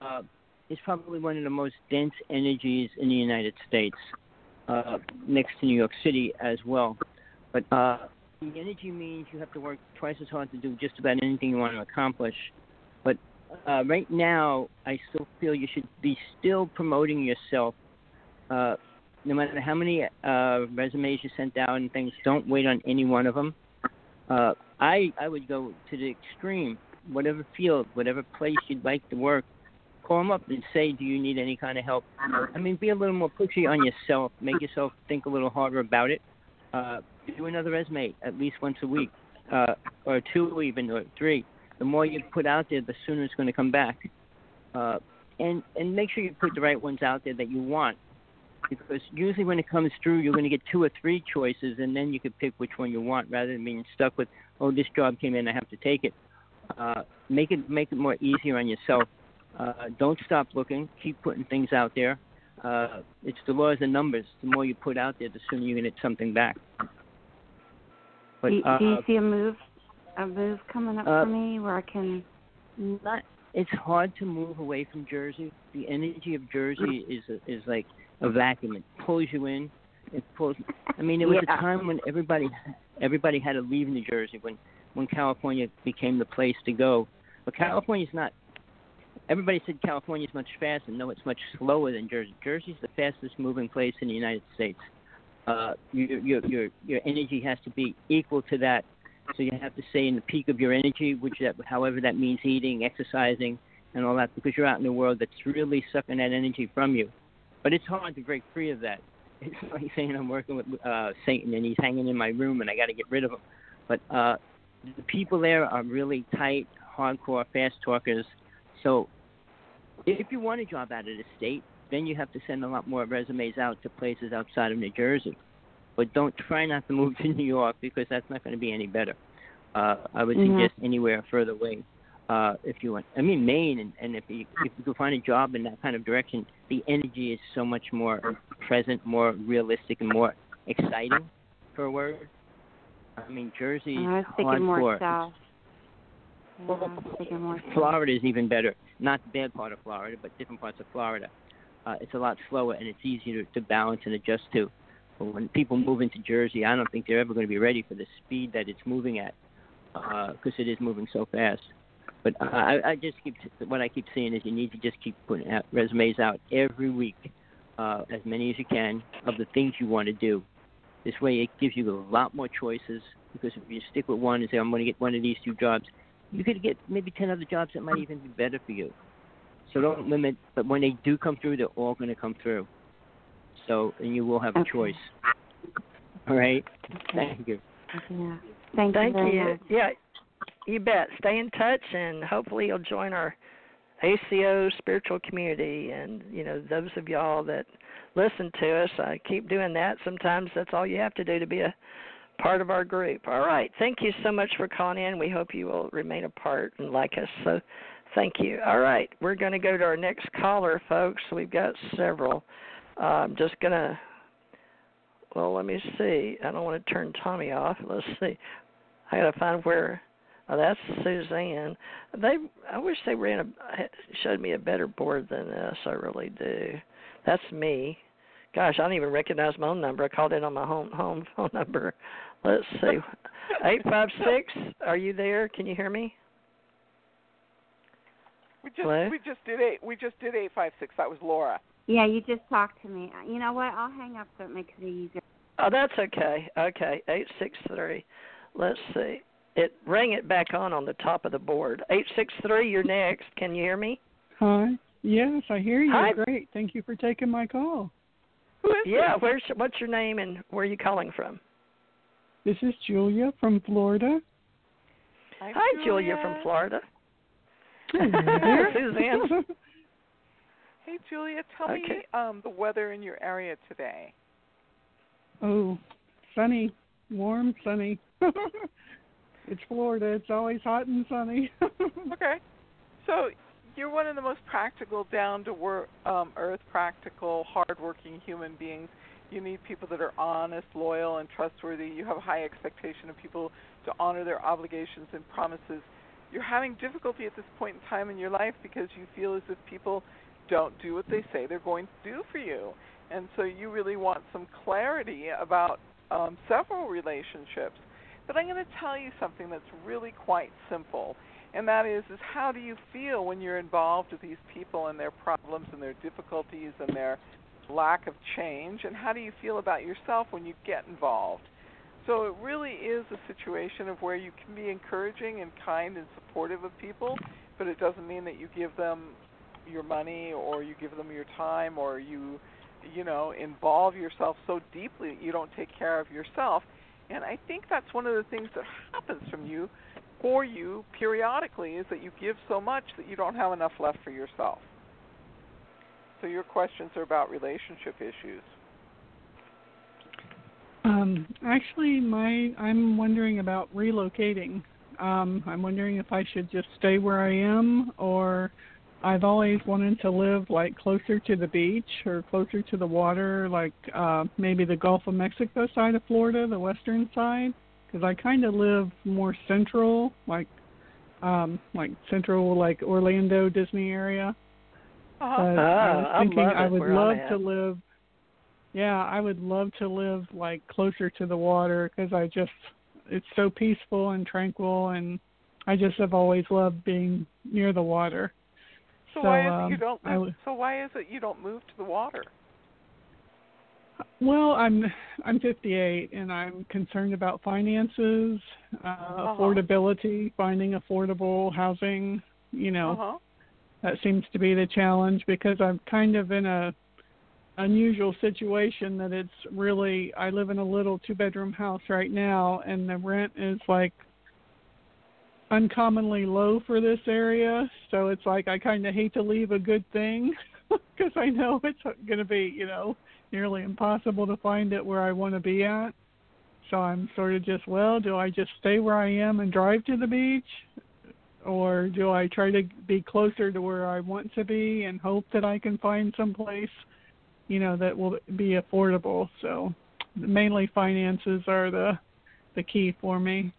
Speaker 8: Uh, it's probably one of the most dense energies in the United States, uh, next to New York City as well. But uh, the energy means you have to work twice as hard to do just about anything you want to accomplish. But uh, right now, I still feel you should be still promoting yourself. Uh, no matter how many uh, resumes you sent out and things, don't wait on any one of them. Uh, I I would go to the extreme. Whatever field, whatever place you'd like to work, call them up and say, "Do you need any kind of help?" I mean, be a little more pushy on yourself. Make yourself think a little harder about it. Uh, do another resume at least once a week, uh, or two even, or three. The more you put out there, the sooner it's going to come back. Uh, and and make sure you put the right ones out there that you want because usually when it comes through, you're going to get two or three choices, and then you can pick which one you want, rather than being stuck with, oh, this job came in, I have to take it. Uh, make it make it more easier on yourself. Uh, don't stop looking. Keep putting things out there. Uh, it's the laws of numbers. The more you put out there, the sooner to get something back. But
Speaker 13: do, you- do you
Speaker 8: uh,
Speaker 13: see a move, a move coming up
Speaker 8: uh,
Speaker 13: for me where I can?
Speaker 8: not it's hard to move away from Jersey. The energy of Jersey is a, is like a vacuum. It pulls you in. It pulls. I mean, there was
Speaker 13: Yeah.
Speaker 8: a time when everybody everybody had to leave New Jersey when when California became the place to go. But California's not. Everybody said California's much faster. No, it's much slower than Jersey. Jersey's the fastest moving place in the United States. Uh, your your your your energy has to be equal to that. So you have to stay in the peak of your energy, which that, however that means eating, exercising, and all that, because you're out in the world that's really sucking that energy from you. But it's hard to break free of that. It's like saying I'm working with uh, Satan and he's hanging in my room and I got to get rid of him. But uh, the people there are really tight, hardcore, fast talkers. So if you want a job out of the state, then you have to send a lot more resumes out to places outside of New Jersey. But don't try not to move to New York because that's not going to be any better. Uh, I would
Speaker 13: Mhm.
Speaker 8: suggest anywhere further away uh, if you want. I mean, Maine, and, and if you if you can find a job in that kind of direction, the energy is so much more present, more realistic, and more exciting, for a word. I mean, Jersey
Speaker 13: I was
Speaker 8: is
Speaker 13: thinking more south. Yeah, I was thinking more south.
Speaker 8: Florida is even better. Not the bad part of Florida, but different parts of Florida. Uh, it's a lot slower and it's easier to, to balance and adjust to. But when people move into Jersey, I don't think they're ever going to be ready for the speed that it's moving at, because it is moving so fast. But I, I just keep what I keep saying is you need to just keep putting out resumes out every week, uh, as many as you can of the things you want to do. This way, it gives you a lot more choices. Because if you stick with one and say I'm going to get one of these two jobs, you could get maybe ten other jobs that might even be better for you. So don't limit. But when they do come through, they're all going to come through. So and you will have a
Speaker 13: Okay.
Speaker 8: choice. All right. Thank you.
Speaker 13: Yeah. Thank,
Speaker 1: Thank
Speaker 13: you. very
Speaker 1: you.
Speaker 13: much.
Speaker 1: Yeah, you bet. Stay in touch, and hopefully you'll join our ACO spiritual community. And you know, those of y'all that listen to us, I keep doing that. Sometimes that's all you have to do to be a part of our group. All right. Thank you so much for calling in. We hope you will remain a part and like us. So, thank you. All right, we're going to go to our next caller, folks. We've got several. Uh, I'm just gonna. Well, let me see. I don't want to turn Tommy off. Let's see. I gotta find where. Oh, that's Suzanne. They. I wish they ran a showed me a better board than this. I really do. That's me. Gosh, I don't even recognize my own number. I called in on my home home phone number. Let's see. Eight five six. Are you there? Can you hear me?
Speaker 9: We just
Speaker 1: Hello?
Speaker 9: we just did eight. We just did eight five six. That was Laura.
Speaker 13: Yeah, you just talked to me. You know what? I'll hang up so it makes it easier.
Speaker 1: Oh, that's okay. Okay, eight six three. Let's see. it rang it back on on the top of the board. Eight six three. You're next. Can you hear me?
Speaker 14: Hi. Yes, I hear you.
Speaker 1: Hi.
Speaker 14: Great. Thank you for taking my call.
Speaker 9: Who is
Speaker 1: Yeah.
Speaker 9: this?
Speaker 1: Where's what's your name and where are you calling from?
Speaker 14: This is Julia from Florida.
Speaker 9: Hi,
Speaker 1: Hi, Julia from Florida.
Speaker 14: Hello
Speaker 1: Suzanne.
Speaker 9: Hey, Julia, tell
Speaker 1: Okay.
Speaker 9: me um, the weather in your area today.
Speaker 14: Oh, sunny, warm, sunny. it's Florida. It's always hot and sunny.
Speaker 9: Okay. So you're one of the most practical, down to work, um, earth, practical, hardworking human beings. You need people that are honest, loyal, and trustworthy. You have a high expectation of people to honor their obligations and promises. You're having difficulty at this point in time in your life because you feel as if people don't do what they say they're going to do for you. And so you really want some clarity about um, several relationships. But I'm going to tell you something that's really quite simple and that is is how do you feel when you're involved with these people and their problems and their difficulties and their lack of change and how do you feel about yourself when you get involved so it really is a situation of where you can be encouraging and kind and supportive of people but it doesn't mean that you give them your money or you give them your time or you you know involve yourself so deeply that you don't take care of yourself and i think that's one of the things that happens from you for you periodically is that you give so much that you don't have enough left for yourself. So your questions are about relationship issues.
Speaker 14: Um, actually, my I'm wondering about relocating. Um, I'm wondering if I should just stay where I am, or I've always wanted to live like closer to the beach or closer to the water, like uh, maybe the Gulf of Mexico side of Florida, the western side, because I kind of live more central, like um, like central, like Orlando, Disney area.
Speaker 9: Uh-huh.
Speaker 14: But I
Speaker 1: Ah,
Speaker 14: was
Speaker 1: I
Speaker 14: thinking
Speaker 1: love
Speaker 14: I would love to live. Yeah, I would love to live like closer to the water because I just it's so peaceful and tranquil, and I just have always loved being near the water.
Speaker 9: So,
Speaker 14: So,
Speaker 9: why is it
Speaker 14: um,
Speaker 9: you don't
Speaker 14: I
Speaker 9: live,
Speaker 14: w-
Speaker 9: so why is it you don't move to the water?
Speaker 14: Well, I'm I'm 58 and I'm concerned about finances, uh,
Speaker 9: Uh-huh.
Speaker 14: affordability, finding affordable housing. You know,
Speaker 9: Uh-huh.
Speaker 14: that seems to be the challenge because I'm kind of in a unusual situation that it's really I live in a little two bedroom house right now and the rent is like uncommonly low for this area. So it's like I kind of hate to leave a good thing because I know it's going to be you know nearly impossible to find it where I want to be at. So I'm sort of just well do I just stay where I am and drive to the beach? Or do I try to be closer to where I want to be and hope that I can find some place, you know, that will be affordable. So mainly finances are the the key for me.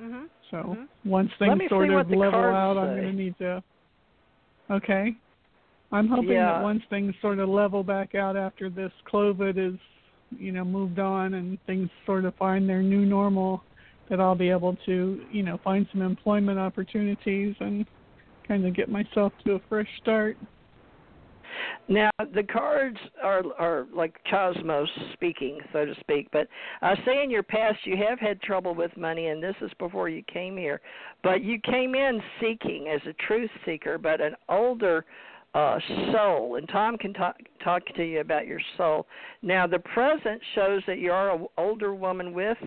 Speaker 9: Mhm.
Speaker 14: So
Speaker 9: Mhm.
Speaker 14: once things sort of level
Speaker 1: cards
Speaker 14: out, I'm going to need to. Okay. I'm hoping
Speaker 1: Yeah.
Speaker 14: that once things sort of level back out after this COVID is, you know, moved on and things sort of find their new normal, that I'll be able to, you know, find some employment opportunities and kind of get myself to a fresh start.
Speaker 1: Now the cards are are like cosmos speaking, so to speak. But I say in your past you have had trouble with money, and this is before you came here. But you came in seeking as a truth seeker, but an older uh, soul. And Tom can talk talk to you about your soul. Now the present shows that you are an older woman with.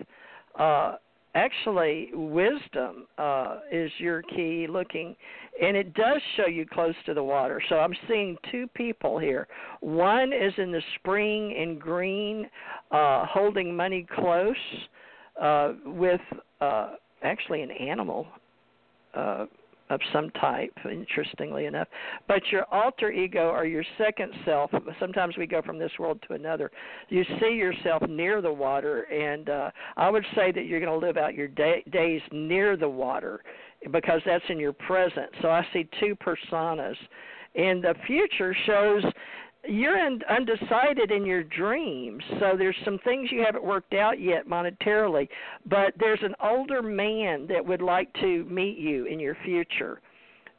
Speaker 1: Uh, actually wisdom uh is your key looking and it does show you close to the water so i'm seeing two people here one is in the spring in green uh holding money close uh with uh actually an animal uh of some type, interestingly enough. But your alter ego or your second self, sometimes we go from this world to another. You see yourself near the water, and uh, I would say that you're going to live out your day, days near the water because that's in your present. So I see two personas. And the future shows you're undecided in your dreams, so there's some things you haven't worked out yet monetarily. But there's an older man that would like to meet you in your future.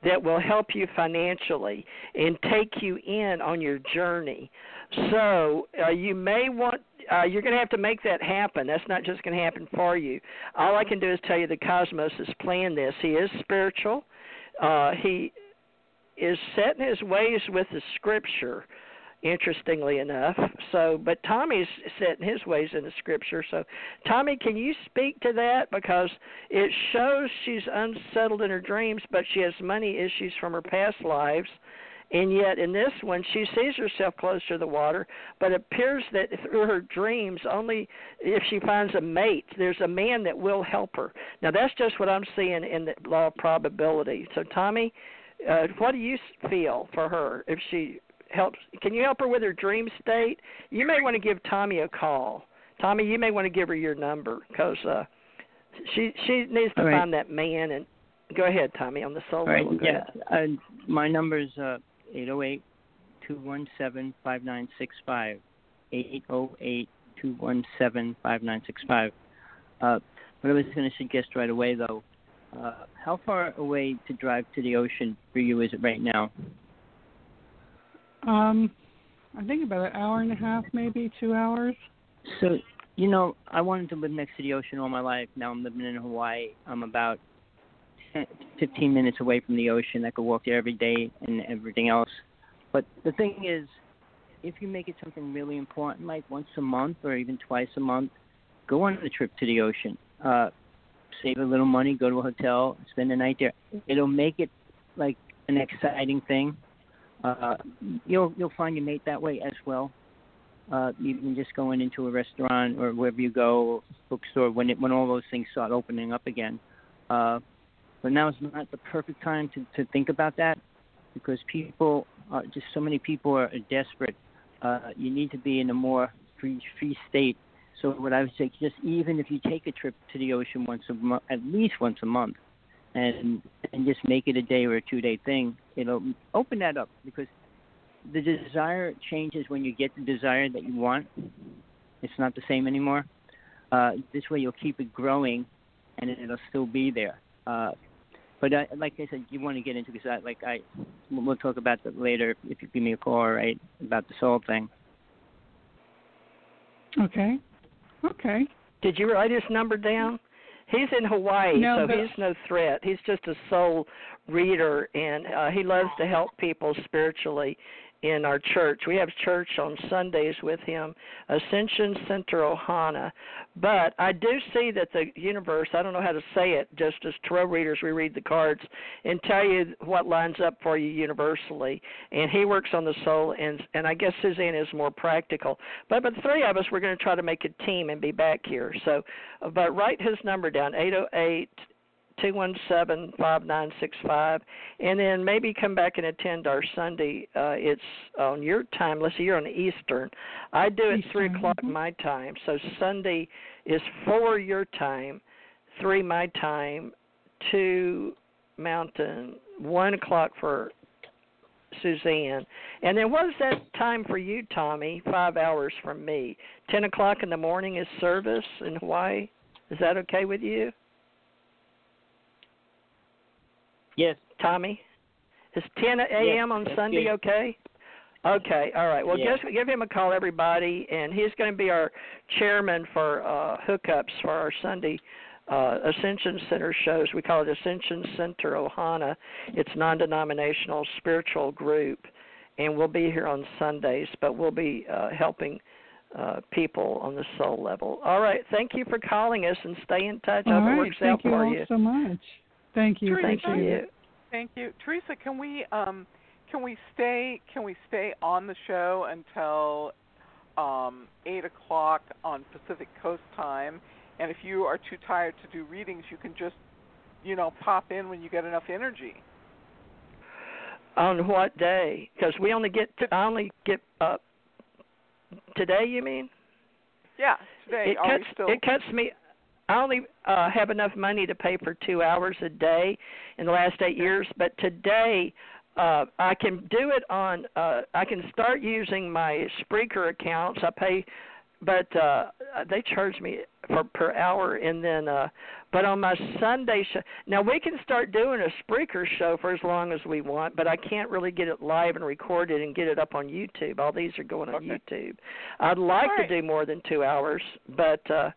Speaker 1: that will help you financially and take you in on your journey. So uh, you may want uh, you're going to have to make that happen. That's not just going to happen for you. All I can do is tell you the cosmos has planned this. He is spiritual. Uh, he is set in his ways with the scripture interestingly enough. So, but Tommy's set in his ways in the scripture. So, Tommy, can you speak to that because it shows she's unsettled in her dreams, but she has money issues from her past lives. And yet, in this one, she sees herself close to the water, but it appears that through her dreams, only if she finds a mate, there's a man that will help her. Now, that's just what I'm seeing in the law of probability. So, Tommy, uh, what do you feel for her if she helps? Can you help her with her dream state? You may want to give Tommy a call. Tommy, you may want to give her your number because uh, she she needs to
Speaker 8: All right.
Speaker 1: find that man. And go ahead, Tommy, on the soul
Speaker 8: right.
Speaker 1: level. Go
Speaker 8: Yeah.
Speaker 1: ahead.
Speaker 8: Uh, my number is uh, 808-217-5965. 808-217-5965. Uh, what I was going to suggest right away, though, uh, how far away to drive to the ocean for you is it right now?
Speaker 14: Um, I think about an hour and a half, maybe two hours.
Speaker 8: So, you know, I wanted to live next to the ocean all my life. Now I'm living in Hawaii. I'm about 10, 15 minutes away from the ocean. I could walk there every day and everything else. But the thing is, if you make it something really important, like once a month or even twice a month, go on a trip to the ocean. Uh, save a little money, go to a hotel, spend the night there. It'll make it like an exciting thing. Uh, you'll you'll find your mate that way as well. Uh, even just going into a restaurant or wherever you go, bookstore when it when all those things start opening up again. Uh, but now is not the perfect time to to think about that because people are just so many people are, desperate. Uh, you need to be in a more free free state. So what I would say, just even if you take a trip to the ocean once a month, at least once a month, and and just make it a day or a two day thing, it'll open that up because the desire changes when you get the desire that you want. It's not the same anymore. Uh, this way, you'll keep it growing, and it'll still be there. Uh, but I, like I said, you want to get into because I like I we'll talk about that later if you give me a call, right? about the soul thing.
Speaker 14: Okay. Okay.
Speaker 1: Did you write his number down? He's in Hawaii,
Speaker 14: No,
Speaker 1: so
Speaker 14: but-
Speaker 1: he's no threat. He's just a soul reader, and uh, he loves to help people spiritually in our church. We have church on Sundays with him, Ascension Center Ohana. But I do see that the universe, I don't know how to say it, just as tarot readers, we read the cards and tell you what lines up for you universally. And he works on the soul, and and I guess Suzanne is more practical. But but the three of us, we're going to try to make a team and be back here. So, but write his number down, eight zero eight two one seven five nine six five. And then maybe come back and attend our sunday uh it's on your time. Let's see you're on eastern. I do it three o'clock my time. So sunday is four your time three my time two mountain one o'clock for suzanne. And then what is that time for you tommy? Five hours from me. Ten o'clock in the morning is service in hawaii? Is that okay with you
Speaker 8: Yes.
Speaker 1: Tommy? Is 10 a.m. on Sunday
Speaker 8: good.
Speaker 1: okay? Okay, all right. Well,
Speaker 8: Yeah.
Speaker 1: just give him a call, everybody, and he's going to be our chairman for uh, hookups for our Sunday uh, Ascension Center shows. We call it Ascension Center Ohana. It's non-denominational spiritual group, and we'll be here on Sundays, but we'll be uh, helping uh, people on the soul level. All right. Thank you for calling us, and stay in touch. I
Speaker 14: All
Speaker 1: hope it works
Speaker 14: Thank
Speaker 1: out
Speaker 14: you
Speaker 1: for
Speaker 14: all
Speaker 1: you.
Speaker 14: so much. Thank you.
Speaker 9: Theresa,
Speaker 14: Appreciate it.
Speaker 9: Thank you, Theresa. Can we um can we stay can we stay on the show until um eight o'clock on Pacific Coast time? And if you are too tired to do readings, you can just you know pop in when you get enough energy.
Speaker 1: On what day? Because we only get I only get uh today. You mean?
Speaker 9: Yeah, today.
Speaker 1: it
Speaker 9: are
Speaker 1: cuts
Speaker 9: we still?
Speaker 1: it cuts me. I only uh, have enough money to pay for two hours a day in the last eight years, but today uh, I can do it on. Uh, I can start using my Spreaker accounts. I pay but uh they charge me for per hour and then uh but on my Sunday show now we can start doing a Spreaker show for as long as we want, but I can't really get it live and recorded and get it up on YouTube. All these are going on
Speaker 9: Okay.
Speaker 1: YouTube. I'd like
Speaker 9: right.
Speaker 1: to do more than 2 hours, but uh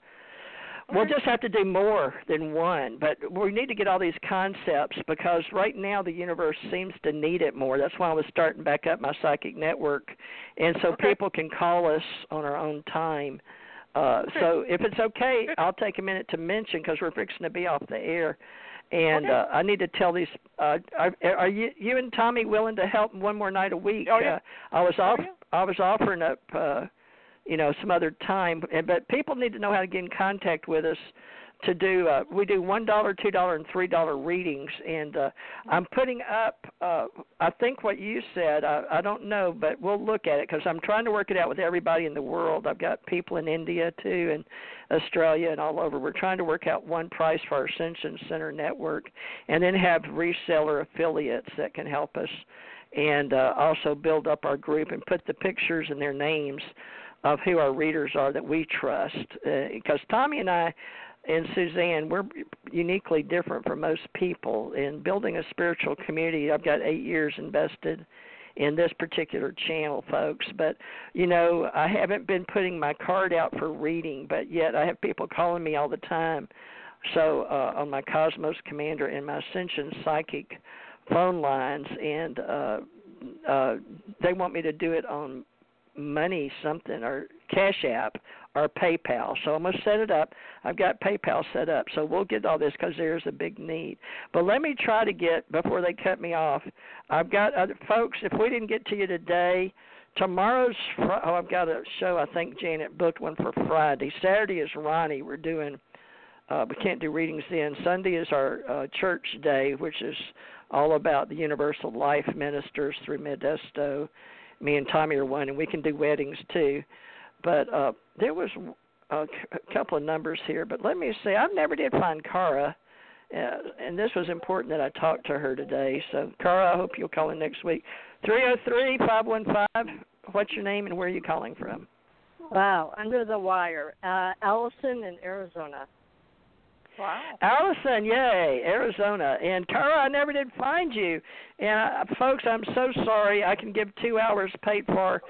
Speaker 1: We'll just have to do more than one, but we need to get all these concepts because right now the universe seems to need it more. That's why I was starting back up my psychic network, and so people can call us on our own time. Uh, so if it's okay, I'll take a minute to mention because we're fixing to be off the air, and
Speaker 9: Okay.
Speaker 1: uh, I need to tell these. Uh, are, are you you and Tommy willing to help one more night a week?
Speaker 9: Oh, yeah.
Speaker 1: uh, I was off.
Speaker 9: yeah.
Speaker 1: I was offering up. Uh, you know some other time but people need to know how to get in contact with us to do uh we do one dollar two dollar and three dollar readings and uh i'm putting up uh i think what you said i i don't know but we'll look at it because i'm trying to work it out with everybody in the world. I've got people in india too and australia and all over. We're trying to work out one price for our ascension center network and then have reseller affiliates that can help us and uh, also build up our group and put the pictures and their names of who our readers are that we trust. Because Tommy and I and Suzanne, we're uniquely different from most people in building a spiritual community. I've got eight years invested in this particular channel, folks. But you know, I haven't been putting my card out for reading, but yet I have people calling me all the time. So uh, on my Cosmos Commander and my Ascension Psychic phone lines, and uh, uh, they want me to do it on money something or Cash App or PayPal. So I'm gonna set it up. I've got PayPal set up, so we'll get all this because there's a big need. But let me try to get before they cut me off. I've got other folks. If we didn't get to you today, tomorrow's oh I've got a show. I think Janet booked one for Friday. Saturday is Ronnie. We're doing. Uh, we can't do readings then. Sunday is our uh, church day, which is all about the Universal Life Ministers through Modesto me and Tommy are one, and we can do weddings too. But uh there was a couple of numbers here, but let me say I never did find Cara, uh, and this was important that I talked to her today. So Cara, I hope you'll call in next week. Three zero three five one five. What's your name and where are you calling from?
Speaker 15: Wow, under the wire. Uh, Allison in Arizona.
Speaker 9: Wow.
Speaker 1: Allison, yay, Arizona. And Cara, I never did find you. And uh, folks, I'm so sorry. I can give two hours paid for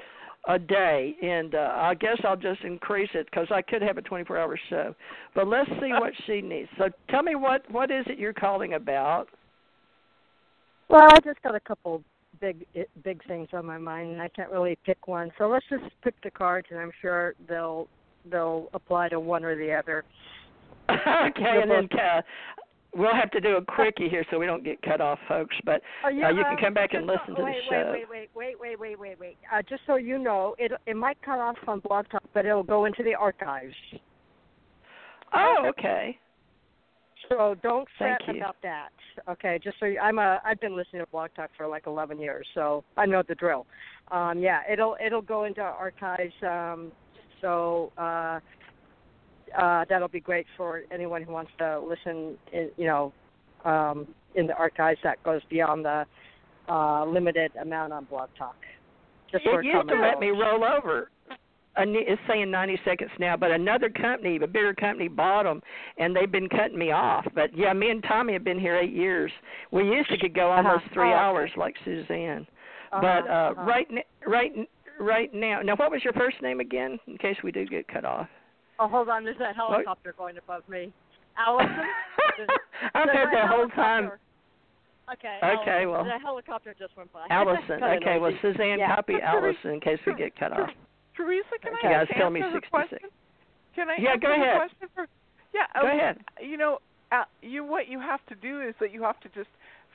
Speaker 1: a day, and uh, I guess I'll just increase it because I could have a 24-hour show. But let's see what she needs. So tell me what what is it you're calling about?
Speaker 15: Well, I just got a couple big big things on my mind, and I can't really pick one. So let's just pick the cards, and I'm sure they'll they'll apply to one or the other.
Speaker 1: okay, and then uh, we'll have to do a quickie here so we don't get cut off, folks. But uh, you can
Speaker 15: um,
Speaker 1: come back and listen
Speaker 15: so-
Speaker 1: to the show.
Speaker 15: Wait, wait, wait, wait, wait, wait, wait, wait. Uh, just so you know, it it might cut off on Blog Talk, but it'll go into the archives.
Speaker 1: Oh, okay.
Speaker 15: So don't fret about that. Okay, just so you, I'm a I've been listening to Blog Talk for like 11 years, so I know the drill. Um, yeah, it'll it'll go into archives. Um, so uh, uh, that'll be great for anyone who wants to listen. In, you know, um, in the archives that goes beyond the uh, limited amount on Blog Talk. Just for
Speaker 1: It used to let me roll over. It's saying 90 seconds now, but another company, a bigger company, bought them, and they've been cutting me off. But yeah, me and Tommy have been here eight years. We used to could go almost
Speaker 15: Uh-huh.
Speaker 1: three
Speaker 15: Oh, okay.
Speaker 1: hours, like Suzanne.
Speaker 15: Uh-huh,
Speaker 1: But uh,
Speaker 15: uh-huh.
Speaker 1: right, right, right now. Now, what was your first name again? In case we do get cut off.
Speaker 15: Oh, hold on. There's a helicopter going above me. Allison.
Speaker 1: I've had the whole time.
Speaker 15: Okay.
Speaker 1: Okay,
Speaker 15: Allison.
Speaker 1: well-
Speaker 15: the helicopter just went by.
Speaker 1: Allison. Okay, well. Suzanne,
Speaker 15: yeah.
Speaker 1: copy Allison in case we get cut off.
Speaker 9: Theresa, can
Speaker 1: Okay,
Speaker 9: I answer
Speaker 1: tell me
Speaker 9: the
Speaker 1: 66.
Speaker 9: question? Can I
Speaker 1: Yeah, go ahead.
Speaker 9: question for? Yeah,
Speaker 1: Go
Speaker 9: um,
Speaker 1: ahead.
Speaker 9: You know, uh, you what you have to do is that you have to just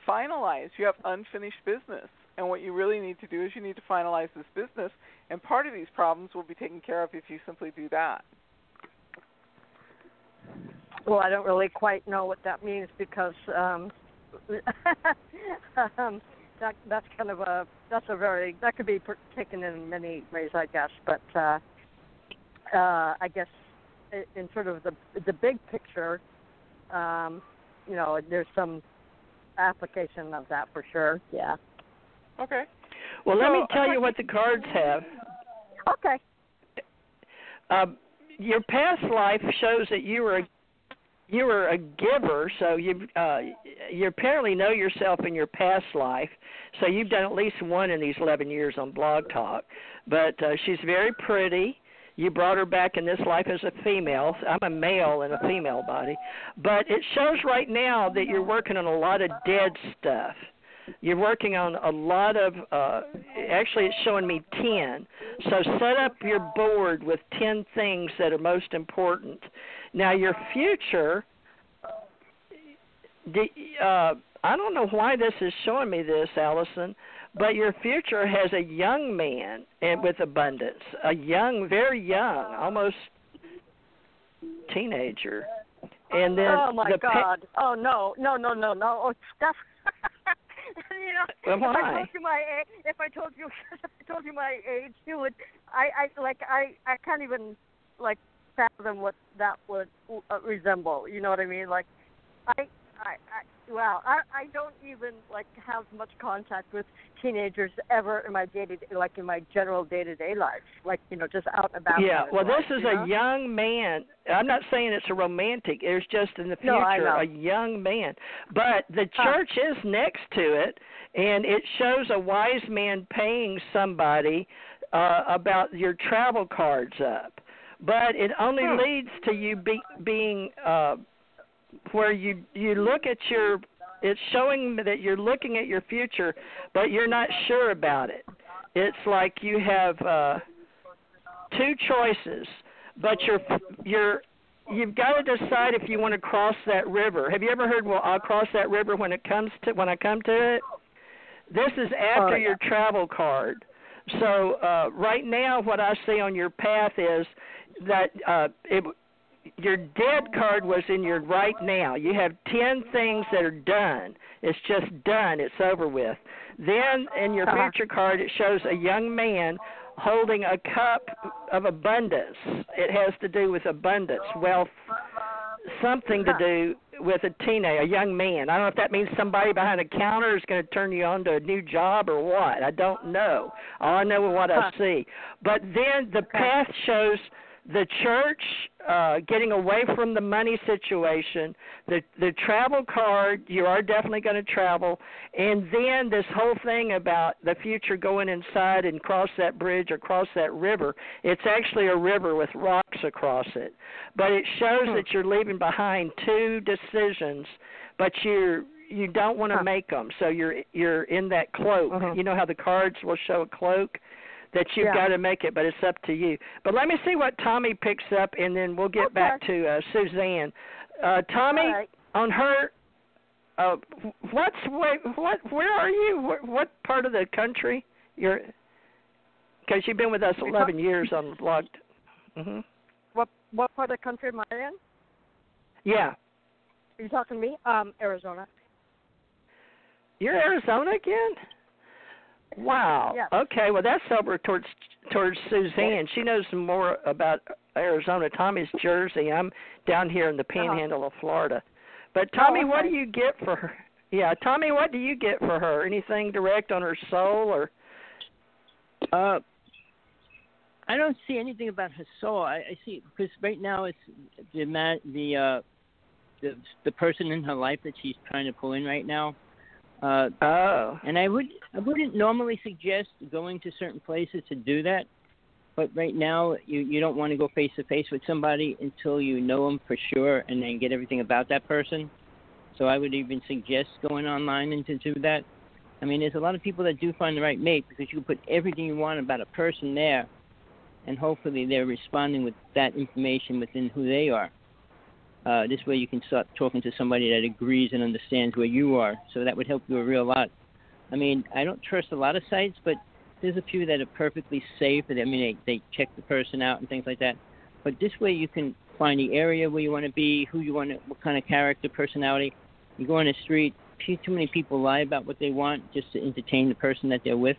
Speaker 9: finalize. You have unfinished business, and what you really need to do is you need to finalize this business. And part of these problems will be taken care of if you simply do that.
Speaker 15: Well, I don't really quite know what that means because um, um, that that's kind of a that's a very that could be per- taken in many ways, I guess. But uh, uh, I guess in sort of the the big picture, um, you know, there's some application of that for sure. Yeah.
Speaker 9: Okay.
Speaker 1: Well, let me
Speaker 9: a
Speaker 1: tell you what the cards have.
Speaker 15: Okay.
Speaker 1: uh, your past life shows that you were a, you were a giver, so you uh, you apparently know yourself in your past life. So you've done at least one in these 11 years on Blog Talk. But uh, she's very pretty. You brought her back in this life as a female. I'm a male in a female body, but it shows right now that you're working on a lot of dead stuff you're working on a lot of uh actually it's showing me 10 so set up your board with 10 things that are most important now your future the uh I don't know why this is showing me this Allison but your future has a young man and with abundance a young very young almost teenager and then
Speaker 15: oh my
Speaker 1: the
Speaker 15: God! oh no, no, no, no, no! Oh, that's you know,
Speaker 1: Well,
Speaker 15: if I told you my age, if I told you, if I told you my age, you would. I, I like, I, I can't even like fathom what that would uh, resemble. You know what I mean? Like, I, I, I wow, I, I don't even like have much contact with teenagers ever in my day to day, like in my general day to day life. Like, you know, just out and about.
Speaker 1: Yeah, well,
Speaker 15: life,
Speaker 1: this is
Speaker 15: you know?
Speaker 1: a young man. I'm not saying it's a romantic. It's just in the future
Speaker 15: No,
Speaker 1: a young man. But the
Speaker 15: Huh.
Speaker 1: church is next to it, and it shows a wise man paying somebody uh, about your travel cards up. But it only leads to you be, being uh, where you you look at your. It's showing that you're looking at your future, but you're not sure about it. It's like you have. Uh, two choices, but you're you're you've got to decide if you want to cross that river. Have you ever heard? Well, I'll cross that river when it comes to when I come to it. This is after
Speaker 15: Oh, yeah.
Speaker 1: your travel card. So uh, right now, what I see on your path is that uh, it, your dead card was in your right now. You have ten things that are done. It's just done. It's over with. Then in your
Speaker 15: Uh-huh.
Speaker 1: future card, it shows a young man holding a cup of abundance. It has to do with abundance, wealth, something to do with a teenager, a young man. I don't know if that means somebody behind a counter is going to turn you on to a new job or what. I don't know. All I know is what I see. But then the path shows the church uh getting away from the money situation the the travel card you are definitely going to travel and then this whole thing about the future going inside and cross that bridge or cross that river it's actually a river with rocks across it but it shows
Speaker 15: Hmm.
Speaker 1: that you're leaving behind two decisions but you're you don't want to
Speaker 15: Huh.
Speaker 1: make them so you're you're in that cloak
Speaker 15: Mhm.
Speaker 1: you know how the cards will show a cloak that you've
Speaker 15: Yeah.
Speaker 1: got to make it, but it's up to you. But let me see what Tommy picks up, and then we'll get back to uh, Suzanne. Uh, Tommy,
Speaker 15: right.
Speaker 1: on her, uh, what's what, what? Where are you? What, what part of the country you're? Because you've been with us
Speaker 15: You're
Speaker 1: 11
Speaker 15: talk-
Speaker 1: years on logged. hmm
Speaker 15: What what part of the country am I in?
Speaker 1: Yeah,
Speaker 15: Are you talking to me? Um, Arizona.
Speaker 1: you're Arizona again. Wow.
Speaker 15: Yes.
Speaker 1: Okay. Well, that's over towards towards Suzanne. She knows more about Arizona. Tommy's Jersey. I'm down here in the Panhandle of Florida. But Tommy,
Speaker 15: Uh-huh. Oh,
Speaker 1: what do you get for her? Yeah, Tommy, what do you get for her? Anything direct on her soul or?
Speaker 8: Uh, I don't see anything about her soul. I, I see because right now it's the ma- the uh, the the person in her life that she's trying to pull in right now. Uh,
Speaker 1: oh.
Speaker 8: And I would I wouldn't normally suggest going to certain places to do that, but right now you you don't want to go face to face with somebody until you know them for sure and then get everything about that person. So I would even suggest going online and to do that. I mean, there's a lot of people that do find the right mate because you can put everything you want about a person there, and hopefully they're responding with that information within who they are. Uh, this way you can start talking to somebody that agrees and understands where you are. So that would help you a real lot. I mean, I don't trust a lot of sites, but there's a few that are perfectly safe. And I mean, they, they check the person out and things like that. But this way you can find the area where you want to be, who you want to, what kind of character, personality. You go on the street, too too many people lie about what they want just to entertain the person that they're with.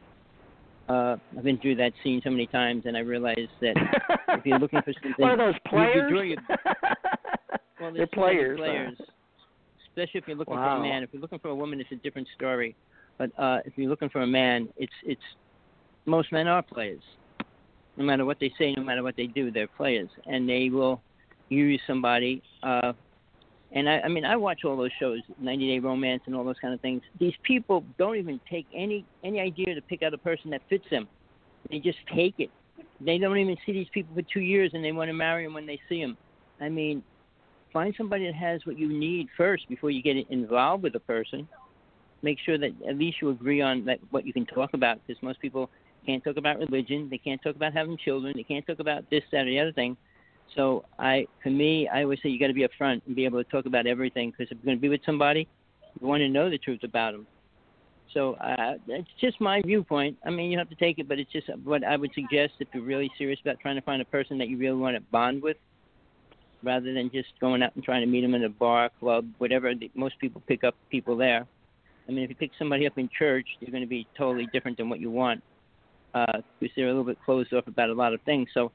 Speaker 8: Uh, I've been through that scene so many times, and I realized that if you're looking for something,
Speaker 1: One of those players.
Speaker 8: You, well,
Speaker 1: They're players.
Speaker 8: players. Especially if you're looking for a man. If you're looking for a woman, it's a different story. But uh, if you're looking for a man, it's it's most men are players. no matter what they say, no matter what they do, they're players, and they will use somebody. Uh, and I, I mean, I watch all those shows, 90 Day Romance, and all those kind of things. These people don't even take any any idea to pick out a person that fits them. They just take it. They don't even see these people for two years, and they want to marry them when they see them. I mean, find somebody that has what you need first before you get involved with a person. Make sure that at least you agree on that what you can talk about, because most people can't talk about religion, they can't talk about having children, they can't talk about this, that, or the other thing. So I, for me, I always say you got to be upfront and be able to talk about everything, because if you're going to be with somebody, you want to know the truth about them. So uh, it's just my viewpoint. I mean, you have to take it, but it's just what I would suggest if you're really serious about trying to find a person that you really want to bond with, rather than just going out and trying to meet them in a bar, club, whatever. Most people pick up people there. I mean, if you pick somebody up in church, they're going to be totally different than what you want because uh, they're a little bit closed off about a lot of things. So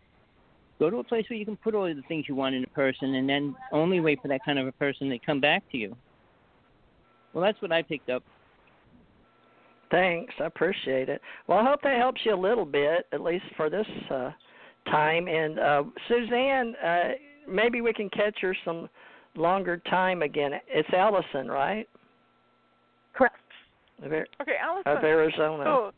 Speaker 8: go to a place where you can put all of the things you want in a person, and then only wait for that kind of a person to come back to you. Well, that's what I picked up.
Speaker 1: Thanks, I appreciate it. Well, I hope that helps you a little bit, at least for this uh, time. And uh, Suzanne, uh, maybe we can catch her some longer time again. It's Allison, right?
Speaker 9: Correct.
Speaker 1: Of,
Speaker 9: okay, Allison.
Speaker 1: Of Arizona.
Speaker 9: So,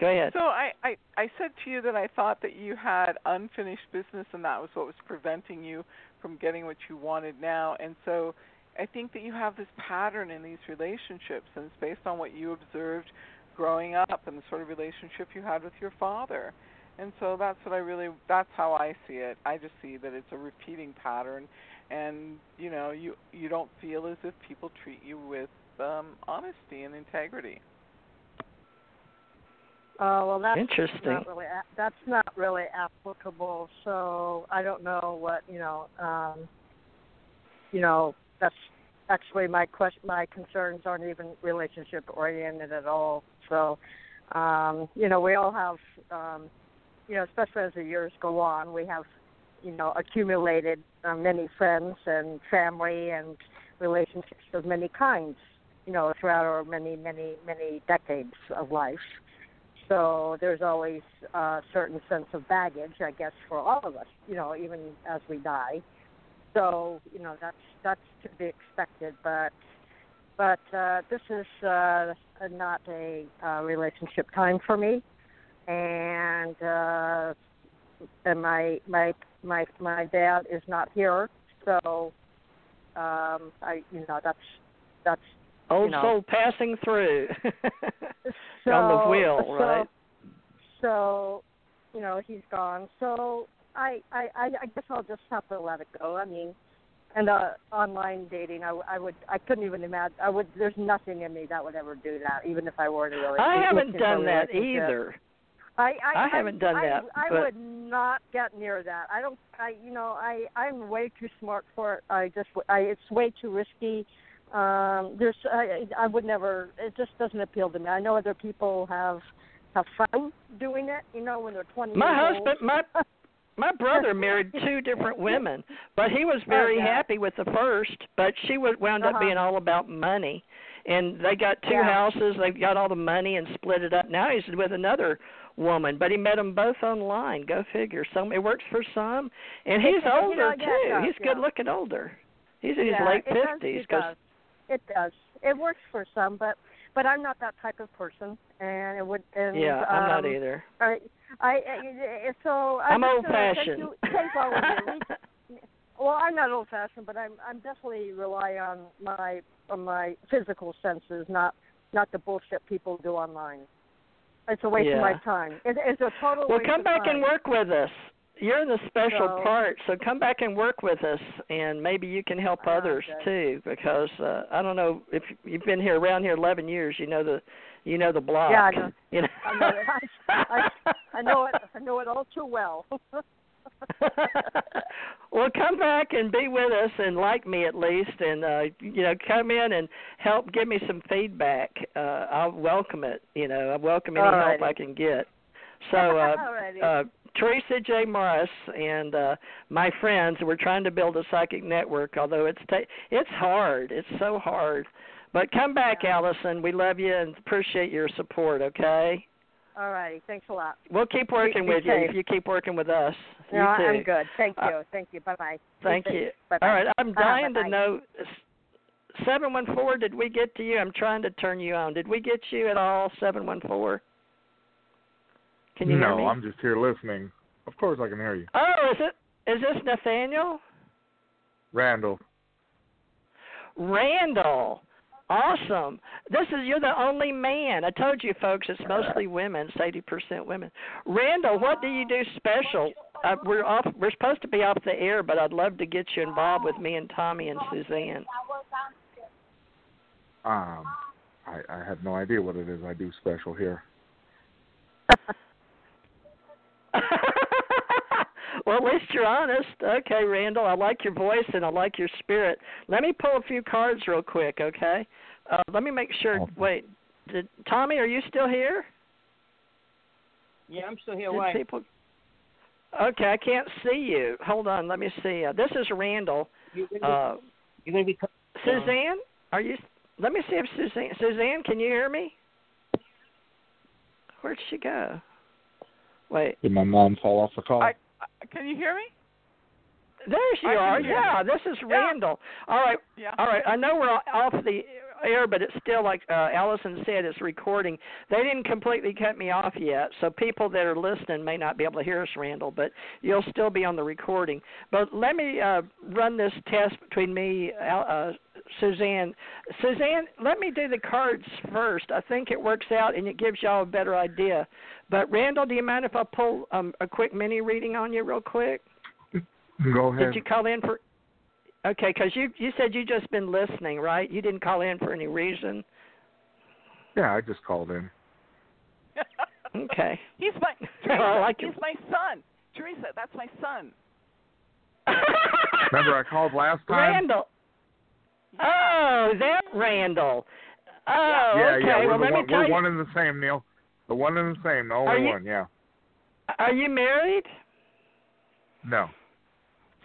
Speaker 1: Go ahead.
Speaker 9: So I, I I said to you that I thought that you had unfinished business and that was what was preventing you from getting what you wanted now. And so I think that you have this pattern in these relationships and it's based on what you observed growing up and the sort of relationship you had with your father. And so that's what I really that's how I see it. I just see that it's a repeating pattern and you know, you you don't feel as if people treat you with um honesty and integrity.
Speaker 15: Uh, well, that's
Speaker 1: Interesting.
Speaker 15: Not really, that's not really applicable. So I don't know what you know. Um, you know, that's actually my question. My concerns aren't even relationship oriented at all. So, um, you know, we all have, um, you know, especially as the years go on, we have, you know, accumulated uh, many friends and family and relationships of many kinds. You know, throughout our many, many, many decades of life. So there's always a certain sense of baggage, I guess, for all of us. You know, even as we die. So you know that's that's to be expected, but but uh, this is uh, not a uh, relationship time for me, and uh, and my my my my dad is not here, so um, I you know that's that's
Speaker 1: Old
Speaker 15: you know,
Speaker 1: soul passing through
Speaker 15: so,
Speaker 1: on the wheel,
Speaker 15: so,
Speaker 1: right?
Speaker 15: So, you know, he's gone. So I, I, I I guess I'll just have to let it go. I mean, and uh, online dating, I, I would, I couldn't even imagine. I would. There's nothing in me that would ever do that, even if I were to really.
Speaker 1: I haven't done that either.
Speaker 15: I, I,
Speaker 1: I haven't done
Speaker 15: I,
Speaker 1: that,
Speaker 15: I,
Speaker 1: but-
Speaker 15: would not get near that. I don't. I, you know, I, I'm way too smart for it. I just, I, it's way too risky. Um, there's, I, I would never. It just doesn't appeal to me. I know other people have, have fun doing it. You know, when they're 20.
Speaker 1: My
Speaker 15: years
Speaker 1: husband,
Speaker 15: old.
Speaker 1: my my brother married two different women, but he was very
Speaker 15: Oh, yeah.
Speaker 1: happy with the first. But she was wound up
Speaker 15: Uh-huh.
Speaker 1: being all about money, and they got two
Speaker 15: Yeah.
Speaker 1: houses. They got all the money and split it up. Now he's with another woman, but he met them both online. Go figure. Some it works for some, and he's
Speaker 15: It- you know,
Speaker 1: older too.
Speaker 15: does,
Speaker 1: he's
Speaker 15: yeah.
Speaker 1: good looking older. He's in his
Speaker 15: yeah,
Speaker 1: late fifties.
Speaker 15: It does. It does. It works for some, but but I'm not that type of person, and it would. And,
Speaker 1: yeah, I'm not
Speaker 15: um,
Speaker 1: either.
Speaker 15: I, I, I so
Speaker 1: I'm
Speaker 15: I'm
Speaker 1: old-fashioned.
Speaker 15: Take, you, take all of you. Well, I'm not old fashioned, but I'm I'm definitely rely on my on my physical senses, not not the bullshit people do online. It's a waste
Speaker 1: Yeah.
Speaker 15: of my time. It, it's a total
Speaker 1: Well, come back
Speaker 15: time.
Speaker 1: and work with us. You're in the special
Speaker 15: So-
Speaker 1: part, so come back and work with us, and maybe you can help others
Speaker 15: okay.
Speaker 1: too. Because uh, I don't know if you've been here around here 11 years, you know the you know the block.
Speaker 15: Yeah, I know.
Speaker 1: You know.
Speaker 15: I know it. I, I, I know it. I know it all too well.
Speaker 1: well, come back and be with us, and like me at least, and uh, you know, come in and help give me some feedback. Uh, I'll welcome it. You know, I welcome any help I can get. So, uh, uh, Theresa J. Morris and uh, my friends, we're trying to build a psychic network. Although it's ta- it's hard, it's so hard. But come back, Allison. We love you and appreciate your support. Okay.
Speaker 15: All righty. Thanks a lot.
Speaker 1: We'll keep working
Speaker 15: Be
Speaker 1: with you
Speaker 15: safe.
Speaker 1: if you keep working with us.
Speaker 15: No,
Speaker 1: you too.
Speaker 15: I'm good. Thank you.
Speaker 1: Uh,
Speaker 15: Thank you. Bye bye.
Speaker 1: Thank you.
Speaker 15: Bye-bye.
Speaker 1: All right, I'm
Speaker 15: Uh-huh,
Speaker 1: dying
Speaker 15: bye-bye.
Speaker 1: to know. Seven one four. Did we get to you? I'm trying to turn you on. Did we get you at all? Seven one four. Can you
Speaker 16: no,
Speaker 1: hear me?
Speaker 16: I'm just here listening. Of course, I can hear you,
Speaker 1: Oh, is it? Is this Nathaniel?
Speaker 16: Randall.
Speaker 1: Randall. Awesome. This is you're the only man. I told you folks it's mostly women, it's eighty percent women. Randall, what do you do special? Uh, we're off we're supposed to be off the air, but I'd love to get you involved with me and Tommy and Suzanne.
Speaker 16: Um, I, I have no idea what it is I do special here.
Speaker 1: well, at least you're honest. Okay, Randall, I like your voice and I like your spirit. Let me pull a few cards real quick, okay? Uh, let me make sure. Wait, did Tommy? Are you still here?
Speaker 8: Yeah, I'm still here.
Speaker 1: Did
Speaker 8: Why?
Speaker 1: people? Okay, I can't see you. Hold on, let me see. Uh, this is Randall.
Speaker 8: You're gonna be,
Speaker 1: Uh,
Speaker 8: you're gonna be
Speaker 1: Suzanne, are you? Let me see if Suzanne. Suzanne, can you hear me? Where'd she go? Wait,
Speaker 16: Did my mom fall off the call?
Speaker 9: I, I, can you hear me?
Speaker 1: there she
Speaker 9: I
Speaker 1: are. Yeah,
Speaker 9: you.
Speaker 1: this is Randall. All right,
Speaker 9: Yeah.
Speaker 1: all right. I know we're off the air, but it's still like uh, Allison said, it's recording. They didn't completely cut me off yet, so people that are listening may not be able to hear us, Randall. But you'll still be on the recording. But let me uh, run this test between me, uh, Suzanne. Suzanne, let me do the cards first. I think it works out and it gives y'all a better idea. But Randall, do you mind if I pull um, a quick mini reading on you real quick?
Speaker 16: Go ahead.
Speaker 1: Did you call in for? Okay, because you you said you just been listening, right? You didn't call in for any reason.
Speaker 16: Yeah, I just called in.
Speaker 1: Okay.
Speaker 9: He's my
Speaker 1: I like
Speaker 9: he's
Speaker 1: it.
Speaker 9: my son. Theresa, that's my son.
Speaker 16: Remember I called last time?
Speaker 1: Randall. Oh, that Randall. Oh,
Speaker 16: yeah,
Speaker 1: okay.
Speaker 16: yeah. We're,
Speaker 1: well,
Speaker 16: the
Speaker 1: let
Speaker 16: one,
Speaker 1: me tell
Speaker 16: we're
Speaker 1: you.
Speaker 16: one and the same, Neil. The one and the same, the
Speaker 1: Are
Speaker 16: only
Speaker 1: you-
Speaker 16: one. Yeah.
Speaker 1: Are you married?
Speaker 16: No.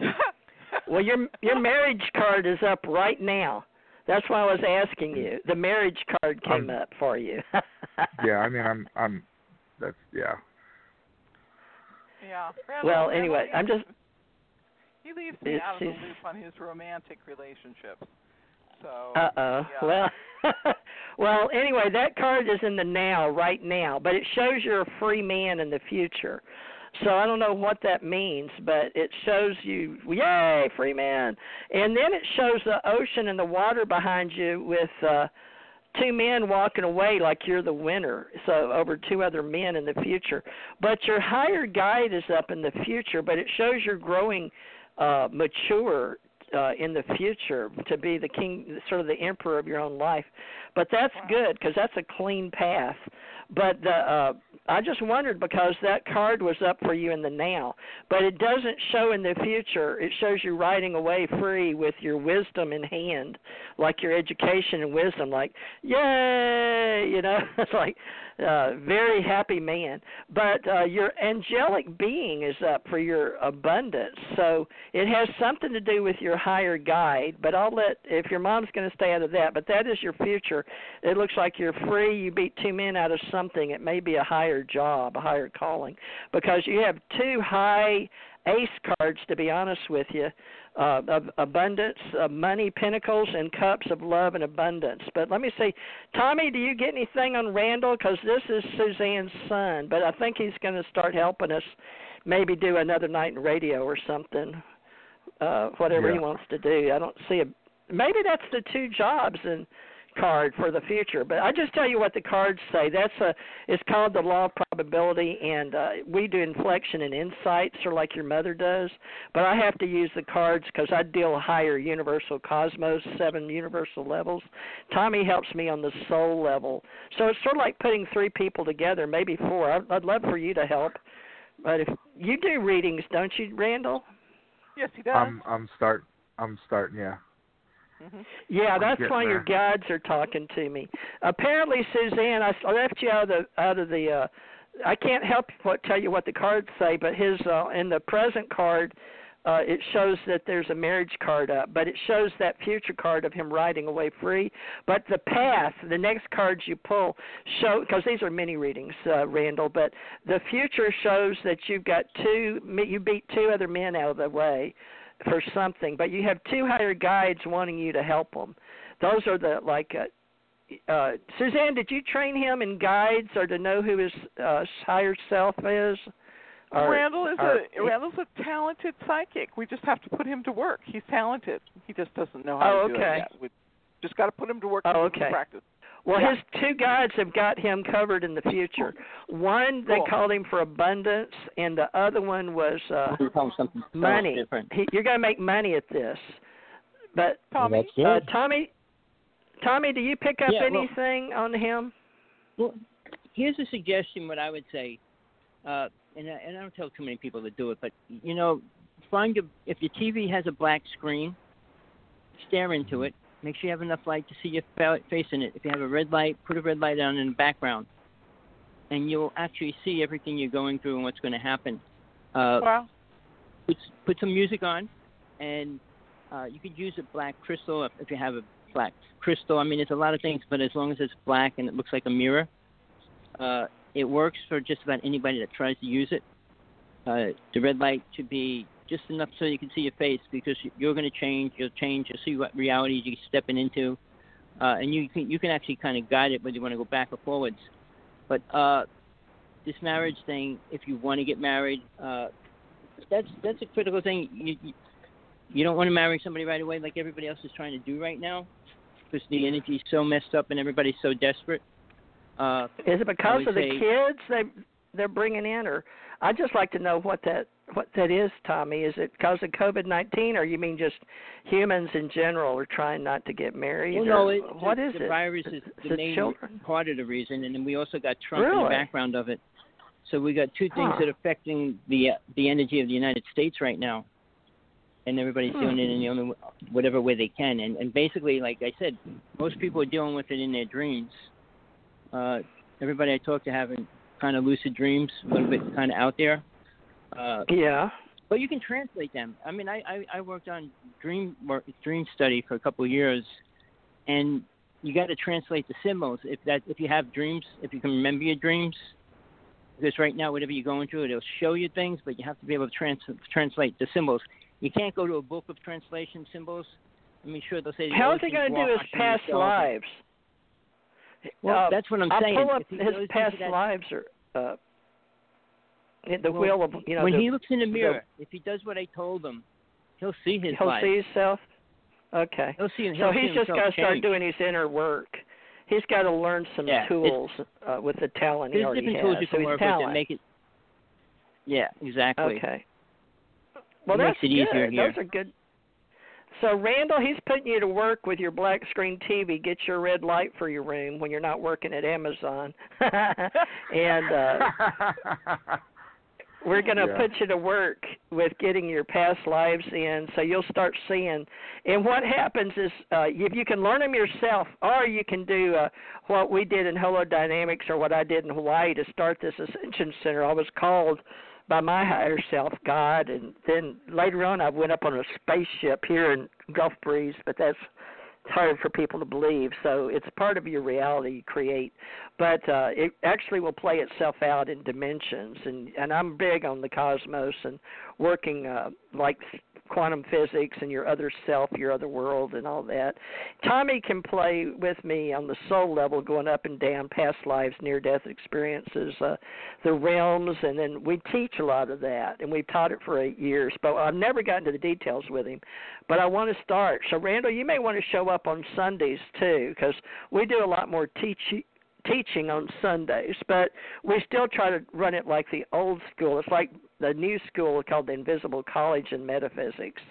Speaker 1: Well, your your marriage card is up right now. That's why I was asking you. The marriage card came
Speaker 16: Um,
Speaker 1: up for you.
Speaker 16: Yeah, I mean, I'm, I'm. That's yeah.
Speaker 9: Yeah. Randall,
Speaker 1: well,
Speaker 9: Randall
Speaker 1: anyway,
Speaker 9: leaves-
Speaker 1: I'm just.
Speaker 9: He leaves me
Speaker 1: It's-
Speaker 9: out of the loop on his romantic relationships. So.
Speaker 1: Uh oh.
Speaker 9: yeah.
Speaker 1: Well, well. Anyway, that card is in the now, right now, but it shows you're a free man in the future. So I don't know what that means, but it shows you, yay, free man. And then it shows the ocean and the water behind you with uh two men walking away like you're the winner. So over two other men in the future. But your higher guide is up in the future, but it shows you're growing uh mature uh, in the future to be the king, sort of the emperor of your own life. But that's good because that's a clean path. But the, uh, I just wondered because that card was up for you in the now, but it doesn't show in the future. It shows you riding away free with your wisdom in hand, like your education and wisdom, like yay, you know, it's like uh, very happy man. But uh, your angelic being is up for your abundance, so it has something to do with your higher guide. But I'll let if your mom's going to stay out of that. But that is your future. It looks like you're free. You beat two men out of something. It may be a higher job, a higher calling, because you have two high ace cards. To be honest with you, uh, of abundance, of money, pentacles, and cups of love and abundance. But let me see, Tommy, do you get anything on Randall? Because this is Suzanne's son, but I think he's going to start helping us. Maybe do another night in radio or something. Uh, whatever he wants to do. I don't see a. Maybe that's the two jobs and card for the future. But I just tell you what the cards say. That's a. It's called the law of probability, and uh, we do inflection and insights, or like your mother does. But I have to use the cards because I deal higher universal cosmos, seven universal levels. Tommy helps me on the soul level, so it's sort of like putting three people together, maybe four. I'd, I'd love for you to help. But if you do readings, don't you, Randall?
Speaker 9: Yes, he does.
Speaker 16: I'm, I'm start. I'm starting. Yeah.
Speaker 9: Hmm
Speaker 1: Yeah, that's
Speaker 16: getting
Speaker 1: why your guides are talking to me. Apparently, Suzanne, I I left you out of the out of the. uh I can't help what tell you what the cards say, but his uh in the present card, uh, it shows that there's a marriage card up, but it shows that future card of him riding away free. But the path, the next cards you pull show because these are mini readings, uh, Randall. But the future shows that you've got two, you beat two other men out of the way for something, but you have two hired guides wanting you to help them. Those are the like. Uh, uh, Suzanne, did you train him in guides or to know who his uh, higher self is? Or,
Speaker 9: Randall is
Speaker 1: or,
Speaker 9: a Randall's a talented psychic. We just have to put him to work. He's talented. He just doesn't know how
Speaker 1: oh,
Speaker 9: to
Speaker 1: okay.
Speaker 9: do it yet. We just got to put him to work.
Speaker 1: Oh, okay.
Speaker 9: Practice.
Speaker 1: Well,
Speaker 9: yeah.
Speaker 1: his two guides have got him covered in the future. One they
Speaker 9: Cool.
Speaker 1: called him for abundance, and the other one was uh
Speaker 8: We call him something so
Speaker 1: money. He, you're going to make money at this. But
Speaker 8: Tommy, Well,
Speaker 1: uh, Tommy, Tommy, do you pick up
Speaker 8: Yeah, well-
Speaker 1: anything on him?
Speaker 8: Well, here's a suggestion. What I would say, uh, and I, and I don't tell too many people to do it, but you know, find a if your TV has a black screen, stare into it. Make sure you have enough light to see your face in it. If you have a red light, put a red light on in the background, and you'll actually see everything you're going through and what's going to happen. Uh,
Speaker 9: Wow.
Speaker 8: put put some music on, and uh, you could use a black crystal if, if you have a black crystal. I mean, there's a lot of things, but as long as it's black and it looks like a mirror, uh, it works for just about anybody that tries to use it. Uh, the red light should be just enough so you can see your face because you- you're going to change. You'll change. You'll see what realities you're stepping into, uh, and you can you can actually kind of guide it whether you want to go back or forwards. But uh, this marriage thing, if you want to get married, uh, that's that's a critical thing. You, you you don't want to marry somebody right away like everybody else is trying to do right now, because the energy's so messed up and everybody's so desperate. Uh,
Speaker 1: Is it because of the
Speaker 8: say-
Speaker 1: kids they they're bringing in, or I'd just like to know what that what that is, Tommy. Is it because of COVID nineteen, or you mean just humans in general are trying not to get married?
Speaker 8: Well, no, it,
Speaker 1: what
Speaker 8: the,
Speaker 1: is
Speaker 8: the
Speaker 1: it?
Speaker 8: virus is the main
Speaker 1: children?
Speaker 8: part of the reason, and then we also got Trump in the background of it. So we got two things
Speaker 1: Huh.
Speaker 8: that are affecting the uh, the energy of the United States right now, and everybody's doing it
Speaker 1: Hmm.
Speaker 8: in the only whatever way they can. And and basically, like I said, most people are dealing with it in their dreams. Uh, everybody I talk to having kind of lucid dreams, a little bit kind of out there. Uh,
Speaker 1: Yeah.
Speaker 8: but you can translate them. I mean, I, I, I worked on dream work, dream study for a couple of years, and you got to translate the symbols. If that if you have dreams, if you can remember your dreams, because right now whatever you're going through, it'll show you things, but you have to be able to trans- translate the symbols. You can't go to a book of translation symbols. I mean, sure they'll say the
Speaker 1: How is he going to do his past lives?
Speaker 8: Well,
Speaker 1: Uh,
Speaker 8: that's what I'm
Speaker 1: I'll
Speaker 8: saying.
Speaker 1: pull up his past lives, or uh, the
Speaker 8: Well,
Speaker 1: wheel of you know.
Speaker 8: when
Speaker 1: the,
Speaker 8: he looks in the
Speaker 1: the-
Speaker 8: mirror, if he does what I told him, he'll see his
Speaker 1: he'll
Speaker 8: life.
Speaker 1: see himself. Okay.
Speaker 8: He'll see.
Speaker 1: so
Speaker 8: he'll see
Speaker 1: he's just
Speaker 8: himself
Speaker 1: got to start doing his inner work. He's got to learn some
Speaker 8: Yeah,
Speaker 1: tools uh, with the talent he already has.
Speaker 8: tools you
Speaker 1: so
Speaker 8: can
Speaker 1: he's
Speaker 8: work
Speaker 1: talent.
Speaker 8: that make it. Yeah, exactly.
Speaker 1: Okay. Well,
Speaker 8: It
Speaker 1: that's
Speaker 8: makes it easier
Speaker 1: good.
Speaker 8: here.
Speaker 1: Those are good. So Randall, he's putting you to work with your black screen TV. Get your red light for your room when you're not working at Amazon, and uh, we're going to
Speaker 16: Yeah.
Speaker 1: put you to work with getting your past lives in, so you'll start seeing. And what happens is, uh, if you can learn them yourself, or you can do uh, what we did in Holodynamics, or what I did in Hawaii to start this Ascension Center. I was called by my higher self, God, and then later on I went up on a spaceship here in Gulf Breeze, but that's it's hard for people to believe. So it's part of your reality you create, but uh, it actually will play itself out in dimensions. And and I'm big on the cosmos and working uh, like quantum physics and your other self, your other world, and all that. Tommy can play with me on the soul level, going up and down, past lives, near death experiences, uh, the realms, and then we teach a lot of that, and we've taught it for eight years. But I've never gotten to the details with him. But I want to start. So Randall, you may want to show up on Sundays too, because we do a lot more teaching teaching on Sundays, but we still try to run it like the old school. It's like the new school called the Invisible College in Metaphysics.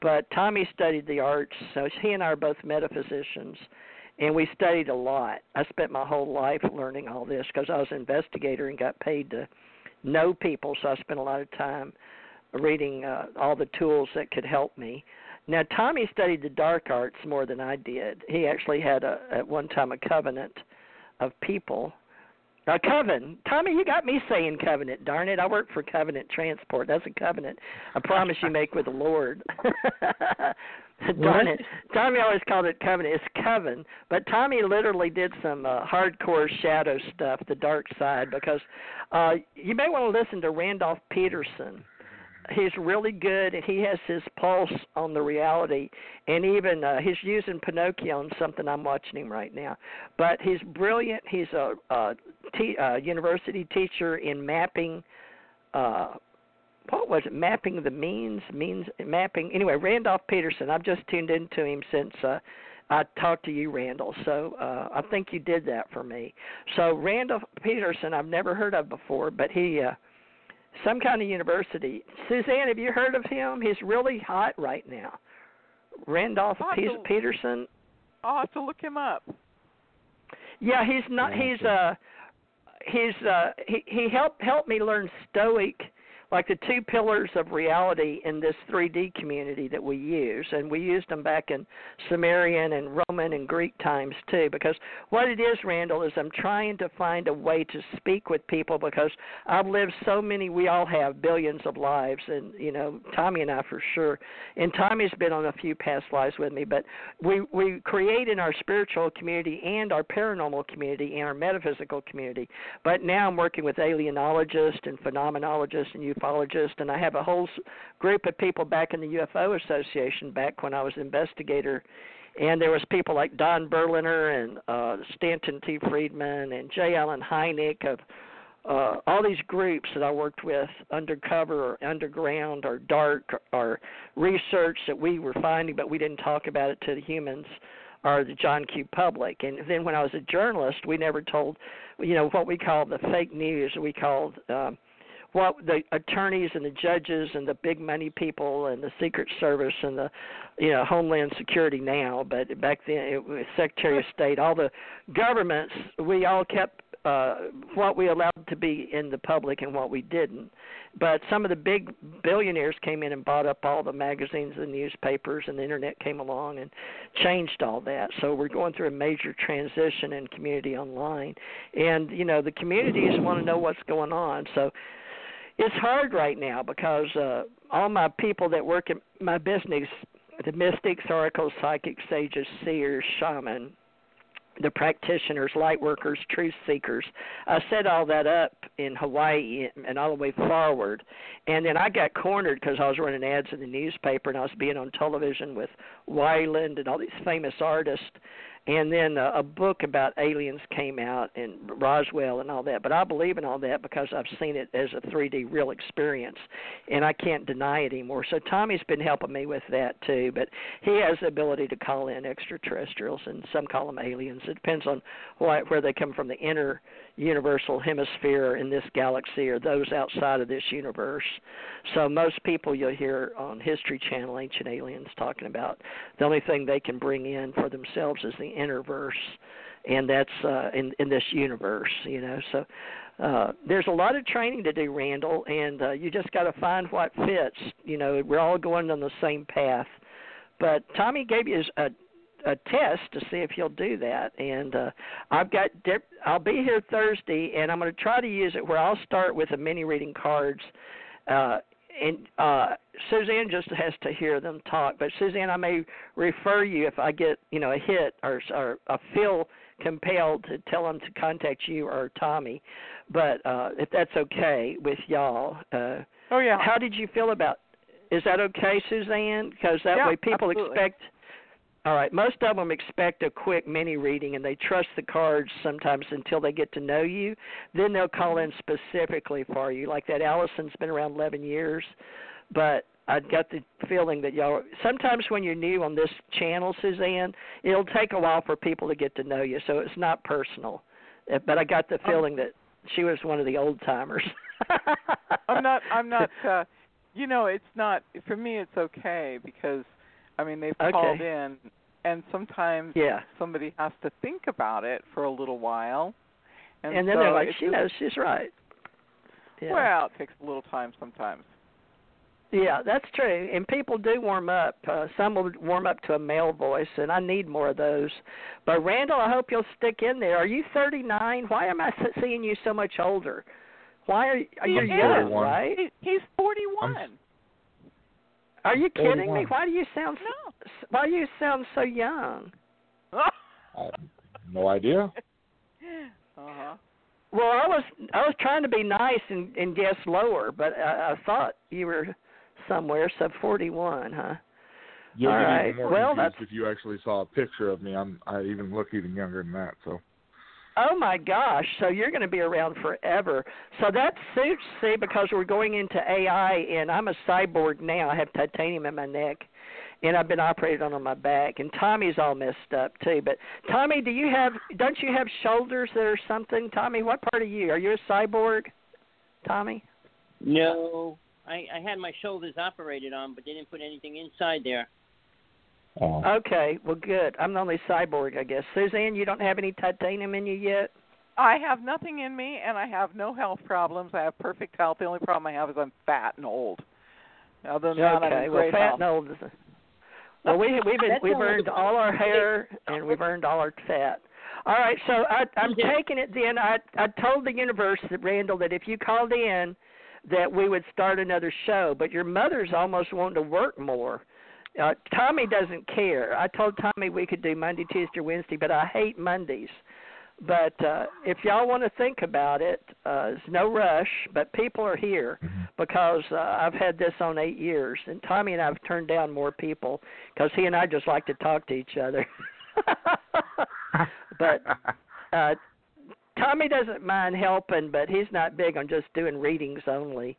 Speaker 1: But Tommy studied the arts, so he and I are both metaphysicians, and we studied a lot. I spent my whole life learning all this because I was an investigator and got paid to know people, so I spent a lot of time reading uh, all the tools that could help me. Now, Tommy studied the dark arts more than I did. He actually had a, at one time a covenant of people Uh, Coven. Tommy, you got me saying covenant. Darn it, I work for Covenant Transport. That's a covenant, a promise you make with the Lord. Darn it. Tommy always called it covenant. It's coven. But Tommy literally did some uh, hardcore shadow stuff, the dark side, because uh you may want to listen to Randolph Peterson he's really good and he has his pulse on the reality and even uh he's using pinocchio on something i'm watching him right now but he's brilliant he's a, a t- uh, university teacher in mapping uh what was it mapping the means means mapping anyway randolph peterson i've just tuned into him since uh I talked to you, Randall. So uh, I think you did that for me. So Randolph Peterson, I've never heard of before, but he uh, some kind of university. Suzanne, have you heard of him? He's really hot right now. Randolph
Speaker 9: I'll
Speaker 1: Pe-
Speaker 9: to-
Speaker 1: Peterson.
Speaker 9: I'll have to look him up.
Speaker 1: Yeah, he's not. He's uh, he's uh, he he helped helped me learn Stoic, like the two pillars of reality in this 3D community that we use, and we used them back in Sumerian and Roman and Greek times too. Because what it is, Randall, is I'm trying to find a way to speak with people because I've lived so many. We all have billions of lives, and you know, Tommy and I for sure. And Tommy's been on a few past lives with me, but we we create in our spiritual community and our paranormal community and our metaphysical community. But now I'm working with alienologists and phenomenologists and ufologists, and I have a whole group of people back in the UFO Association back when I was investigator. And there was people like Don Berliner and uh, Stanton T. Friedman and J. Allen Hynek of uh, all these groups that I worked with, undercover or underground or dark or research that we were finding, but we didn't talk about it to the humans or the John Q. public. And then when I was a journalist, we never told, you know, what we called the fake news. We called um, what the attorneys and the judges and the big money people and the Secret Service and the, you know, Homeland Security now, but back then it was Secretary of State, all the governments, we all kept uh what we allowed to be in the public and what we didn't. But some of the big billionaires came in and bought up all the magazines and newspapers and the internet came along and changed all that. So we're going through a major transition in community online. And you know, the communities want to know what's going on. So it's hard right now because uh all my people that work in my business the mystics, oracles, psychics, sages, seers, shaman, the practitioners, light workers, truth seekers. I set all that up in Hawaii and all the way forward. And then I got cornered because I was running ads in the newspaper and I was being on television with Wyland and all these famous artists. And then uh, a book about aliens came out and Roswell and all that. But I believe in all that because I've seen it as a 3D real experience, and I can't deny it anymore. So Tommy's been helping me with that too. But he has the ability to call in extraterrestrials, and some call them aliens. It depends on why, where they come from, the inner universal hemisphere in this galaxy, or those outside of this universe. So most people you'll hear on History Channel, Ancient Aliens, talking about the only thing they can bring in for themselves is the inner verse, and that's uh, in in this universe, you know. So uh, there's a lot of training to do, Randall, and uh, you just got to find what fits. You know, we're all going on the same path. But Tommy gave you a a test to see if you'll do that, and uh, I've got. I'll be here Thursday, and I'm going to try to use it where I'll start with the mini reading cards. Uh, and uh Suzanne just has to hear them talk. But Suzanne, I may refer you if I get you know a hit or or I feel compelled to tell them to contact you or Tommy. But uh if that's okay with y'all. Uh
Speaker 9: Oh yeah.
Speaker 1: How did you feel about? Is that okay, Suzanne? Because that
Speaker 9: Yeah,
Speaker 1: way people
Speaker 9: absolutely.
Speaker 1: expect. All right, most of them expect a quick mini reading and they trust the cards sometimes until they get to know you. Then they'll call in specifically for you. Like that Allison's been around 11 years, but I got the feeling that y'all sometimes when you're new on this channel, Suzanne, it'll take a while for people to get to know you, so it's not personal. Uh, But I got the feeling that she was one of the old timers.
Speaker 9: I'm not. I'm not. uh You know, it's not. For me, it's okay because, I mean, they've
Speaker 1: Okay.
Speaker 9: called in, and sometimes
Speaker 1: Yeah.
Speaker 9: somebody has to think about it for a little while, and,
Speaker 1: and then
Speaker 9: so
Speaker 1: they're like, she
Speaker 9: just-
Speaker 1: knows she's right. Yeah.
Speaker 9: Well, it takes a little time sometimes.
Speaker 1: Yeah, that's true. And people do warm up. Uh, some will warm up to a male voice, and I need more of those. But Randall, I hope you'll stick in there. Are you 39? Why am I s- seeing you so much older? Why are you, are you
Speaker 9: is.
Speaker 1: young, right?
Speaker 9: He's 41.
Speaker 1: Are you kidding me? Why do you sound so, why do you sound so young?
Speaker 16: I no idea.
Speaker 9: Uh-huh.
Speaker 1: Well, I was I was trying to be nice and and guess lower, but I, I thought you were somewhere. So 41, huh?
Speaker 16: You'll
Speaker 1: All
Speaker 16: get
Speaker 1: right.
Speaker 16: even more
Speaker 1: Well, that's
Speaker 16: if you actually saw a picture of me. I'm I even look even younger than that. So
Speaker 1: Oh my gosh! So you're going to be around forever. So that suits, see, because we're going into AI, and I'm a cyborg now. I have titanium in my neck, and I've been operated on on my back. And Tommy's all messed up too. But Tommy, do you have? Don't you have shoulders that are something? Tommy, what part of you? Are you a cyborg? Tommy?
Speaker 8: No, I, I had my shoulders operated on, but they didn't put anything inside there. Oh.
Speaker 1: Okay, well, good. I'm the only cyborg, I guess. Suzanne, you don't have any titanium in you yet?
Speaker 9: I have nothing in me, and I have no health problems. I have perfect health. The only problem I have is I'm fat and old. Other than that, I'm
Speaker 1: okay, well,
Speaker 9: great
Speaker 1: fat
Speaker 9: health.
Speaker 1: and old is. A, well, we we've been, we've
Speaker 9: all
Speaker 1: earned all our hair and we've earned all our fat. All right, so I, I'm taking it then. I I told the universe that Randall that if you called in, that we would start another show. But your mother's almost wanting to work more. Uh, Tommy doesn't care. I told Tommy we could do Monday, Tuesday, Wednesday, but I hate Mondays. But uh, if y'all want to think about it, uh, it's no rush. But people are here because uh, I've had this on eight years, and Tommy and I have turned down more people because he and I just like to talk to each other. but uh, Tommy doesn't mind helping, but he's not big on just doing readings only.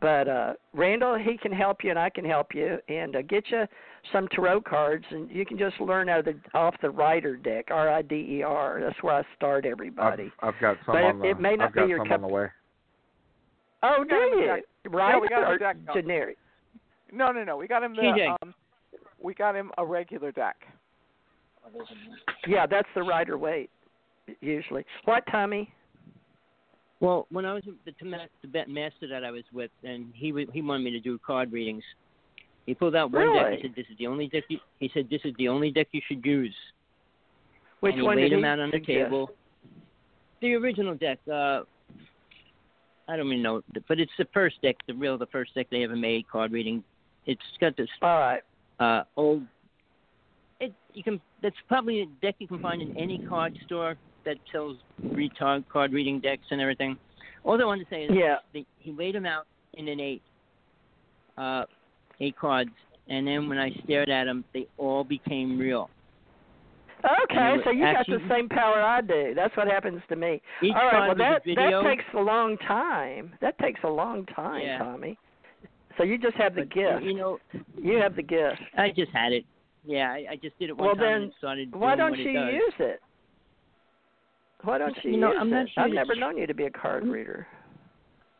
Speaker 1: But uh Randall, he can help you, and I can help you, and uh, get you some tarot cards, and you can just learn out of the off the Rider deck, R I D E R. That's where I start everybody.
Speaker 16: I've, I've got some
Speaker 1: But
Speaker 16: on
Speaker 1: it-
Speaker 16: the
Speaker 1: it may not
Speaker 16: I've got
Speaker 1: be your
Speaker 16: some
Speaker 1: cup-
Speaker 16: on the way.
Speaker 1: Oh, do
Speaker 9: got him
Speaker 1: you?
Speaker 9: deck.
Speaker 1: Rider
Speaker 9: Yeah, we got him a
Speaker 1: or
Speaker 9: deck going.
Speaker 1: generic?
Speaker 9: No, no, no. We got him the
Speaker 8: TJ.
Speaker 9: um, we got him a regular deck.
Speaker 1: Yeah, that's the Rider Waite usually. What, Tommy?
Speaker 8: Well, when I was the master that I was with, and he he wanted me to do card readings. He pulled out one deck.
Speaker 1: Really?
Speaker 8: He said, "This is the only deck." You, he said, "This is the only deck you should use."
Speaker 1: Which
Speaker 8: and he
Speaker 1: one
Speaker 8: laid
Speaker 1: did
Speaker 8: out on the
Speaker 1: suggest?
Speaker 8: table. The original deck. Uh, I don't even know, but it's the first deck, the real, the first deck they ever made card reading. It's got this
Speaker 1: All right.
Speaker 8: uh, old. It you can. That's probably a deck you can find in any card store that sells retard card reading decks and everything. All I want to say is
Speaker 1: Yeah.
Speaker 8: the, he laid them out in an eight, uh, eight cards, and then when I stared at them, they all became real.
Speaker 1: Okay, so you got the same power I do. That's what happens to me.
Speaker 8: Each
Speaker 1: All right, well that that takes a long time. That takes a long time,
Speaker 8: Yeah.
Speaker 1: Tommy. So you just have the
Speaker 8: But,
Speaker 1: gift.
Speaker 8: You know,
Speaker 1: You have the gift.
Speaker 8: I just had it. Yeah, I, I just did it one
Speaker 1: Well,
Speaker 8: time
Speaker 1: then,
Speaker 8: and started
Speaker 1: Why don't
Speaker 8: what
Speaker 1: you
Speaker 8: it
Speaker 1: use it? Why don't you,
Speaker 8: You know,
Speaker 1: use
Speaker 8: I'm not
Speaker 1: it?
Speaker 8: sure
Speaker 1: I've never known you to be a card hmm? reader.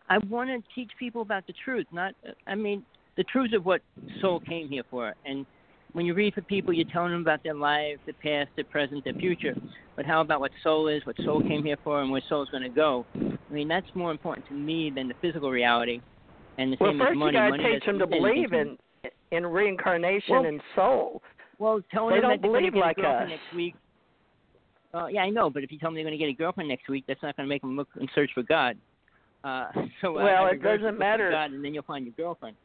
Speaker 8: I want to teach people about the truth, not I mean the truth of what soul came here for. And when you read for people, you're telling them about their lives, their past, their present, their future. But how about what soul is, what soul came here for, and where soul's going to go? I mean, that's more important to me than the physical reality. And the
Speaker 1: Well,
Speaker 8: same
Speaker 1: first
Speaker 8: with money.
Speaker 1: you got to teach them to believe in in reincarnation
Speaker 8: Well-
Speaker 1: and soul.
Speaker 8: Well, telling
Speaker 1: They
Speaker 8: them
Speaker 1: don't
Speaker 8: that
Speaker 1: believe like us.
Speaker 8: next week. Uh, yeah, I know, but if you tell them they're going to get a girlfriend next week, that's not going to make them look and search for God. Uh, so uh,
Speaker 1: Well, it doesn't matter.
Speaker 8: God, and then you'll find your girlfriend.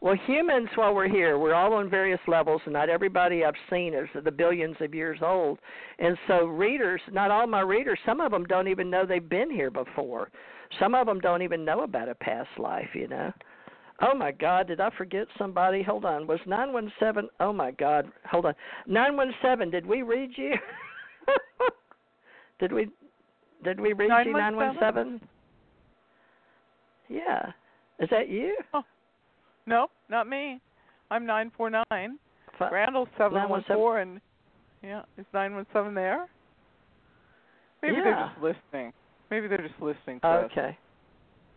Speaker 1: Well, humans, while we're here, we're all on various levels, and not everybody I've seen is the billions of years old. And so, readers, not all my readers, some of them don't even know they've been here before. Some of them don't even know about a past life, you know. Oh my God, did I forget somebody? Hold on. Was 917? Oh my God, hold on. 917, did we read you? did we did we read you 917? Yeah. Is that you? Oh.
Speaker 9: No, not me. I'm nine four nine. Randall's seven one
Speaker 1: 917.
Speaker 9: four, and yeah, is nine one seven there? Maybe they're just listening. Maybe they're just listening to us.
Speaker 1: Okay.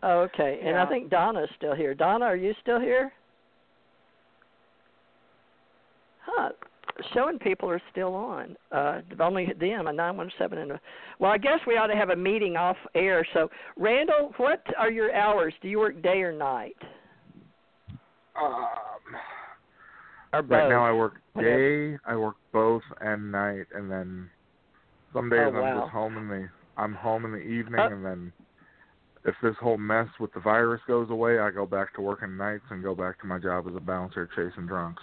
Speaker 1: Okay. And I think Donna's still here. Donna, are you still here? Huh. Showing people are still on. Uh only them, a nine one seven and a well, I guess we ought to have a meeting off air. So Randall, what are your hours? Do you work day or night?
Speaker 16: Um,
Speaker 1: or
Speaker 16: right now I work
Speaker 1: Whatever.
Speaker 16: day, I work both and night, and then some days
Speaker 1: Oh,
Speaker 16: I'm
Speaker 1: wow.
Speaker 16: just home in the I'm home in the evening,
Speaker 1: Uh,
Speaker 16: and then if this whole mess with the virus goes away, I go back to working nights and go back to my job as a bouncer chasing drunks.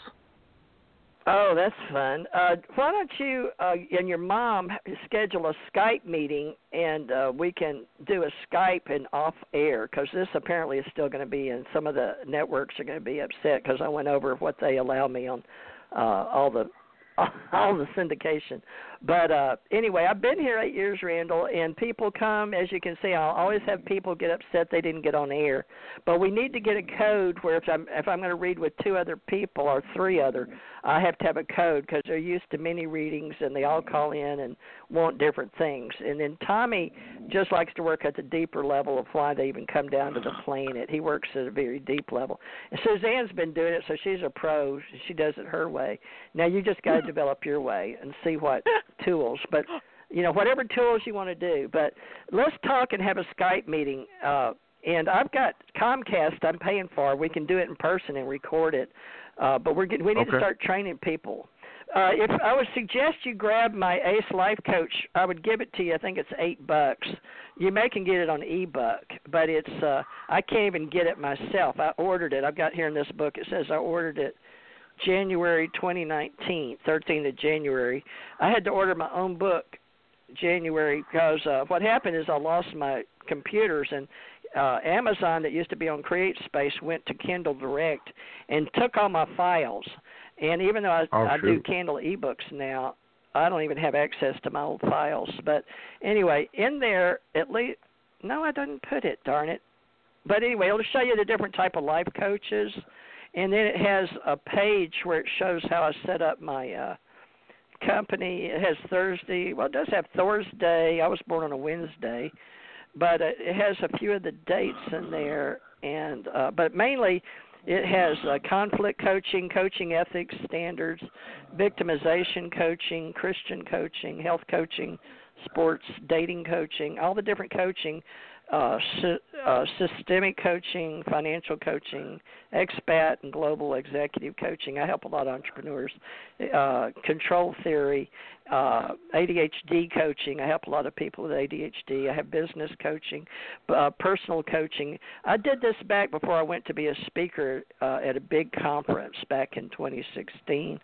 Speaker 1: Oh, that's fun. Uh, why don't you uh, and your mom schedule a Skype meeting, and uh, we can do a Skype and off air because this apparently is still going to be, and some of the networks are going to be upset because I went over what they allow me on uh, all the all the syndication. But uh anyway, I've been here eight years, Randall, and people come. As you can see, I'll always have people get upset they didn't get on air. But we need to get a code where if I'm if I'm going to read with two other people or three other, I have to have a code because they're used to mini readings and they all call in and want different things. And then Tommy just likes to work at the deeper level of why they even come down to the planet. He works at a very deep level. And Suzanne's been doing it, so she's a pro. She does it her way. Now you just got develop your way and see what tools. But you know, whatever tools you want to do. But let's talk and have a Skype meeting. Uh, and I've got Comcast. I'm paying for. We can do it in person and record it. Uh, but we're getting, we need to start training people. Uh, if I would suggest you grab my Ace Life Coach, I would give it to you. I think it's eight bucks. You may can get it on ebook, but it's uh, I can't even get it myself. I ordered it. I've got here in this book. It says I ordered it January 2019, 13th of January. I had to order my own book January because uh, what happened is I lost my computers and uh, Amazon that used to be on CreateSpace went to Kindle Direct and took all my files. And even though I,
Speaker 16: Oh,
Speaker 1: I do. Kindle ebooks now, I don't even have access to my old files. But anyway, in there at least no, I didn't put it. Darn it. But anyway, it'll show you the different type of life coaches, and then it has a page where it shows how I set up my uh company. It has Thursday. Well, it does have Thursday. I was born on a Wednesday, but uh, it has a few of the dates in there, and uh, but mainly it has uh, conflict coaching, coaching ethics standards, victimization coaching, Christian coaching, health coaching, sports, dating coaching, all the different coaching, uh, uh, systemic coaching, financial coaching, expat and global executive coaching. I help a lot of entrepreneurs. Uh, control theory, uh, ADHD coaching. I help a lot of people with ADHD. I have business coaching, uh, personal coaching. I did this back before I went to be a speaker uh, at a big conference back in 2016.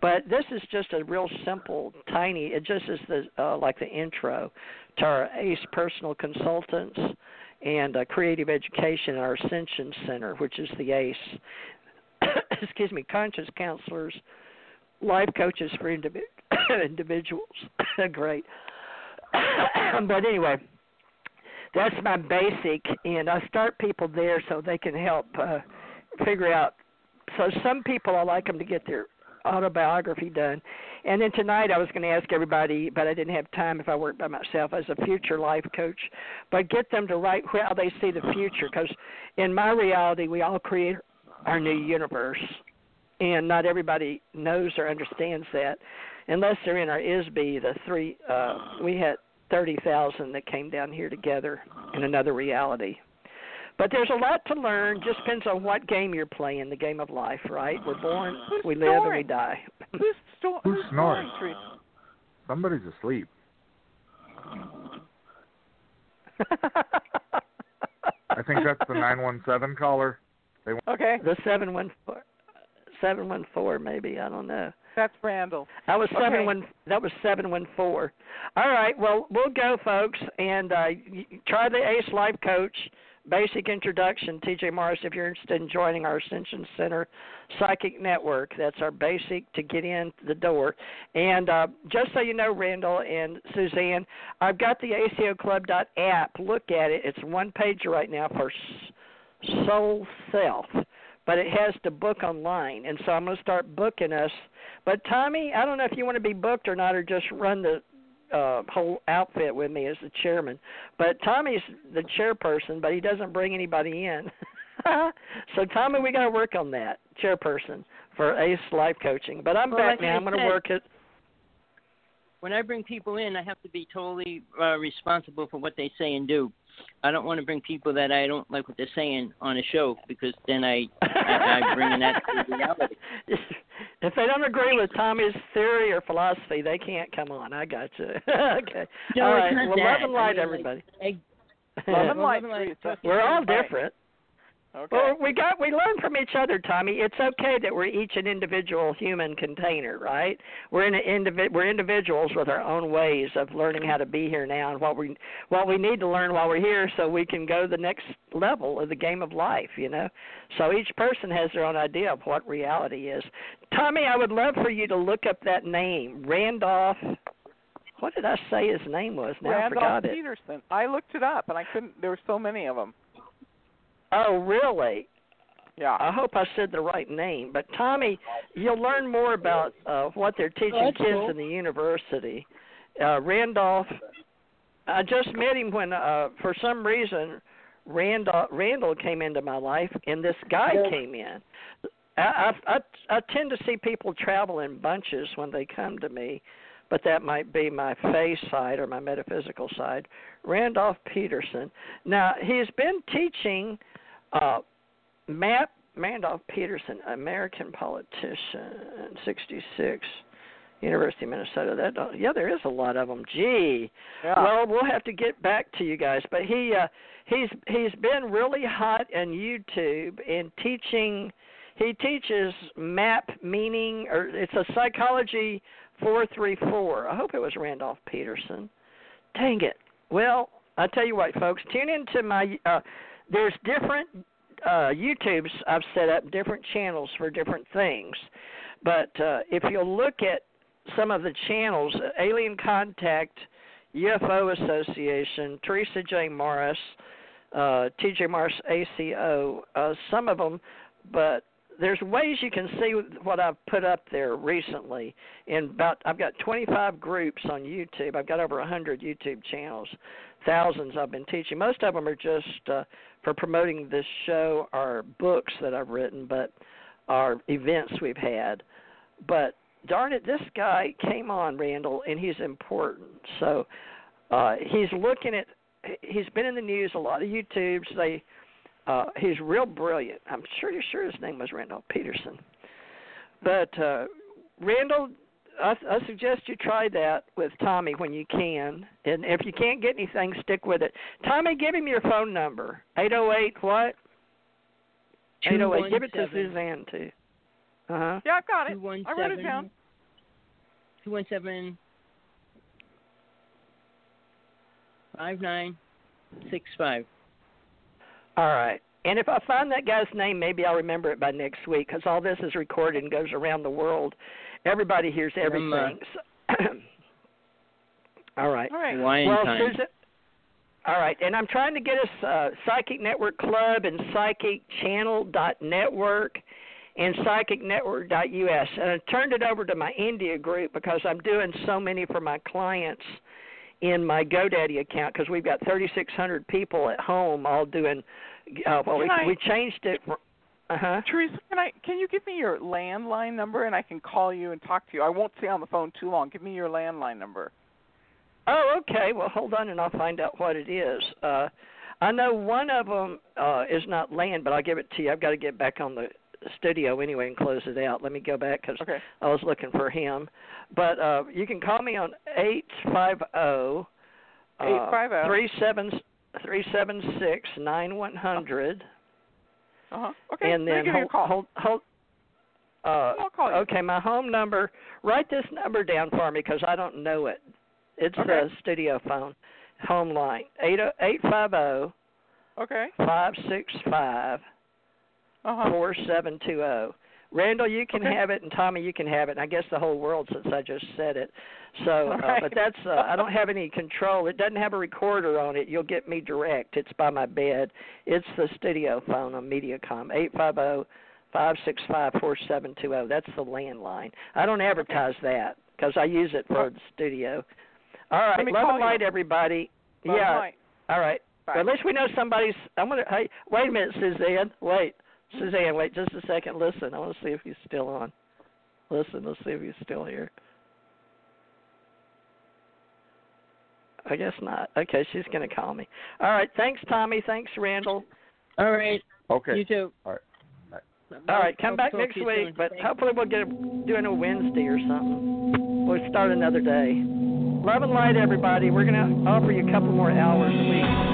Speaker 1: But this is just a real simple, tiny. It just is the uh, like the intro to our ACE personal consultants and uh, creative education, our Ascension Center, which is the ACE. Excuse me, conscious counselors, life coaches for individ- individuals. Great. but anyway, that's my basic, and I start people there so they can help uh, figure out. So some people I like them to get their autobiography done, and then tonight I was going to ask everybody, but I didn't have time if I worked by myself as a future life coach, but get them to write how they see the future, because in my reality we all create our new universe, and not everybody knows or understands that, unless they're in our IS-BE. The three uh, we had thirty thousand that came down here together in another reality. But there's a lot to learn. Just depends on what game you're playing, the game of life, right? We're born, we live, and we die.
Speaker 9: Who's, sto-
Speaker 16: Who's
Speaker 9: who's
Speaker 16: snoring?
Speaker 9: Theresa?
Speaker 16: Somebody's asleep. I think that's the 917 caller. They want
Speaker 9: Okay,
Speaker 1: The seven one four, seven one four, maybe I don't know.
Speaker 9: that's Randall.
Speaker 1: That was
Speaker 9: Okay.
Speaker 1: seven one. That was seven one four. All right. Well, we'll go, folks, and uh, try the Ace Life Coach basic introduction. TJ Morris, if you're interested in joining our Ascension Center Psychic Network, that's our basic to get in the door. And uh, just so you know, Randall and Suzanne, I've got the ACO Club app. Look at it. It's one page right now for Soul Self but it has to book online, and so I'm going to start booking us. But Tommy, I don't know if you want to be booked or not, or just run the uh, whole outfit with me as the chairman. But Tommy's the chairperson, but he doesn't bring anybody in. so Tommy, we got to work on that chairperson for Ace Life Coaching. But I'm
Speaker 8: Well,
Speaker 1: back
Speaker 8: like
Speaker 1: now. I'm going to work it.
Speaker 8: when I bring people in, I have to be totally uh, responsible for what they say and do. I don't want to bring people that I don't like what they're saying on a show because then I I, I bring in that to reality.
Speaker 1: If they don't agree with Tommy's theory or philosophy, they can't come on. I got you. okay.
Speaker 8: No,
Speaker 1: all
Speaker 8: it's
Speaker 1: right.
Speaker 8: not
Speaker 1: well,
Speaker 8: that.
Speaker 1: love and
Speaker 8: I
Speaker 1: light,
Speaker 8: mean,
Speaker 1: everybody.
Speaker 8: egg-
Speaker 9: Love and
Speaker 8: Well,
Speaker 9: light,
Speaker 8: love and light,
Speaker 1: We're all different.
Speaker 9: Okay.
Speaker 1: Well, we got we learn from each other, Tommy. It's okay that we're each an individual human container, right? We're in an indivi- we're individuals with our own ways of learning how to be here now and what we what we need to learn while we're here so we can go the next level of the game of life, you know. So each person has their own idea of what reality is. Tommy, I would love for you to look up that name, Randolph. What did I say his name was? Now I
Speaker 9: Randolph
Speaker 1: forgot it.
Speaker 9: Peterson. I looked it up and I couldn't. There were so many of them.
Speaker 1: Oh, really?
Speaker 9: Yeah.
Speaker 1: I hope I said the right name. But Tommy, you'll learn more about uh, what they're teaching
Speaker 8: Oh, that's
Speaker 1: kids
Speaker 8: cool.
Speaker 1: in the university. Uh, Randolph, I just met him when, uh, for some reason, Randall Randall came into my life, and this guy
Speaker 8: Yeah.
Speaker 1: came in. I, I I I tend to see people travel in bunches when they come to me, but that might be my faith side or my metaphysical side. Randolph Peterson. Now he's been teaching uh, Matt Randolph Peterson, American politician, 66, University of Minnesota. That yeah, there is a lot of them. Gee.
Speaker 9: Yeah.
Speaker 1: Well, we'll have to get back to you guys, but he uh, he's he's been really hot on YouTube and teaching. He teaches map meaning, or it's a psychology four three four. I hope it was Randolph Peterson. Dang it. Well, I tell you what, folks, tune into my. Uh, there's different uh, YouTubes I've set up, different channels for different things. But uh, if you'll look at some of the channels, Alien Contact, UFO Association, Theresa J. Morris, uh, TJ Morris ACO, uh, some of them, but there's ways you can see what I've put up there recently. In about, I've got 25 groups on YouTube. I've got over 100 YouTube channels. Thousands I've been teaching. Most of them are just uh, for promoting this show or books that I've written, but are events we've had. But darn it, this guy came on Randall, and he's important. So uh, he's looking at. He's been in the news a lot of YouTubes. They uh, he's real brilliant. I'm sure you're sure his name was Randall Peterson. But uh, Randall, I, I suggest you try that with Tommy when you can. And if you can't get anything, stick with it. Tommy, give him your phone number. Eight oh eight what? Eight oh eight. Give it to Suzanne too. Uh huh.
Speaker 9: Yeah, I've got it. I wrote it
Speaker 8: seven-
Speaker 9: down.
Speaker 8: Two one seven five nine six five.
Speaker 1: All right. And if I find that guy's name, maybe I'll remember it by next week because all this is recorded and goes around the world. Everybody hears
Speaker 8: Um, uh,
Speaker 1: everything. So- all right.
Speaker 9: All right.
Speaker 8: Hawaiian
Speaker 1: well,
Speaker 8: time.
Speaker 1: Susan. All right, and I'm trying to get us uh, Psychic Network Club and Psychic Channel dot Network and Psychic Network dot US, and I turned it over to my India group because I'm doing so many for my clients in my GoDaddy account because we've got 3,600 people at home all doing. Uh, well, we,
Speaker 9: I-
Speaker 1: we changed it. Uh-huh.
Speaker 9: Theresa, can I can you give me your landline number and I can call you and talk to you? I won't stay on the phone too long. Give me your landline number.
Speaker 1: Oh, okay. Well, hold on and I'll find out what it is. Uh I know one of them uh is not land, but I'll give it to you. I've got to get back on the studio anyway and close it out. Let me go back cuz
Speaker 9: okay.
Speaker 1: I was looking for him. But uh you can call me on 850 uh, 850 376
Speaker 9: 9100 uh-huh. Okay.
Speaker 1: And then hold,
Speaker 9: call.
Speaker 1: hold hold uh, okay, my home number. Write this number down for me because I don't know it. It's
Speaker 9: okay.
Speaker 1: studio phone, home line eight oh, eight five zero.
Speaker 9: Okay.
Speaker 1: Five six five. Four seven two zero. Randall, you can have it, and Tommy, you can have it. And I guess the whole world, since I just said it. So, uh, but that's uh, I don't have any control. It doesn't have a recorder on it. You'll get me direct. It's by my bed. It's the studio phone on MediaCom eight five zero five six five four seven two zero. That's the landline. I don't advertise that because I use it for the studio. All right, love and light,
Speaker 9: you.
Speaker 1: everybody.
Speaker 9: Love
Speaker 1: yeah. All right.
Speaker 9: Bye.
Speaker 1: Least we know somebody's. I'm gonna. Hey, wait a minute, Suzanne. Wait, Suzanne. Wait just a second. Listen. I want to see if he's still on. Listen. Let's see if he's still here. I guess not. Okay, she's going to call me. All right. Thanks, Tommy. Thanks, Randall.
Speaker 8: All right.
Speaker 16: Okay.
Speaker 8: You too.
Speaker 16: All right.
Speaker 1: All right, come
Speaker 8: I'll
Speaker 1: back next week,
Speaker 8: soon.
Speaker 1: but
Speaker 8: Thank
Speaker 1: hopefully we'll get a, doing a Wednesday or something. We'll start another day. Love and light, everybody. We're going to offer you a couple more hours a week.